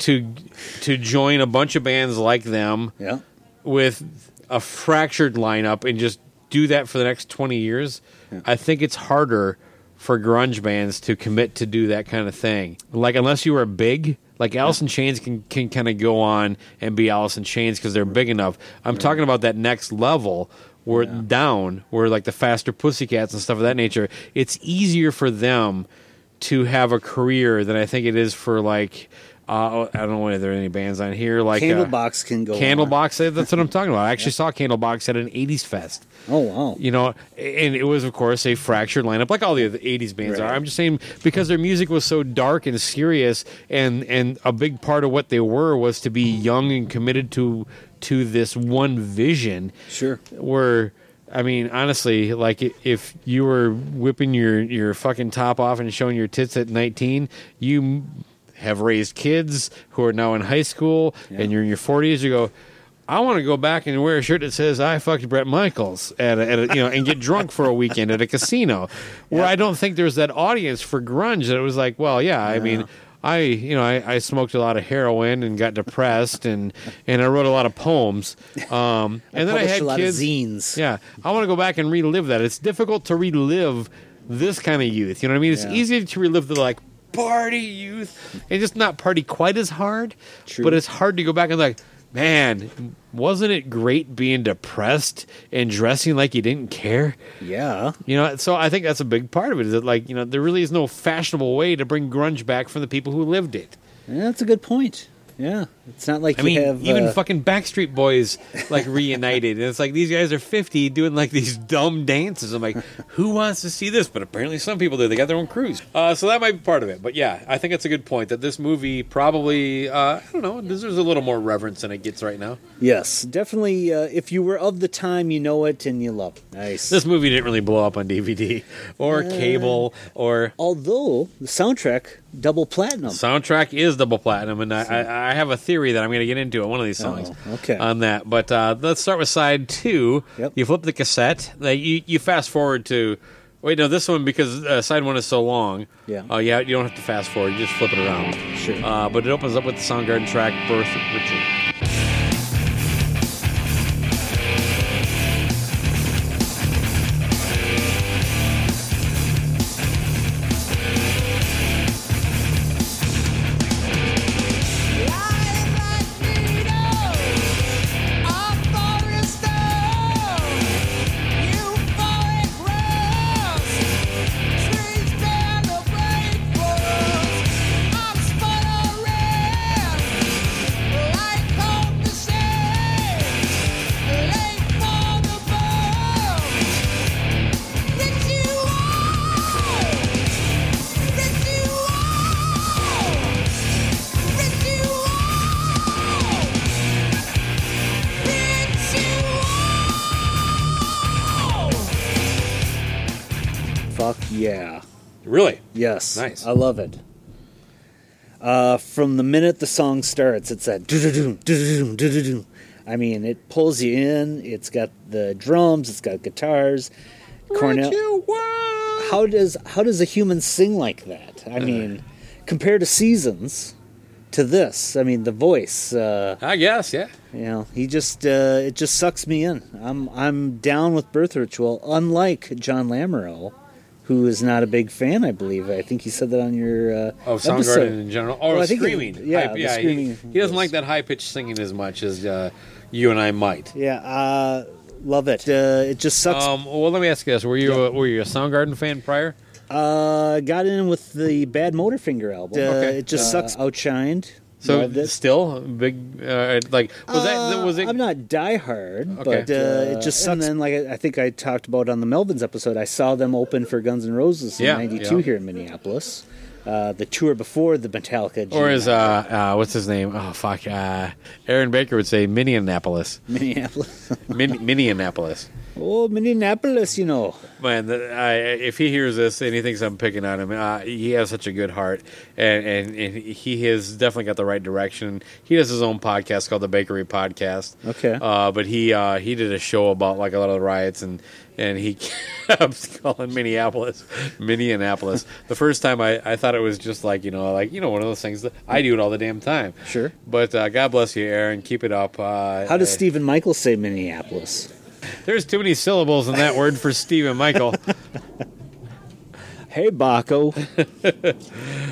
[SPEAKER 2] to to join a bunch of bands like them
[SPEAKER 1] Yeah.
[SPEAKER 2] with a fractured lineup and just do that for the next 20 years, I think it's harder for grunge bands to commit to do that kind of thing. Like, unless you are big, like Alice in Chains can, can kind of go on and be Alice in Chains because they're big enough. I'm talking about that next level where down, where like the faster Pussycats and stuff of that nature, it's easier for them to have a career than I think it is for like. Uh, I don't know if there are any bands on here like uh,
[SPEAKER 1] Candlebox can go.
[SPEAKER 2] Candlebox. eh, That's what I'm talking about. I actually saw Candlebox at an '80s fest.
[SPEAKER 1] Oh wow.
[SPEAKER 2] You know, and it was of course a fractured lineup, like all the other '80s bands
[SPEAKER 1] Right.
[SPEAKER 2] are. I'm just saying because their music was so dark and serious, and and a big part of what they were was to be young and committed to to this one vision.
[SPEAKER 1] Sure.
[SPEAKER 2] Where. I mean, honestly, like if you were whipping your, your fucking top off and showing your tits at 19, you have raised kids who are now in high school and you're in your 40s, you go, I want to go back and wear a shirt that says I fucked Bret Michaels at a, at a, you know and get drunk for a weekend at a casino. Where I don't think there's that audience for grunge that it was like, well, yeah, I mean, I you know I, I smoked a lot of heroin and got depressed and and I wrote a lot of poems. Um, and then I had
[SPEAKER 1] a lot
[SPEAKER 2] kids.
[SPEAKER 1] of zines.
[SPEAKER 2] Yeah, I want to go back and relive that. It's difficult to relive this kind of youth. You know what I mean? It's
[SPEAKER 1] Yeah.
[SPEAKER 2] easy to relive the like party youth and just not party quite as hard.
[SPEAKER 1] True.
[SPEAKER 2] But it's hard to go back and like, man, wasn't it great being depressed and dressing like you didn't care?
[SPEAKER 1] Yeah.
[SPEAKER 2] You know, so I think that's a big part of it. Is that like you know there really is no fashionable way to bring grunge back from the people who lived it.
[SPEAKER 1] Yeah, that's a good point. Yeah. It's not like
[SPEAKER 2] I
[SPEAKER 1] you
[SPEAKER 2] mean,
[SPEAKER 1] have
[SPEAKER 2] even
[SPEAKER 1] uh,
[SPEAKER 2] fucking Backstreet Boys like reunited, and it's like these guys are fifty doing like these dumb dances. I'm like, who wants to see this? But apparently, some people do. They got their own crews, uh, so that might be part of it. But yeah, I think it's a good point that this movie probably, uh, I don't know, deserves a little more reverence than it gets right now.
[SPEAKER 1] Yes, definitely. Uh, if you were of the time, you know it and you love it. Nice.
[SPEAKER 2] This movie didn't really blow up on DVD or cable or
[SPEAKER 1] Although the soundtrack double platinum.
[SPEAKER 2] soundtrack is double platinum, and I, I, I have a theory that I'm going to get into on one of these songs.
[SPEAKER 1] Oh, okay.
[SPEAKER 2] On that, but uh, let's start with side two.
[SPEAKER 1] Yep.
[SPEAKER 2] You flip the cassette. Like, you you fast forward to Wait, no, this one because uh, side one is so long.
[SPEAKER 1] Yeah.
[SPEAKER 2] Uh, yeah, you don't have to fast forward. You just flip it around.
[SPEAKER 1] Sure.
[SPEAKER 2] Uh, but it opens up with the Soundgarden track "Birth Ritual."
[SPEAKER 1] Yes.
[SPEAKER 2] Nice.
[SPEAKER 1] I love it. Uh, from the minute the song starts, it's that do-do-do, do-do-do, do-do-do. I mean, it pulls you in. It's got the drums. It's got guitars. Cornell. How does how does a human sing like that? I mean, compared to Seasons, to this, I mean, the voice. Uh,
[SPEAKER 2] I guess, yeah.
[SPEAKER 1] You know, he just uh, it just sucks me in. I'm I'm down with Birth Ritual. Unlike John Lamoureux, who is not a big fan. I believe. I think he said that on your uh,
[SPEAKER 2] Oh,
[SPEAKER 1] episode.
[SPEAKER 2] Soundgarden in general. Or
[SPEAKER 1] Well, I think it-
[SPEAKER 2] screaming.
[SPEAKER 1] yeah,
[SPEAKER 2] High- yeah. he-
[SPEAKER 1] screaming
[SPEAKER 2] He, doesn't like that high pitched singing as much as uh, you and I might.
[SPEAKER 1] Yeah, uh, love it. Uh, it just sucks.
[SPEAKER 2] Um, well, let me ask you this: Were you a, were you a Soundgarden fan prior?
[SPEAKER 1] Uh, got in with the Bad Motorfinger album. Uh,
[SPEAKER 2] Okay.
[SPEAKER 1] It just
[SPEAKER 2] Uh,
[SPEAKER 1] sucks. Outshined.
[SPEAKER 2] So
[SPEAKER 1] Loved it.
[SPEAKER 2] still big, uh, like was that
[SPEAKER 1] Uh,
[SPEAKER 2] was it?
[SPEAKER 1] I'm not diehard,
[SPEAKER 2] Okay.
[SPEAKER 1] but uh, it just sucks. And then, like I I think I talked about on the Melvins episode, I saw them open for Guns N' Roses in
[SPEAKER 2] Yeah,
[SPEAKER 1] '92
[SPEAKER 2] yeah.
[SPEAKER 1] here in Minneapolis. Uh, the tour before the Metallica.
[SPEAKER 2] Or is uh, uh what's his name? Oh fuck, uh, Aaron Baker would say Minneapolis.
[SPEAKER 1] Minneapolis.
[SPEAKER 2] Min- Minneapolis.
[SPEAKER 1] Oh Minneapolis, you know.
[SPEAKER 2] Man, the, I, if he hears this and he thinks I'm picking on him, uh, he has such a good heart, and, and, and he has definitely got the right direction. He does his own podcast called the Bakery Podcast.
[SPEAKER 1] Okay.
[SPEAKER 2] uh, but he uh, he did a show about like a lot of the riots, and and he kept calling Minneapolis Minneapolis. the first time I, I thought it was just like you know like you know one of those things that I do it all the damn time.
[SPEAKER 1] Sure.
[SPEAKER 2] But uh, God bless you, Aaron. Keep it up. Uh,
[SPEAKER 1] How does
[SPEAKER 2] uh,
[SPEAKER 1] Stephen Michael say Minneapolis?
[SPEAKER 2] There's too many syllables in that word for Stephen Michael.
[SPEAKER 1] Hey, Baco.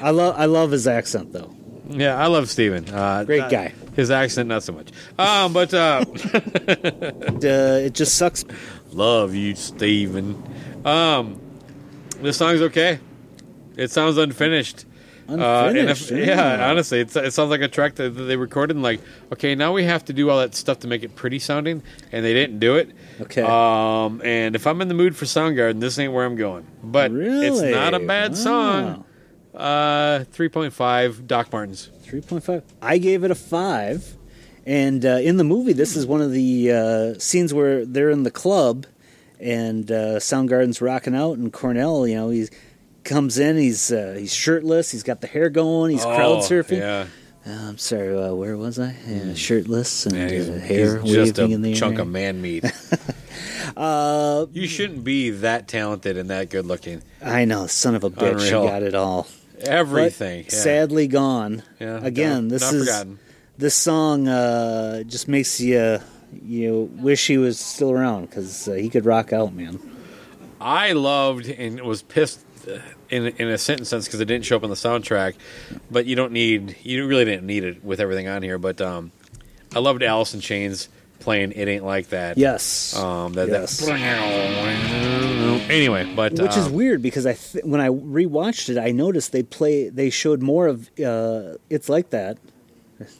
[SPEAKER 1] I love I love his accent though.
[SPEAKER 2] Yeah, I love Steven. Uh,
[SPEAKER 1] Great
[SPEAKER 2] uh,
[SPEAKER 1] guy.
[SPEAKER 2] His accent, not so much. Um, but uh,
[SPEAKER 1] uh, it just sucks.
[SPEAKER 2] Love you, Steven. Um, this song's okay. It sounds unfinished. Uh, and if-
[SPEAKER 1] Unfinished,
[SPEAKER 2] yeah, honestly, it's, it sounds like a track that, they recorded and like, okay, now we have to do all that stuff to make it pretty sounding, and they didn't do it.
[SPEAKER 1] Okay.
[SPEAKER 2] Um, and if I'm in the mood for Soundgarden, this ain't where I'm going. But it's not a
[SPEAKER 1] Really?
[SPEAKER 2] bad song. Uh, 3.5 Doc Martens.
[SPEAKER 1] 3.5. I gave it a 5. And uh, in the movie, this is one of the uh, scenes where they're in the club and uh, Soundgarden's rocking out, and Cornell, you know, he comes in, he's uh, he's shirtless, he's got the hair going, he's crowd
[SPEAKER 2] Oh,
[SPEAKER 1] surfing.
[SPEAKER 2] yeah.
[SPEAKER 1] Uh, I'm sorry, uh, where was I? Yeah, shirtless and
[SPEAKER 2] Yeah, he's,
[SPEAKER 1] uh, hair
[SPEAKER 2] he's just a
[SPEAKER 1] in the
[SPEAKER 2] chunk
[SPEAKER 1] air.
[SPEAKER 2] of man meat.
[SPEAKER 1] Uh,
[SPEAKER 2] you shouldn't be that talented and that good looking.
[SPEAKER 1] I know, son of a bitch,
[SPEAKER 2] Unreal.
[SPEAKER 1] he got it all.
[SPEAKER 2] Everything, yeah.
[SPEAKER 1] sadly gone.
[SPEAKER 2] Yeah,
[SPEAKER 1] Again,
[SPEAKER 2] not-
[SPEAKER 1] this
[SPEAKER 2] not
[SPEAKER 1] is
[SPEAKER 2] forgotten.
[SPEAKER 1] this song uh, just makes you you wish he was still around because uh, he could rock out, man.
[SPEAKER 2] I loved and was pissed uh, in in a sentence sense because it didn't show up on the soundtrack. But you don't need you really didn't need it with everything on here. But um, I loved Alice in Chains playing "It Ain't Like That."
[SPEAKER 1] Yes.
[SPEAKER 2] Um, that,
[SPEAKER 1] Yes.
[SPEAKER 2] that anyway, but
[SPEAKER 1] Which is
[SPEAKER 2] uh,
[SPEAKER 1] weird because I th- when I rewatched it, I noticed they play they showed more of uh, it's like that.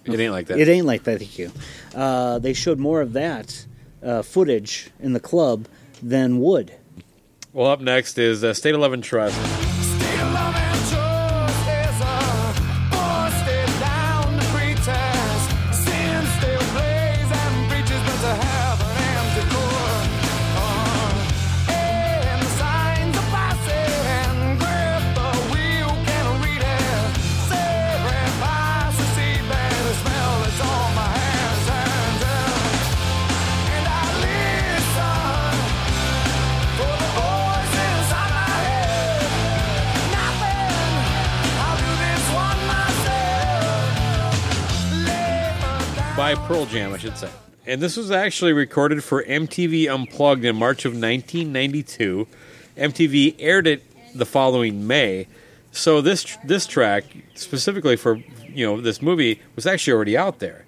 [SPEAKER 2] It ain't like that.
[SPEAKER 1] It ain't like that. Thank you. Uh, they showed more of that uh, footage in the club than would.
[SPEAKER 2] Well, up next is uh, State
[SPEAKER 7] of Love
[SPEAKER 2] and Trust. Jam, I should say. And this was actually recorded for MTV Unplugged in March of 1992. MTV aired it the following May. So this this track specifically for you know this movie was actually already out there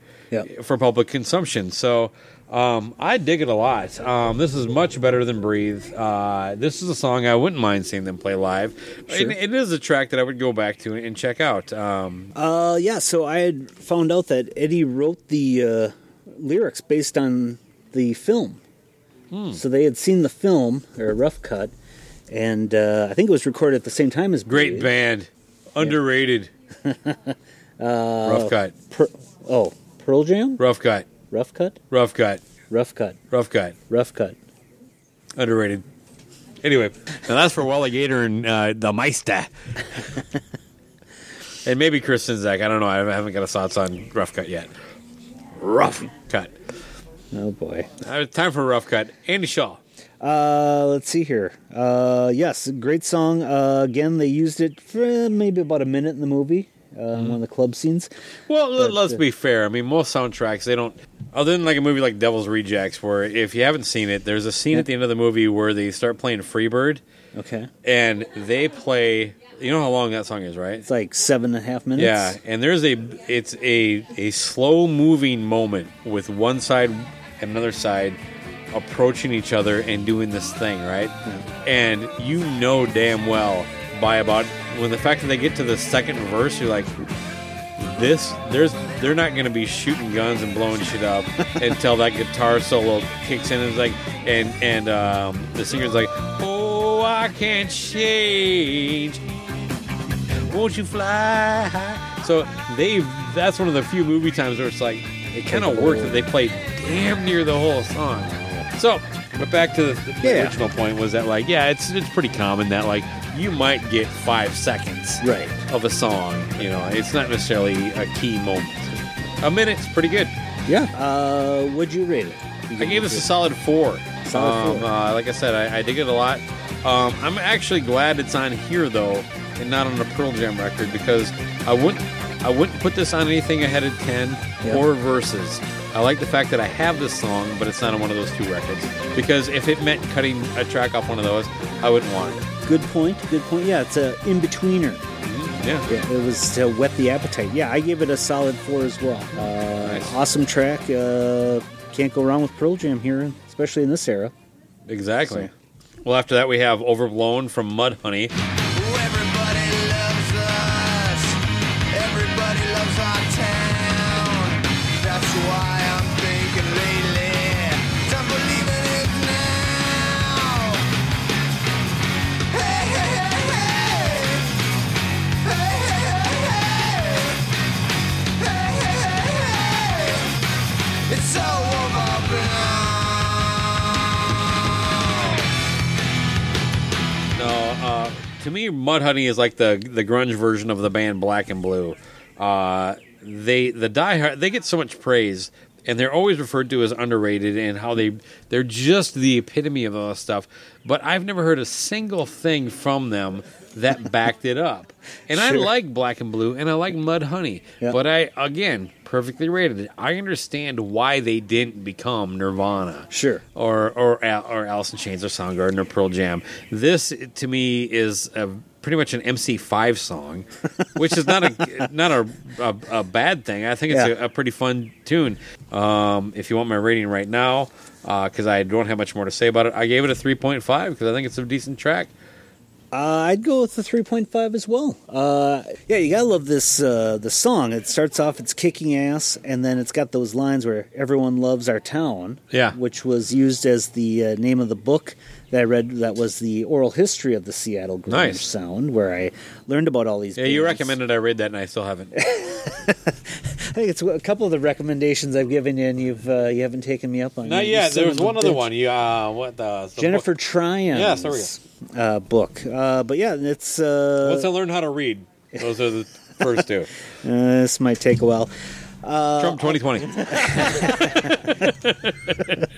[SPEAKER 2] for public consumption. So um, I dig it a lot. Um, this is much better than Breathe. Uh, this is a song I wouldn't mind seeing them play live.
[SPEAKER 1] Sure.
[SPEAKER 2] And it is a track that I would go back to and check out. Um,
[SPEAKER 1] Uh, yeah, so I had found out that Eddie wrote the uh, lyrics based on the film.
[SPEAKER 2] Hmm.
[SPEAKER 1] So they had seen the film, or a rough cut, and uh, I think it was recorded at the same time as
[SPEAKER 2] great band, underrated.
[SPEAKER 1] Uh,
[SPEAKER 2] Rough Cut.
[SPEAKER 1] Per- oh, Pearl Jam?
[SPEAKER 2] Rough Cut.
[SPEAKER 1] Rough Cut?
[SPEAKER 2] Rough Cut.
[SPEAKER 1] Rough Cut.
[SPEAKER 2] Rough Cut.
[SPEAKER 1] Rough Cut.
[SPEAKER 2] Underrated. Anyway, now that's for Wally Gator and uh, the Meister. and maybe Chris Zach. I don't know. I haven't got a thoughts on Rough Cut yet. Rough Cut.
[SPEAKER 1] Oh boy.
[SPEAKER 2] Uh, time for a Rough Cut. Andy Shaw.
[SPEAKER 1] Uh, let's see here. Uh, yes, great song. Uh, again, they used it for uh, maybe about a minute in the movie, uh, in one of the club scenes.
[SPEAKER 2] Well,
[SPEAKER 1] But,
[SPEAKER 2] let's
[SPEAKER 1] uh,
[SPEAKER 2] be fair. I mean, most soundtracks they don't. Other than like a movie like Devil's Rejects, where if you haven't seen it, there's a scene at the end of the movie where they start playing Freebird,
[SPEAKER 1] Okay.
[SPEAKER 2] and they play. You know how long that song is, right?
[SPEAKER 1] It's like seven and a half minutes.
[SPEAKER 2] Yeah, and there's a it's a a slow moving moment with one side and another side approaching each other and doing this thing, right? And you know damn well by about when the fact that they get to the second verse, you're like, this there's they're not going to be shooting guns and blowing shit up until that guitar solo kicks in and it's like and and um, the singer's like oh i can't change won't you fly high? So they that's one of the few movie times where it's like it kind of worked that they played damn near the whole song. So, but back to the, the
[SPEAKER 1] Yeah.
[SPEAKER 2] original point was that like yeah, it's it's pretty common that like you might get five seconds
[SPEAKER 1] Right.
[SPEAKER 2] of a song. You know, it's not necessarily a key moment. A minute's pretty good.
[SPEAKER 1] Yeah. Uh, would you rate it?
[SPEAKER 2] I gave this a solid four.
[SPEAKER 1] Solid
[SPEAKER 2] Um,
[SPEAKER 1] four.
[SPEAKER 2] Uh, like I said, I, I dig it a lot. Um, I'm actually glad it's on here though, and not on a Pearl Jam record because I wouldn't I wouldn't put this on anything ahead of ten
[SPEAKER 1] Yeah.
[SPEAKER 2] or verses. I like the fact that I have this song, but it's not on one of those two records. Because if it meant cutting a track off one of those, I wouldn't want it.
[SPEAKER 1] Good point. Good point. Yeah, it's a in betweener.
[SPEAKER 2] Yeah.
[SPEAKER 1] Yeah, it was to whet the appetite. Yeah, I gave it a solid four as well. Uh, Awesome track. Uh, can't go wrong with Pearl Jam here, especially in this era.
[SPEAKER 2] Exactly. Well, after that, we have Overblown from Mudhoney. To me, Mudhoney is like the the grunge version of the band Black and Blue. Uh, they the diehard they get so much praise, and they're always referred to as underrated, and how they they're just the epitome of all this stuff. But I've never heard a single thing from them that backed it up. And I like Black and Blue, and I like Mudhoney,
[SPEAKER 1] Yeah.
[SPEAKER 2] but I again perfectly rated. It. I understand why they didn't become Nirvana
[SPEAKER 1] Sure.
[SPEAKER 2] or or or Alice in Chains or Soundgarden or Pearl Jam. This to me is a, pretty much an MC5 song, which is not a not a, a, a bad thing. I think it's
[SPEAKER 1] Yeah.
[SPEAKER 2] a, a pretty fun tune. Um, if you want my rating right now, because I don't have much more to say about it, I gave it a 3.5 because I think it's a decent track.
[SPEAKER 1] Uh, I'd go with the 3.5 as well. Uh, yeah, you gotta love this uh, the song. It starts off, it's kicking ass, and then it's got those lines where everyone loves our town.
[SPEAKER 2] Yeah.
[SPEAKER 1] which was used as the uh, name of the book that I read. That was the oral history of the Seattle grunge
[SPEAKER 2] Nice.
[SPEAKER 1] sound, where I learned about all these.
[SPEAKER 2] Yeah, you recommended I read that, and I still haven't.
[SPEAKER 1] I think it's a couple of the recommendations I've given you, and you've uh, you haven't taken me up on.
[SPEAKER 2] Not yet. There was one other
[SPEAKER 1] bitch.
[SPEAKER 2] one. You uh, what the the
[SPEAKER 1] Jennifer
[SPEAKER 2] book-
[SPEAKER 1] Tryon's
[SPEAKER 2] Yes, there
[SPEAKER 1] uh, book. Uh, but yeah, it's uh,
[SPEAKER 2] Once I learn how to read, those are the first two.
[SPEAKER 1] Uh, this might take a while. Uh,
[SPEAKER 2] Trump 2020.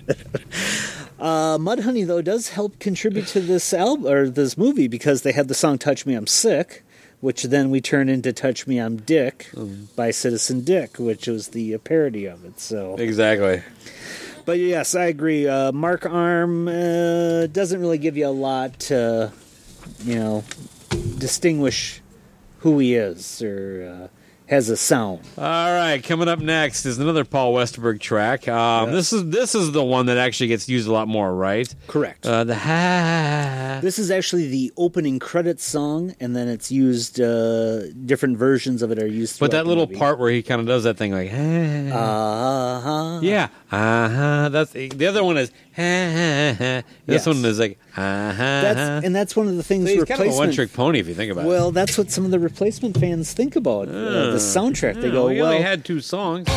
[SPEAKER 1] Uh, Mudhoney though does help contribute to this album or this movie because they had the song "Touch Me, I'm Sick," which then we turned into "Touch Me, I'm Dick"
[SPEAKER 2] Mm.
[SPEAKER 1] by Citizen Dick, which was the uh, parody of it. So
[SPEAKER 2] Exactly.
[SPEAKER 1] But yes, I agree. Uh, Mark Arm uh, doesn't really give you a lot to, you know, distinguish who he is or uh, has a sound.
[SPEAKER 2] All right, coming up next is another Paul Westerberg track. Um, This is this is the one that actually gets used a lot more, right?
[SPEAKER 1] Correct.
[SPEAKER 2] Uh, the ha.
[SPEAKER 1] This is actually the opening credits song, and then it's used. Uh, different versions of it are used.
[SPEAKER 2] But that little
[SPEAKER 1] movie.
[SPEAKER 2] part where he kind of does that thing like,
[SPEAKER 1] uh-huh.
[SPEAKER 2] yeah, uh-huh. That's the other one is, ha ha ha. this
[SPEAKER 1] Yes.
[SPEAKER 2] one is like, uh-huh.
[SPEAKER 1] That's and that's one of the things.
[SPEAKER 2] So he's kind of a one-trick pony if you think about it.
[SPEAKER 1] Well, that's what some of the replacement fans think about uh, the
[SPEAKER 2] Uh,
[SPEAKER 1] soundtrack. They go,
[SPEAKER 2] we
[SPEAKER 1] well,
[SPEAKER 2] only had two songs.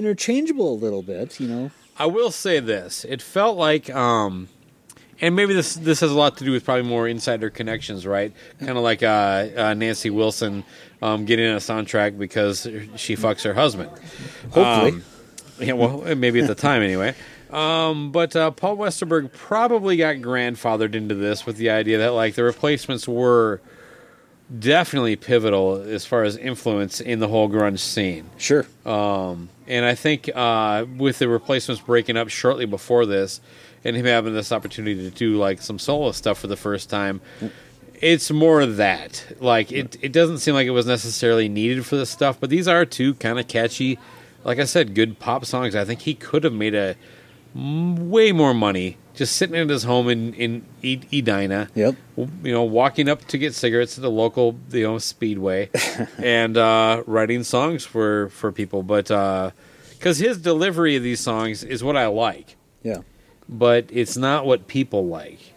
[SPEAKER 1] Interchangeable a little bit. You know,
[SPEAKER 2] I will say this: it felt like, um, and maybe this this has a lot to do with probably more insider connections, right? Kind of like uh, uh, Nancy Wilson um, getting a soundtrack because she fucks her husband.
[SPEAKER 1] Hopefully.
[SPEAKER 2] Um, yeah, well, maybe at the time anyway. Um, but uh, Paul Westerberg probably got grandfathered into this with the idea that like the replacements were definitely pivotal as far as influence in the whole grunge scene.
[SPEAKER 1] Sure.
[SPEAKER 2] Um, and I think uh, with the replacements breaking up shortly before this, and him having this opportunity to do like some solo stuff for the first time, it's more of that. Like it, it doesn't seem like it was necessarily needed for this stuff, but these are two kind of catchy, like I said, good pop songs. I think he could have made a m- way more money just sitting in his home in in Edina.
[SPEAKER 1] Yep.
[SPEAKER 2] You know, walking up to get cigarettes at the local you know speedway, and uh, writing songs for for people. But because his delivery of these songs is what I like,
[SPEAKER 1] yeah.
[SPEAKER 2] but it's not what people like.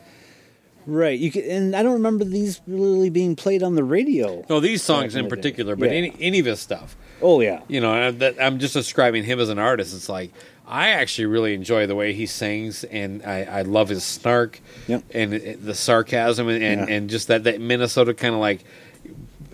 [SPEAKER 1] Right. You can, and I don't remember these really being played on the radio.
[SPEAKER 2] No, these songs
[SPEAKER 1] in
[SPEAKER 2] in
[SPEAKER 1] the day.
[SPEAKER 2] particular, but
[SPEAKER 1] Yeah.
[SPEAKER 2] any any of his stuff.
[SPEAKER 1] Oh yeah.
[SPEAKER 2] You know, and that, I'm just describing him as an artist. It's like I actually really enjoy the way he sings, and I, I love his snark
[SPEAKER 1] Yep.
[SPEAKER 2] and uh, the sarcasm, and and,
[SPEAKER 1] Yeah.
[SPEAKER 2] and just that that Minnesota kind of like.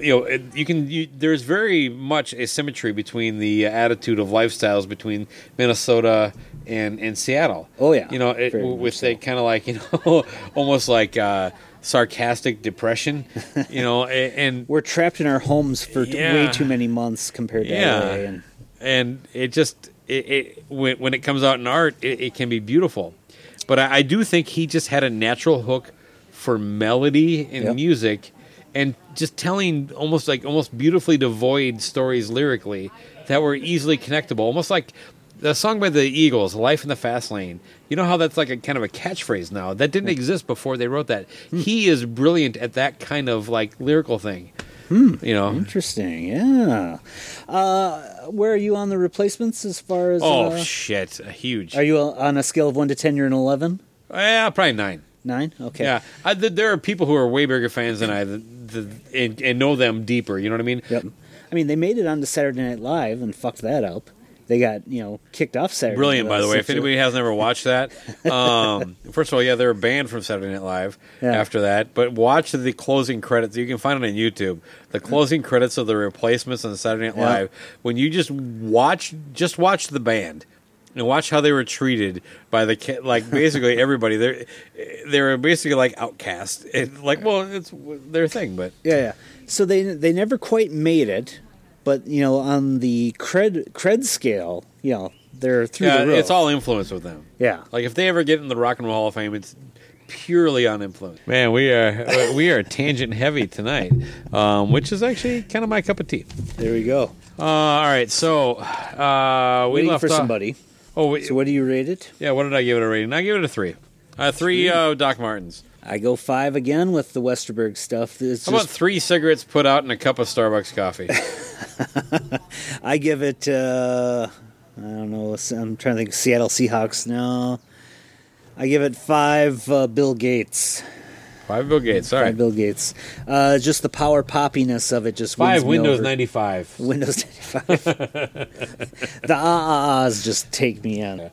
[SPEAKER 2] You know, you can. You, there's very much a symmetry between the uh, attitude of lifestyles between Minnesota and and Seattle.
[SPEAKER 1] Oh, yeah.
[SPEAKER 2] you know, it, with a kind of like you know, almost like uh, sarcastic depression. You know, a- and
[SPEAKER 1] We're trapped in our homes for t- way too many months compared to
[SPEAKER 2] Yeah.
[SPEAKER 1] LA. And
[SPEAKER 2] and it just it, it when, when it comes out in art it, it can be beautiful but I, I do think he just had a natural hook for melody and
[SPEAKER 1] Yep.
[SPEAKER 2] music and just telling almost like almost beautifully devoid stories lyrically that were easily connectable almost like the song by the eagles life in the fast lane you know how that's like a kind of a catchphrase now that didn't exist before they wrote that he is brilliant at that kind of like lyrical thing you know
[SPEAKER 1] interesting. Yeah. Uh, where are you on the replacements as far as?
[SPEAKER 2] oh
[SPEAKER 1] uh,
[SPEAKER 2] shit huge
[SPEAKER 1] Are you on a scale of one to ten? You're an eleven.
[SPEAKER 2] Yeah, probably nine.
[SPEAKER 1] Nine. Okay.
[SPEAKER 2] Yeah, I, th- there are people who are way bigger fans than I, th th and, and know them deeper. You know what I mean?
[SPEAKER 1] Yep. I mean, they made it onto Saturday Night Live and fucked that up. They got you know kicked off Saturday.
[SPEAKER 2] Brilliant, by the way. If anybody hasn't ever watched that, um, first of all, yeah, they're banned from Saturday Night Live
[SPEAKER 1] Yeah.
[SPEAKER 2] after that. But watch the closing credits. You can find it on YouTube. The closing credits of the replacements on Saturday Night
[SPEAKER 1] Yeah.
[SPEAKER 2] Live. When you just watch, just watch the band. And watch how they were treated by the like basically everybody. They're they were basically like outcast. It, like well, it's their thing, but
[SPEAKER 1] Yeah, yeah. So they they never quite made it, but you know, on the cred cred scale, you know, they're through
[SPEAKER 2] yeah,
[SPEAKER 1] the roof.
[SPEAKER 2] it's all influence with them.
[SPEAKER 1] Yeah.
[SPEAKER 2] Like if they ever get in the Rock and Roll Hall of Fame, it's purely on influence. Man, we are we are tangent heavy tonight, um, which is actually kind of my cup of tea.
[SPEAKER 1] There we go.
[SPEAKER 2] Uh, all right, so uh, we
[SPEAKER 1] Waiting
[SPEAKER 2] left
[SPEAKER 1] for
[SPEAKER 2] off-
[SPEAKER 1] somebody.
[SPEAKER 2] Oh, wait,
[SPEAKER 1] So what do you rate it?
[SPEAKER 2] yeah. What did I give it a rating? I give it a three. Uh, three uh, Doc Martens.
[SPEAKER 1] I go five again with the Westerberg stuff. It's
[SPEAKER 2] How about
[SPEAKER 1] just,
[SPEAKER 2] three cigarettes put out in a cup of Starbucks coffee?
[SPEAKER 1] I give it. Uh, I don't know. I'm trying to think. Seattle Seahawks. No, I give it five. Uh, Bill Gates.
[SPEAKER 2] Five Bill Gates. All right.
[SPEAKER 1] Five Bill Gates. Uh, just the power poppiness of it just
[SPEAKER 2] Five Windows ninety five.
[SPEAKER 1] Windows 95. the ah ah ahs just take me in.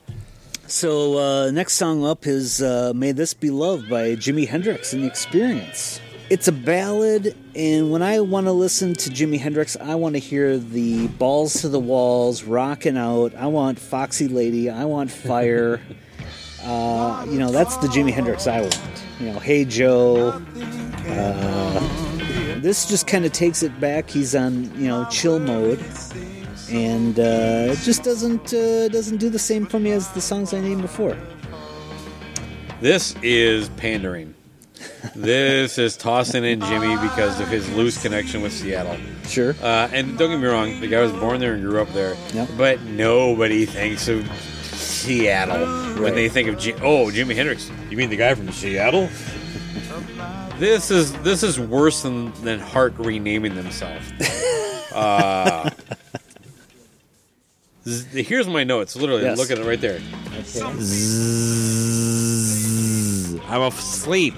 [SPEAKER 1] So, uh, next song up is uh, May This Be Love by Jimi Hendrix and the Experience. It's a ballad, and when I want to listen to Jimi Hendrix, I want to hear the balls to the walls, rocking out. I want Foxy Lady. I want fire. uh, you know, that's the Jimi Hendrix I want. You know, Hey Joe. Uh, this just kind of takes it back. He's on, you know, chill mode and uh, it just doesn't uh, doesn't do the same for me as the songs I named before.
[SPEAKER 2] This is pandering. This is tossing in Jimi because of his loose connection with Seattle.
[SPEAKER 1] Sure.
[SPEAKER 2] Uh, and don't get me wrong, the guy was born there and grew up there.
[SPEAKER 1] Yep.
[SPEAKER 2] But nobody thinks of Seattle when they think of Ji- oh Jimi Hendrix. You mean the guy from Seattle? this is this is worse than than Heart renaming themselves. uh, z- here's my notes. Literally,
[SPEAKER 1] Yes.
[SPEAKER 2] look at it right there. I'm asleep.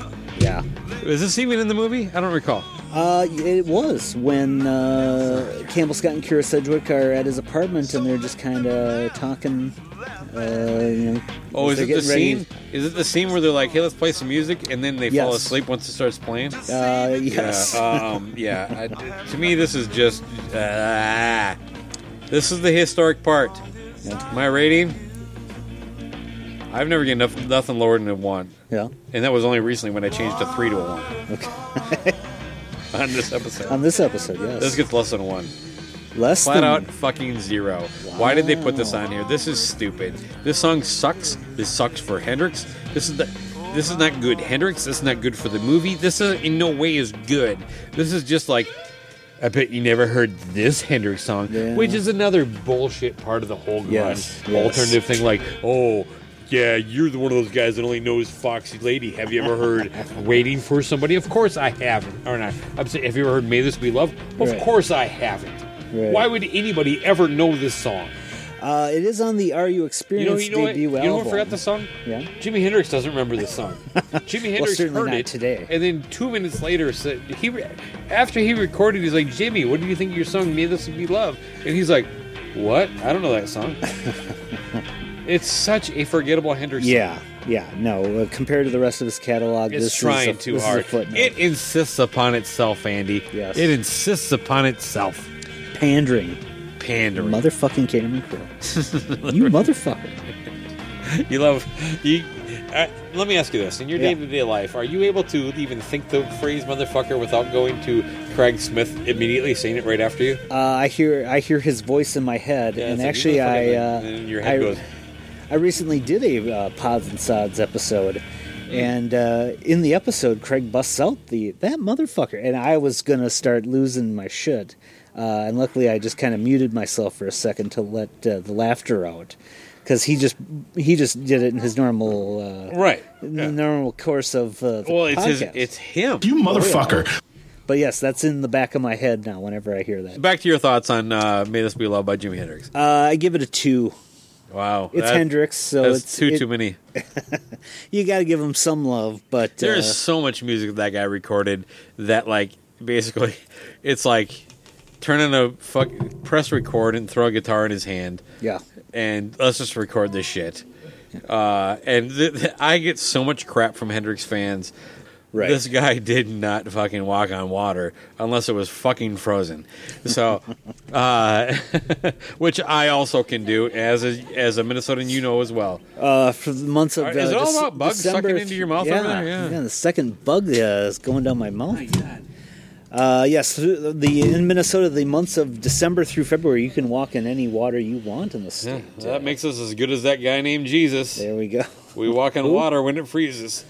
[SPEAKER 1] Yeah.
[SPEAKER 2] Is this even in the movie? I don't recall.
[SPEAKER 1] Uh, it was when uh, Campbell Scott and Kyra Sedgwick are at his apartment and they're just kind of talking. Uh, you know,
[SPEAKER 2] Oh, is it the
[SPEAKER 1] ready-
[SPEAKER 2] scene? Is it the scene where they're like, "Hey, let's play some music," and then they fall asleep once it starts playing?
[SPEAKER 1] Uh, yes.
[SPEAKER 2] Yeah. Um, yeah. I, to me, this is just. Uh, this is the historic part. My rating. I've never enough, nothing lower than a one.
[SPEAKER 1] Yeah.
[SPEAKER 2] And that was only recently when I changed to three to a one.
[SPEAKER 1] Okay.
[SPEAKER 2] On this episode.
[SPEAKER 1] On this episode, yes.
[SPEAKER 2] This gets less than a one.
[SPEAKER 1] Less
[SPEAKER 2] Flat
[SPEAKER 1] than
[SPEAKER 2] out fucking zero. Why did they put this on here? This is stupid. This song sucks. This sucks for Hendrix. This is the. This is not good, Hendrix. This is not good for the movie. This is in no way is good. This is just like, I bet you never heard this Hendrix song,
[SPEAKER 1] Yeah.
[SPEAKER 2] which is another bullshit part of the whole
[SPEAKER 1] Yes, yes.
[SPEAKER 2] alternative thing. Like, oh, yeah, you're the one of those guys that only knows Foxy Lady. Have you ever heard Waiting for Somebody? Of course I haven't. Or not. I'm saying, have you ever heard May This Be Love? Of
[SPEAKER 1] Right.
[SPEAKER 2] course I haven't.
[SPEAKER 1] Right.
[SPEAKER 2] Why would anybody ever know this song?
[SPEAKER 1] Uh, it is on the Are You
[SPEAKER 2] You know,
[SPEAKER 1] Experience
[SPEAKER 2] you know what?
[SPEAKER 1] debut
[SPEAKER 2] You know who forgot the song?
[SPEAKER 1] Yeah.
[SPEAKER 2] Jimi Hendrix doesn't remember the song. Jimi Hendrix
[SPEAKER 1] certainly
[SPEAKER 2] heard it
[SPEAKER 1] today.
[SPEAKER 2] and then two minutes later said he after he recorded, he's like, Jimi, what do you think of your song "May This Be Love"? And he's like, What? I don't know that song. it's such a forgettable Hendrix. song.
[SPEAKER 1] Yeah, yeah, no. Uh, compared to the rest of his catalog,
[SPEAKER 2] It's
[SPEAKER 1] this
[SPEAKER 2] trying
[SPEAKER 1] is a,
[SPEAKER 2] too
[SPEAKER 1] this is a
[SPEAKER 2] hard.
[SPEAKER 1] footnote.
[SPEAKER 2] It insists upon itself, Andy.
[SPEAKER 1] Yes.
[SPEAKER 2] It insists upon itself.
[SPEAKER 1] pandering,
[SPEAKER 2] Pandering.
[SPEAKER 1] motherfucking Cameron Crowe. you motherfucker.
[SPEAKER 2] you love you. Uh, let me ask you this: In your
[SPEAKER 1] Yeah.
[SPEAKER 2] day-to-day life, are you able to even think the phrase "motherfucker" without going to Craig Smith immediately saying it right after you?
[SPEAKER 1] Uh, I hear I hear his voice in my head,
[SPEAKER 2] Yeah,
[SPEAKER 1] and
[SPEAKER 2] it's like,
[SPEAKER 1] actually, I uh,
[SPEAKER 2] and your head
[SPEAKER 1] I,
[SPEAKER 2] goes-
[SPEAKER 1] I recently did a uh, Pods and Sods episode, and uh, in the episode, Craig busts out the that motherfucker, and I was gonna start losing my shit, uh, and luckily, I just kind of muted myself for a second to let uh, the laughter out. Because he just he just did it in his normal uh,
[SPEAKER 2] Right.
[SPEAKER 1] in the normal course of uh, the
[SPEAKER 2] Well, it's his, it's him.
[SPEAKER 11] You motherfucker.
[SPEAKER 1] But yes, that's in the back of my head now. Whenever I hear that,
[SPEAKER 2] Back to your thoughts on uh, "May This Be Love" by Jimi Hendrix.
[SPEAKER 1] uh, I give it a two.
[SPEAKER 2] Wow,
[SPEAKER 1] It's
[SPEAKER 2] that-
[SPEAKER 1] Hendrix, so it's
[SPEAKER 2] too
[SPEAKER 1] it-
[SPEAKER 2] too many.
[SPEAKER 1] You got to give him some love, but
[SPEAKER 2] There
[SPEAKER 1] uh,
[SPEAKER 2] is so much music that guy recorded that, like, basically, it's like turning a fuck press record and throw a guitar in his hand.
[SPEAKER 1] Yeah.
[SPEAKER 2] and let's just record this shit. Uh, and th- th- I get so much crap from Hendrix fans.
[SPEAKER 1] Right.
[SPEAKER 2] This guy did not fucking walk on water unless it was fucking frozen. So, uh, which I also can do as a as a Minnesotan, you know as well.
[SPEAKER 1] uh, for the months of uh,
[SPEAKER 2] is it all
[SPEAKER 1] Dec-
[SPEAKER 2] about bugs
[SPEAKER 1] December,
[SPEAKER 2] sucking into your mouth
[SPEAKER 1] yeah,
[SPEAKER 2] over there? Yeah.
[SPEAKER 1] the second bug uh, is going down my mouth. Uh, yes, the in Minnesota, the months of December through February, you can walk in any water you want in the
[SPEAKER 2] Yeah,
[SPEAKER 1] state.
[SPEAKER 2] that makes us as good as that guy named Jesus.
[SPEAKER 1] There we go.
[SPEAKER 2] We walk
[SPEAKER 1] in
[SPEAKER 2] water when it freezes.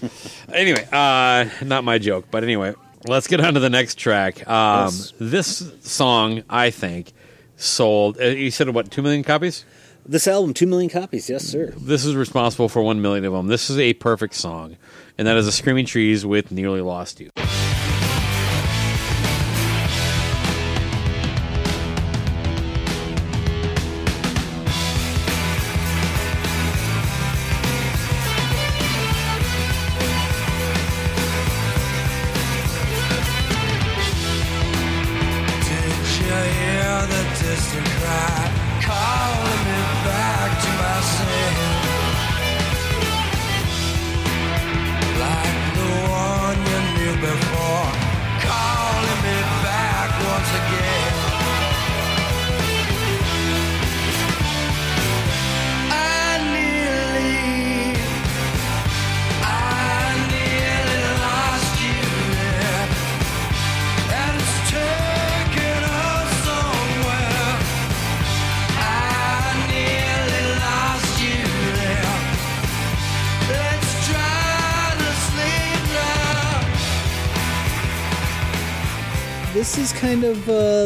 [SPEAKER 2] anyway, uh, not my joke, but anyway, let's get on to the next track. Um,
[SPEAKER 1] Yes.
[SPEAKER 2] This song, I think, sold. Uh, you said what? Two million copies.
[SPEAKER 1] This album, two million copies. Yes, sir.
[SPEAKER 2] This is responsible for one million of them. This is a perfect song, and that is the Screaming Trees" with "Nearly Lost You."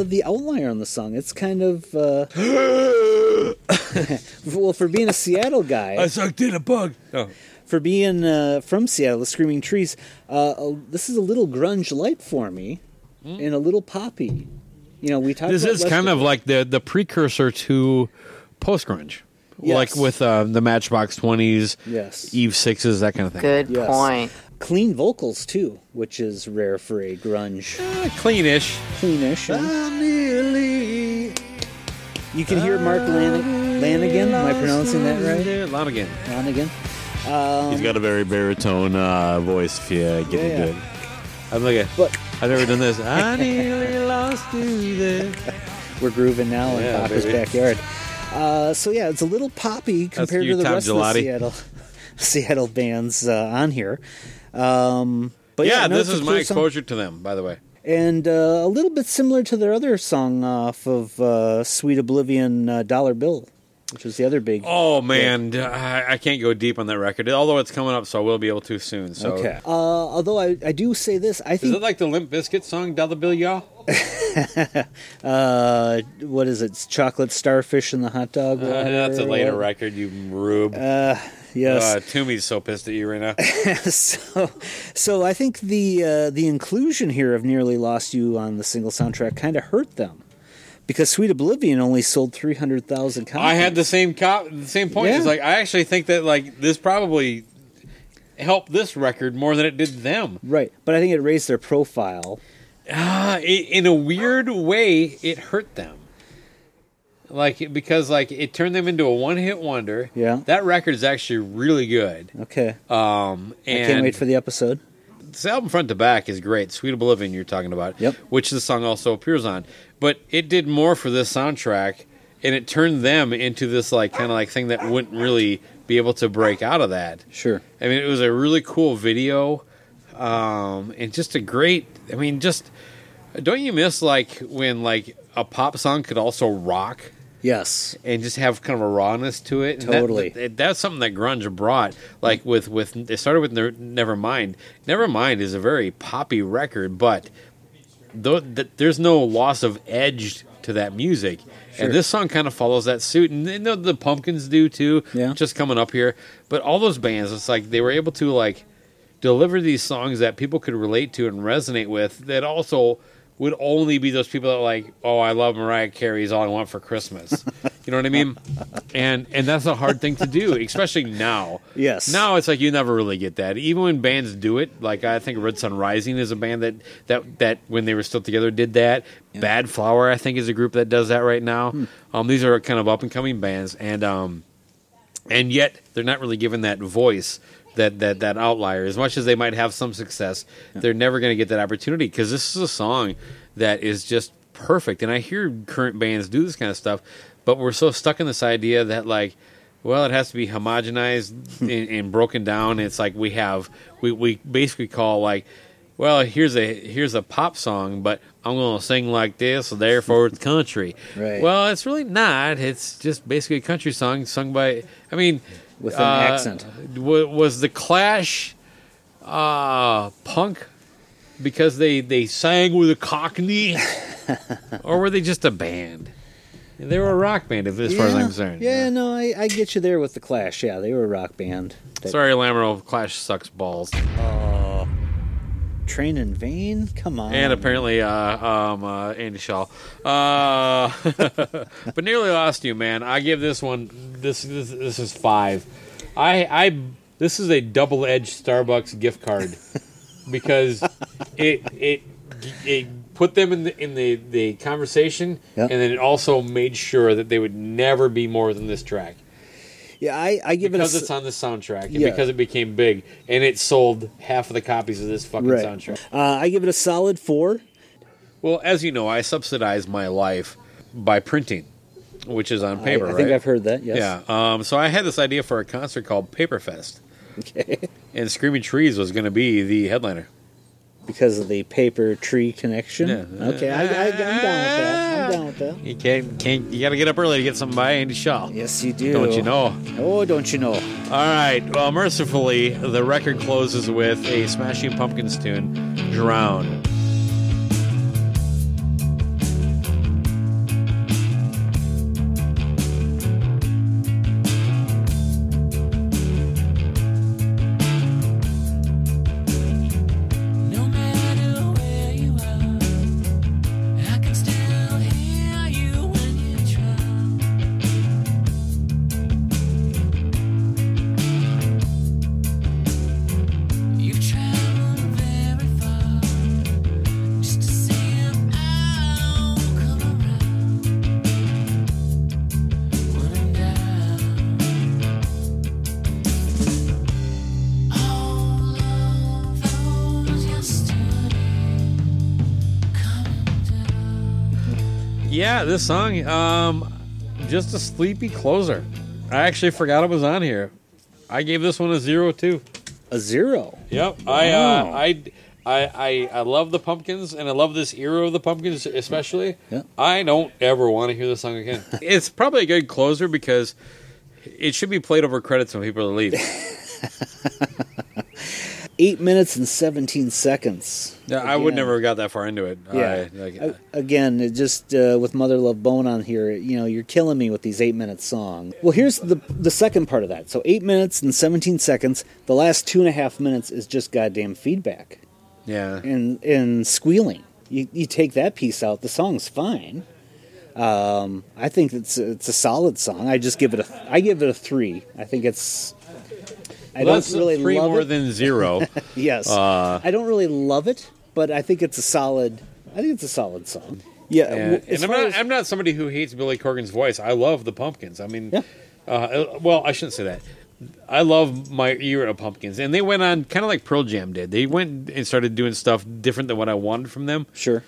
[SPEAKER 1] Uh, the outlier on the song. It's kind of uh, well for being a Seattle guy.
[SPEAKER 2] I sucked in a bug. Oh.
[SPEAKER 1] For being uh, from Seattle, the Screaming Trees, uh, uh, this is a little grunge light for me, and a little poppy. You know, we talked.
[SPEAKER 2] This
[SPEAKER 1] about
[SPEAKER 2] is kind of like the the precursor to post grunge, like with uh, the Matchbox Twenties,
[SPEAKER 1] Yes.
[SPEAKER 2] Eve Sixes, that kind of thing.
[SPEAKER 11] Good
[SPEAKER 1] Yes.
[SPEAKER 11] point.
[SPEAKER 1] Clean vocals too, which is rare for a grunge.
[SPEAKER 2] Cleanish.
[SPEAKER 1] Cleanish. and- You can hear Mark Lan- Lanegan. Am I pronouncing that right?
[SPEAKER 2] Lanegan.
[SPEAKER 1] Lanegan. Um,
[SPEAKER 2] He's got a very baritone uh, voice. If you get
[SPEAKER 1] Yeah,
[SPEAKER 2] into
[SPEAKER 1] yeah.
[SPEAKER 2] it, I'm like, a,
[SPEAKER 1] But-
[SPEAKER 2] I've never done this. I nearly lost you there.
[SPEAKER 1] We're grooving now in
[SPEAKER 2] Yeah,
[SPEAKER 1] Papa's
[SPEAKER 2] baby.
[SPEAKER 1] backyard. Uh, so yeah, it's a little poppy compared
[SPEAKER 2] you,
[SPEAKER 1] to the
[SPEAKER 2] Tom
[SPEAKER 1] rest of
[SPEAKER 2] Gelati.
[SPEAKER 1] the Seattle Seattle bands uh, on here. Um, but
[SPEAKER 2] yeah,
[SPEAKER 1] no,
[SPEAKER 2] this is my
[SPEAKER 1] song.
[SPEAKER 2] exposure to them, by the way.
[SPEAKER 1] and uh, a little bit similar to their other song off of uh, Sweet Oblivion, uh, Dollar Bill, which was the other big.
[SPEAKER 2] Oh man, I can't go deep on that record, although it's coming up, so I will be able to soon. So,
[SPEAKER 1] Okay. Uh, although I, I do say this, I
[SPEAKER 2] is
[SPEAKER 1] think
[SPEAKER 2] it like the Limp Bizkit song "Dollar Bill Y'all"?
[SPEAKER 1] uh, what is it? It's chocolate starfish and the hot dog.
[SPEAKER 2] Uh, that's a later record, you rube.
[SPEAKER 1] Uh, yes.
[SPEAKER 2] Uh, Toomey's so pissed at you right now.
[SPEAKER 1] so, so I think the uh, the inclusion here of "Nearly Lost You" on the single soundtrack kind of hurt them because "Sweet Oblivion" only sold three hundred thousand copies.
[SPEAKER 2] I had the same cop, the same point. It's like I actually think that like this probably helped this record more than it did them.
[SPEAKER 1] right, but I think it raised their profile.
[SPEAKER 2] Ah, i in a weird way, it hurt them. Like because like it turned them into a one-hit wonder.
[SPEAKER 1] Yeah.
[SPEAKER 2] that record is actually really good.
[SPEAKER 1] Okay,
[SPEAKER 2] Um, and
[SPEAKER 1] I can't wait for the episode.
[SPEAKER 2] this album front to back is great. Sweet Oblivion, you're talking about,
[SPEAKER 1] Yep.
[SPEAKER 2] which the song also appears on. But it did more for this soundtrack, and it turned them into this like kind of like thing that wouldn't really be able to break out of that.
[SPEAKER 1] Sure.
[SPEAKER 2] I mean, it was a really cool video, um, and just a great. I mean, just don't you miss like when like a pop song could also rock?
[SPEAKER 1] Yes.
[SPEAKER 2] and just have kind of a rawness to it. And that-
[SPEAKER 1] Totally.
[SPEAKER 2] that- that's something that grunge brought. Like with with it started with Ne- Nevermind. Nevermind is a very poppy record, but though th- there's no loss of edge to that music.
[SPEAKER 1] Sure.
[SPEAKER 2] And this song kind of follows that suit, and you know, the Pumpkins do too.
[SPEAKER 1] Yeah.
[SPEAKER 2] just coming up here, but all those bands, it's like they were able to like deliver these songs that people could relate to and resonate with. That also would only be those people that like, oh, I love Mariah Carey is all I want for Christmas. you know what I mean? And and that's a hard thing to do, especially now.
[SPEAKER 1] Yes.
[SPEAKER 2] Now it's like you never really get that. Even when bands do it, like I think Red Sun Rising is a band that that that when they were still together did that. Badflower, I think, is a group that does that right now.
[SPEAKER 1] Hmm.
[SPEAKER 2] Um, these are kind of up and coming bands, and um, and yet they're not really given that voice that that that outlier. As much as they might have some success they're never going to get that opportunity because this is a song that is just perfect. And i hear current bands do this kind of stuff but we're so stuck in this idea that like well it has to be homogenized hmm. and, and broken down. It's like we have we, we basically call like well here's a here's a pop song but i'm going to sing like this so therefore it's country.
[SPEAKER 1] Right.
[SPEAKER 2] well it's really not. It's just basically a country song sung by i mean
[SPEAKER 1] With an
[SPEAKER 2] uh,
[SPEAKER 1] accent.
[SPEAKER 2] wa- was the Clash uh, punk because they they sang with a Cockney, or were they just a band? They were a rock band, as far as I'm concerned.
[SPEAKER 1] Yeah, no, I, I get you there with the Clash. Yeah, they were a rock band.
[SPEAKER 2] Sorry, Lamoureux, Clash sucks balls.
[SPEAKER 1] Oh, Train in Vain? Come on.
[SPEAKER 2] And apparently, uh, um, uh, Andy Shaw. Uh, but nearly lost you, man. I give this one. This this, this is five. I I this is a double edged Starbucks gift card because it it it put them in the in the, the conversation,
[SPEAKER 1] Yep.
[SPEAKER 2] and then it also made sure that they would never be more than this track
[SPEAKER 1] Yeah, I, I give
[SPEAKER 2] because
[SPEAKER 1] it a.
[SPEAKER 2] it's on the soundtrack and
[SPEAKER 1] Yeah.
[SPEAKER 2] because it became big and it sold half of the copies of this fucking
[SPEAKER 1] right.
[SPEAKER 2] soundtrack.
[SPEAKER 1] Uh, I give it a solid four.
[SPEAKER 2] Well, as you know, I subsidize my life by printing, which is on paper.
[SPEAKER 1] I, I think
[SPEAKER 2] right?
[SPEAKER 1] I've heard that. Yes.
[SPEAKER 2] Yeah. Um, so I had this idea for a concert called Paperfest,
[SPEAKER 1] Okay.
[SPEAKER 2] and Screaming Trees was going to be the headliner.
[SPEAKER 1] Because of the paper tree connection.
[SPEAKER 2] Yeah.
[SPEAKER 1] Okay, I, I, I'm down with that. I'm down with that.
[SPEAKER 2] You can't, can't you got to get up early to get something by Andy Shaw.
[SPEAKER 1] Yes, you do.
[SPEAKER 2] Don't you know?
[SPEAKER 1] Oh, don't you know?
[SPEAKER 2] All right. Well, mercifully, the record closes with a Smashing Pumpkins tune, "Drown." Yeah, this song, um, just a sleepy closer. I actually forgot it was on here. I gave this one a zero too.
[SPEAKER 1] A zero.
[SPEAKER 2] Yep. I uh, I. I, I, I love the pumpkins and I love this era of the pumpkins especially.
[SPEAKER 1] Yeah.
[SPEAKER 2] I don't ever want to hear this song again. it's probably a good closer because it should be played over credits when people are leaving.
[SPEAKER 1] Eight minutes and seventeen seconds.
[SPEAKER 2] Yeah, I would never have got that far into it.
[SPEAKER 1] Yeah.
[SPEAKER 2] I, like,
[SPEAKER 1] A- Again, it just uh, with Mother Love Bone on here, you know, you're killing me with these eight minute songs. Well, here's the the second part of that. So eight minutes and seventeen seconds. The last two and a half minutes is just goddamn feedback
[SPEAKER 2] yeah.
[SPEAKER 1] and and squealing. You you take that piece out, the song's fine. Um, I think it's it's a solid song. I just give it a I give it a three. I think it's. I
[SPEAKER 2] Well,
[SPEAKER 1] don't
[SPEAKER 2] that's
[SPEAKER 1] really
[SPEAKER 2] three
[SPEAKER 1] love
[SPEAKER 2] more
[SPEAKER 1] it.
[SPEAKER 2] than zero.
[SPEAKER 1] yes,
[SPEAKER 2] Uh,
[SPEAKER 1] I don't really love it, but I think it's a solid. I think it's a solid song. Yeah,
[SPEAKER 2] And, and I'm not,
[SPEAKER 1] as-
[SPEAKER 2] I'm not somebody who hates Billy Corgan's voice. I love the Pumpkins. I mean,
[SPEAKER 1] Yeah.
[SPEAKER 2] uh, well, I shouldn't say that. I love my era of Pumpkins, and they went on kind of like Pearl Jam did. They went and started doing stuff different than what I wanted from them.
[SPEAKER 1] Sure.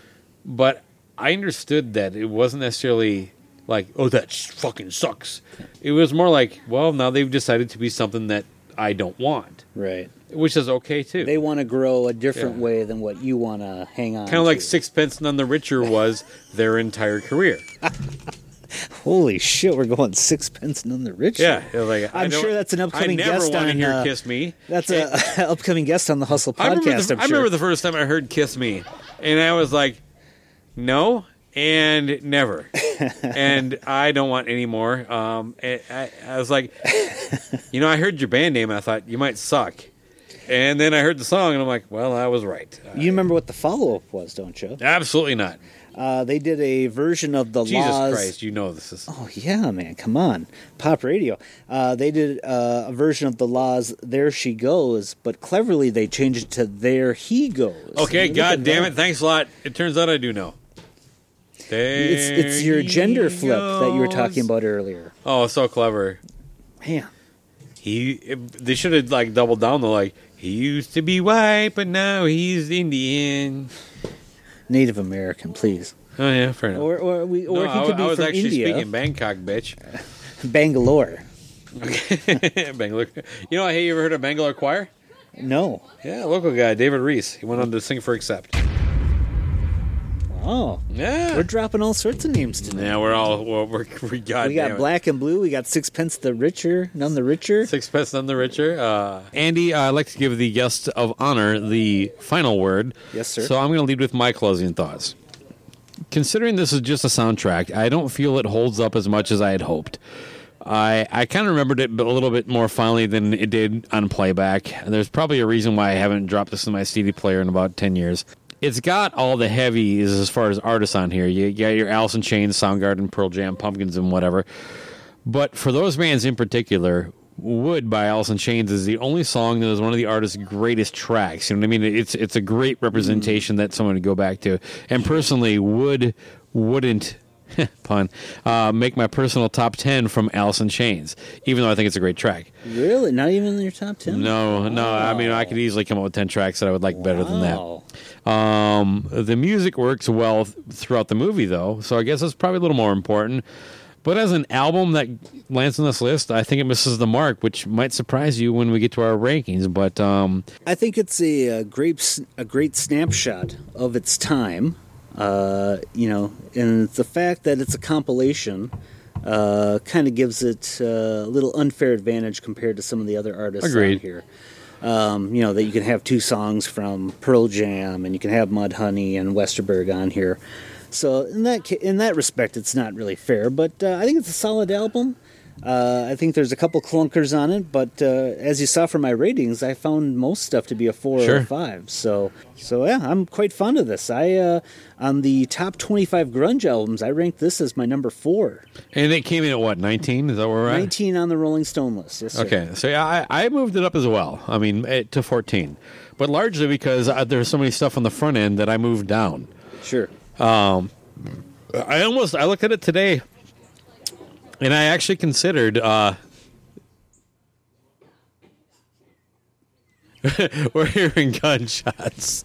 [SPEAKER 2] But I understood that it wasn't necessarily like, oh, that fucking sucks. It was more like, well, now they've decided to be something that I don't want,
[SPEAKER 1] Right.
[SPEAKER 2] which is okay too.
[SPEAKER 1] They want to grow a different
[SPEAKER 2] Yeah.
[SPEAKER 1] way than what you want to hang on.
[SPEAKER 2] kind of like. Sixpence None the Richer was their entire career.
[SPEAKER 1] Holy shit, we're going sixpence none the richer.
[SPEAKER 2] Yeah, like,
[SPEAKER 1] I'm sure that's an upcoming
[SPEAKER 2] I never
[SPEAKER 1] guest on.
[SPEAKER 2] to hear
[SPEAKER 1] uh,
[SPEAKER 2] "Kiss Me."
[SPEAKER 1] That's an upcoming guest on the Hustle
[SPEAKER 2] I remember,
[SPEAKER 1] podcast.
[SPEAKER 2] the, I
[SPEAKER 1] sure.
[SPEAKER 2] remember the first time I heard "Kiss Me," and I was like, "No." And never, and I don't want any more. Um, I, I was like, you know, I heard your band name, and I thought you might suck, and then I heard the song, and I'm like, well, I was right.
[SPEAKER 1] you remember what the follow up was, don't you?
[SPEAKER 2] Absolutely not.
[SPEAKER 1] Uh, they did a version of the
[SPEAKER 2] Jesus
[SPEAKER 1] La's.
[SPEAKER 2] Christ, you know this is.
[SPEAKER 1] Oh yeah, man, come on, pop radio. Uh, they did uh, a version of the La's. There she goes, but cleverly they changed it to there he goes.
[SPEAKER 2] Okay, God damn it! Thanks a lot. It turns out I do know.
[SPEAKER 1] It's it's your gender
[SPEAKER 2] he
[SPEAKER 1] flip that you were talking about earlier.
[SPEAKER 2] Oh, so clever.
[SPEAKER 1] Man,
[SPEAKER 2] He they should have like doubled down though. Like he used to be white, but now he's Indian.
[SPEAKER 1] Native American, please.
[SPEAKER 2] Oh yeah, fair enough.
[SPEAKER 1] Or or we or
[SPEAKER 2] no,
[SPEAKER 1] he
[SPEAKER 2] I,
[SPEAKER 1] could be
[SPEAKER 2] I was
[SPEAKER 1] from
[SPEAKER 2] actually
[SPEAKER 1] India,
[SPEAKER 2] speaking Bangkok, bitch.
[SPEAKER 1] Bangalore.
[SPEAKER 2] Bangalore. You know, hey, you ever heard of Bangalore Choir?
[SPEAKER 1] No.
[SPEAKER 2] Yeah, local guy, David Reece. He went on to sing for Accept.
[SPEAKER 1] Oh,
[SPEAKER 2] Yeah.
[SPEAKER 1] we're dropping all sorts of names tonight.
[SPEAKER 2] Yeah, we're all well, we're we got
[SPEAKER 1] we got black and blue. We got sixpence the richer, none the richer.
[SPEAKER 2] Sixpence none the richer. Uh, Andy, uh, I'd like to give the guest of honor the final word.
[SPEAKER 1] Yes, sir.
[SPEAKER 2] So I'm going to lead with my closing thoughts. Considering this is just a soundtrack, I don't feel it holds up as much as I had hoped. I I kind of remembered it a little bit more fondly than it did on playback. And there's probably a reason why I haven't dropped this in my CD player in about 10 years. It's got all the heavies as far as artists on here. You got your Alice in Chains, Soundgarden, Pearl Jam, Pumpkins, and whatever. But for those bands in particular, Wood by Alice in Chains is the only song that is one of the artist's greatest tracks. You know what I mean? It's it's a great representation that someone would go back to. And personally, Wood wouldn't pun uh, make my personal top ten from Alice in Chains, even though I think it's a great track.
[SPEAKER 1] Really, not even in your top ten.
[SPEAKER 2] No, no. I mean, I could easily come up with ten tracks that I would like better than that. Um, the music works well th- throughout the movie, though, so I guess that's probably a little more important. But as an album that lands on this list, I think it misses the mark, which might surprise you when we get to our rankings. But um,
[SPEAKER 1] I think it's a, a great a great snapshot of its time. Uh, you know, and the fact that it's a compilation uh, kind of gives it uh, a little unfair advantage compared to some of the other artists
[SPEAKER 2] Agreed.
[SPEAKER 1] here. Um, you know that you can have two songs from Pearl Jam, and you can have Mudhoney and Westerberg on here. So in that in that respect, it's not really fair. But uh, I think it's a solid album. Uh, I think there's a couple clunkers on it, but uh, as you saw from my ratings, I found most stuff to be a four or a five. So, so yeah, I'm quite fond of this. I uh, on the top 25 grunge albums, I ranked this as my number four.
[SPEAKER 2] and it came in at what nineteen? Is that where we're at?
[SPEAKER 1] 19 on the Rolling Stone list. Yes.
[SPEAKER 2] Okay, so yeah, I, I moved it up as well. I mean, eh, to fourteen, but largely because uh, there's so many stuff on the front end that I moved down.
[SPEAKER 1] Sure.
[SPEAKER 2] Um, I almost I looked at it today, and I actually considered. Uh, we're hearing gunshots.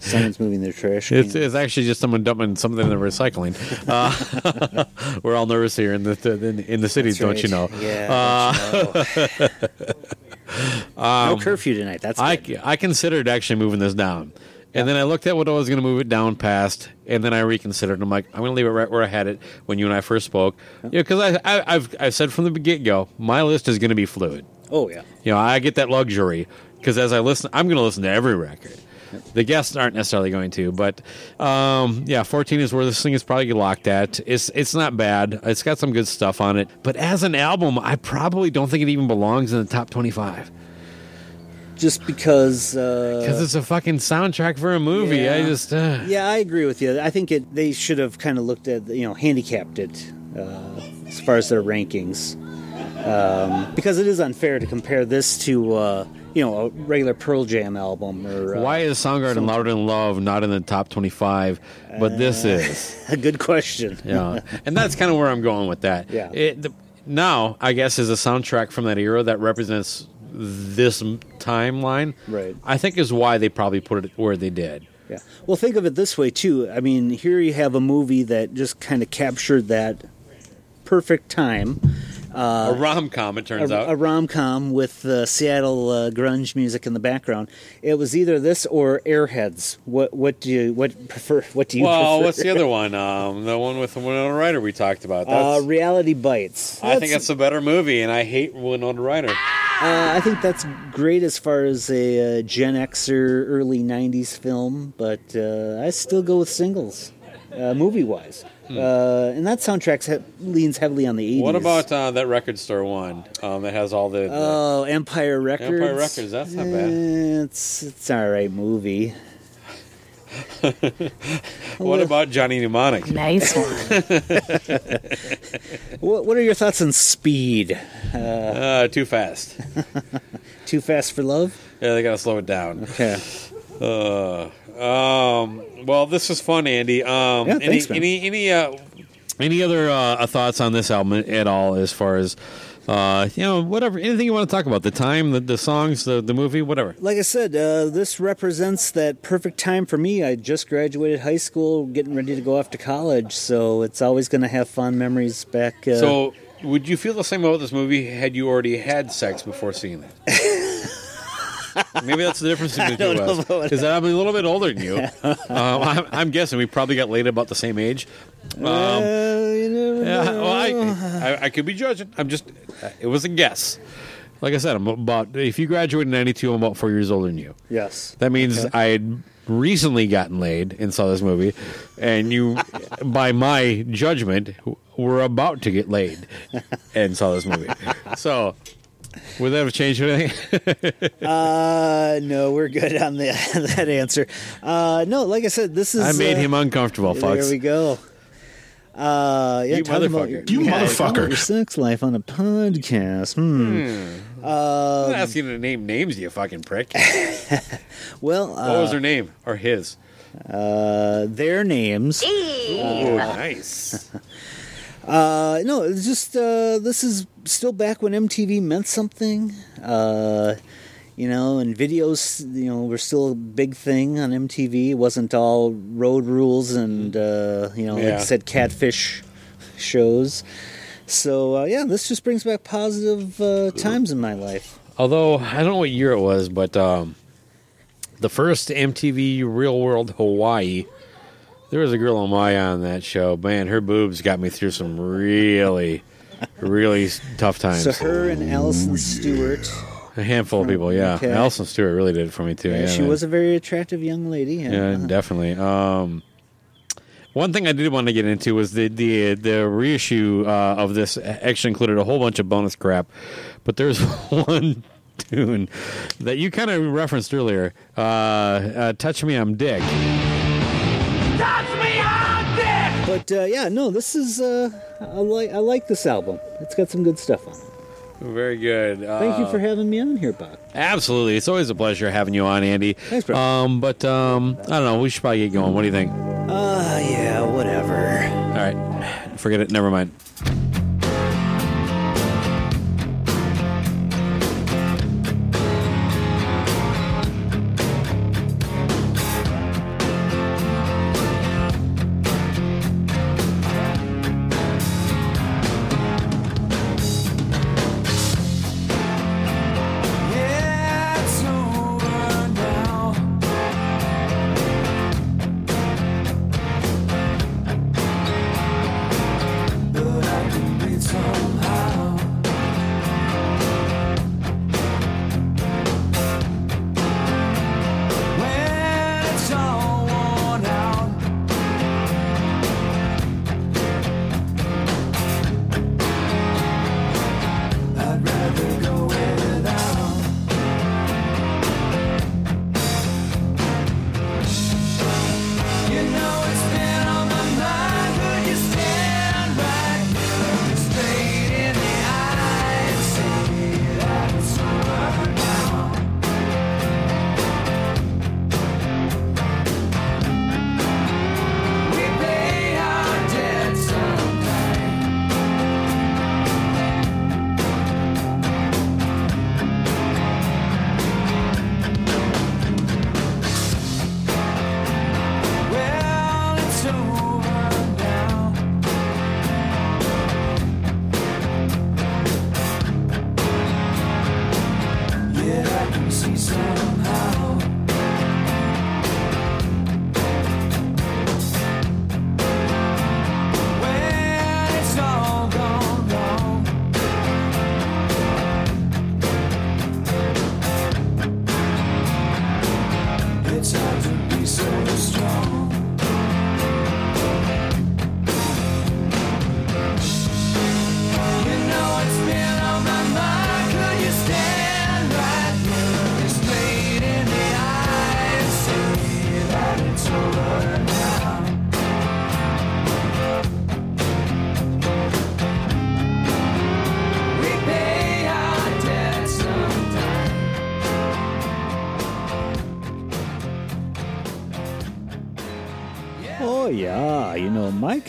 [SPEAKER 1] Someone's moving their trash.
[SPEAKER 2] It's, it's actually just someone dumping something in the recycling. Uh, we're all nervous here in the in, in the cities,
[SPEAKER 1] That's
[SPEAKER 2] don't you know?
[SPEAKER 1] Yeah,
[SPEAKER 2] Uh,
[SPEAKER 1] no
[SPEAKER 2] um,
[SPEAKER 1] curfew tonight. That's
[SPEAKER 2] I. I considered actually moving this down. And then I looked at what I was going to move it down past, and then I reconsidered. I'm like, I'm going to leave it right where I had it when you and I first spoke. Yeah, because I, I, I've I've said from the get go, my list is going to be fluid.
[SPEAKER 1] Oh yeah.
[SPEAKER 2] You know, I get that luxury because as I listen, I'm going to listen to every record. The guests aren't necessarily going to, but um, yeah, 14 is where this thing is probably locked at. It's it's not bad. It's got some good stuff on it, but as an album, I probably don't think it even belongs in the top 25
[SPEAKER 1] Just because.
[SPEAKER 2] because
[SPEAKER 1] Uh,
[SPEAKER 2] it's a fucking soundtrack for a movie. I
[SPEAKER 1] Yeah.
[SPEAKER 2] just uh,
[SPEAKER 1] yeah, I agree with you. I think it. They should have kind of looked at you know handicapped it uh, as far as their rankings, um, because it is unfair to compare this to uh, you know a regular Pearl Jam album or. Uh,
[SPEAKER 2] why is Soundgarden Louder Than Love not in the top 25, but this
[SPEAKER 1] Uh,
[SPEAKER 2] is?
[SPEAKER 1] a good question.
[SPEAKER 2] Yeah, and that's kind of where I'm going with that.
[SPEAKER 1] Yeah.
[SPEAKER 2] It, the, now, I guess, is a soundtrack from that era that represents this timeline.
[SPEAKER 1] Right.
[SPEAKER 2] I think is why they probably put it where they did.
[SPEAKER 1] Yeah. Well, think of it this way too. I mean, here you have a movie that just kind of captured that perfect time. Uh,
[SPEAKER 2] a rom com, it turns
[SPEAKER 1] a,
[SPEAKER 2] out.
[SPEAKER 1] a rom com with uh, Seattle uh, grunge music in the background. It was either this or Airheads. What what do you what prefer? What do you?
[SPEAKER 2] well,
[SPEAKER 1] prefer?
[SPEAKER 2] what's the other one? Um, the one with the Winona Ryder we talked about.
[SPEAKER 1] Uh,
[SPEAKER 2] That's,
[SPEAKER 1] reality bites.
[SPEAKER 2] I think that's a better movie, and I hate Winona Ryder.
[SPEAKER 1] Uh, I think that's great as far as a uh, Gen Xer early '90s film, but uh, I still go with singles, uh, movie wise. Uh, and that soundtrack he- leans heavily on the '80s.
[SPEAKER 2] Hmm. What about uh, that record store one um, that has all the, the
[SPEAKER 1] Oh, Empire Records.
[SPEAKER 2] Empire Records? That's not bad.
[SPEAKER 1] Eh, It's it's all right movie.
[SPEAKER 2] What about Johnny Mnemonic?
[SPEAKER 11] Nice one.
[SPEAKER 1] What What are your thoughts on Speed? Uh,
[SPEAKER 2] Uh, too fast.
[SPEAKER 1] Too Fast for Love.
[SPEAKER 2] Yeah, they gotta slow it down.
[SPEAKER 1] Okay.
[SPEAKER 2] Uh, um. Well, this was fun, Andy. Um.
[SPEAKER 1] Yeah,
[SPEAKER 2] any,
[SPEAKER 1] man.
[SPEAKER 2] any any uh any other uh, thoughts on this album at all, as far as uh you know whatever anything you want to talk about the time the, the songs the the movie whatever.
[SPEAKER 1] Like I said, uh, this represents that perfect time for me. I just graduated high school, getting ready to go off to college, so it's always going to have fond memories back. Uh,
[SPEAKER 2] So, would you feel the same about this movie had you already had sex before seeing it? Maybe that's the difference between the two of us. Is that I'm a little bit older than you. um, I'm, I'm guessing we probably got laid about the same age. Um,
[SPEAKER 1] uh, you
[SPEAKER 2] Yeah, well, I, I, I could be judging. I'm just, it was a guess. Like I said, I'm about, if you graduated in 92, I'm about four years older than you.
[SPEAKER 1] yes.
[SPEAKER 2] That means
[SPEAKER 1] Okay.
[SPEAKER 2] I had recently gotten laid and saw this movie, and you, by my judgment, were about to get laid and saw this movie. So, would that have changed anything?
[SPEAKER 1] Uh, no, we're good on the, that answer. Uh, no, like I said, this is.
[SPEAKER 2] I made
[SPEAKER 1] uh,
[SPEAKER 2] him uncomfortable,
[SPEAKER 1] There we go. Uh, yeah,
[SPEAKER 2] You
[SPEAKER 1] talking about
[SPEAKER 2] motherfucker.
[SPEAKER 1] your-
[SPEAKER 2] You
[SPEAKER 1] yeah,
[SPEAKER 2] motherfucker.
[SPEAKER 1] Your sex life on a podcast. Hmm.
[SPEAKER 2] I'm not
[SPEAKER 1] Um,
[SPEAKER 2] asking you to name names, you fucking prick.
[SPEAKER 1] well, uh,
[SPEAKER 2] what was her name or his?
[SPEAKER 1] Uh, their names.
[SPEAKER 2] Ooh, nice.
[SPEAKER 1] Uh, no, it's just uh, this is still back when MTV meant something. Uh, you know, and videos, you know, were still a big thing on MTV. It wasn't all road rules and uh, you know, like
[SPEAKER 2] Yeah.
[SPEAKER 1] I said, catfish shows. So uh, yeah, this just brings back positive uh, times in my life.
[SPEAKER 2] Although I don't know what year it was, but um, the first MTV Real World Hawaii, there was a girl on my on that show. Man, her boobs got me through some really, really tough times.
[SPEAKER 1] So her and Alison Stewart.
[SPEAKER 2] a handful of people, yeah.
[SPEAKER 1] Okay.
[SPEAKER 2] Alison Stewart really did it for me too.
[SPEAKER 1] Yeah,
[SPEAKER 2] Yeah,
[SPEAKER 1] she
[SPEAKER 2] man.
[SPEAKER 1] was a very attractive young lady.
[SPEAKER 2] Yeah,
[SPEAKER 1] uh,
[SPEAKER 2] definitely. Um, one thing I did want to get into was the the the reissue uh, of this actually included a whole bunch of bonus crap, but there's one tune that you kind of referenced earlier. Uh, uh, "Touch Me, I'm Dick."
[SPEAKER 1] But uh, yeah, no, this is uh, I like I like this album. It's got some good stuff on it.
[SPEAKER 2] Very good. Uh,
[SPEAKER 1] Thank you for having me on here, Bob.
[SPEAKER 2] Absolutely, it's always a pleasure having you on, Andy.
[SPEAKER 1] Thanks, bro.
[SPEAKER 2] Um, but um, I don't know. We should probably get going. What do you think?
[SPEAKER 1] Uh, yeah, whatever.
[SPEAKER 2] All right, forget it. Never mind.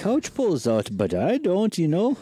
[SPEAKER 1] Couch pulls out, but I don't, you know.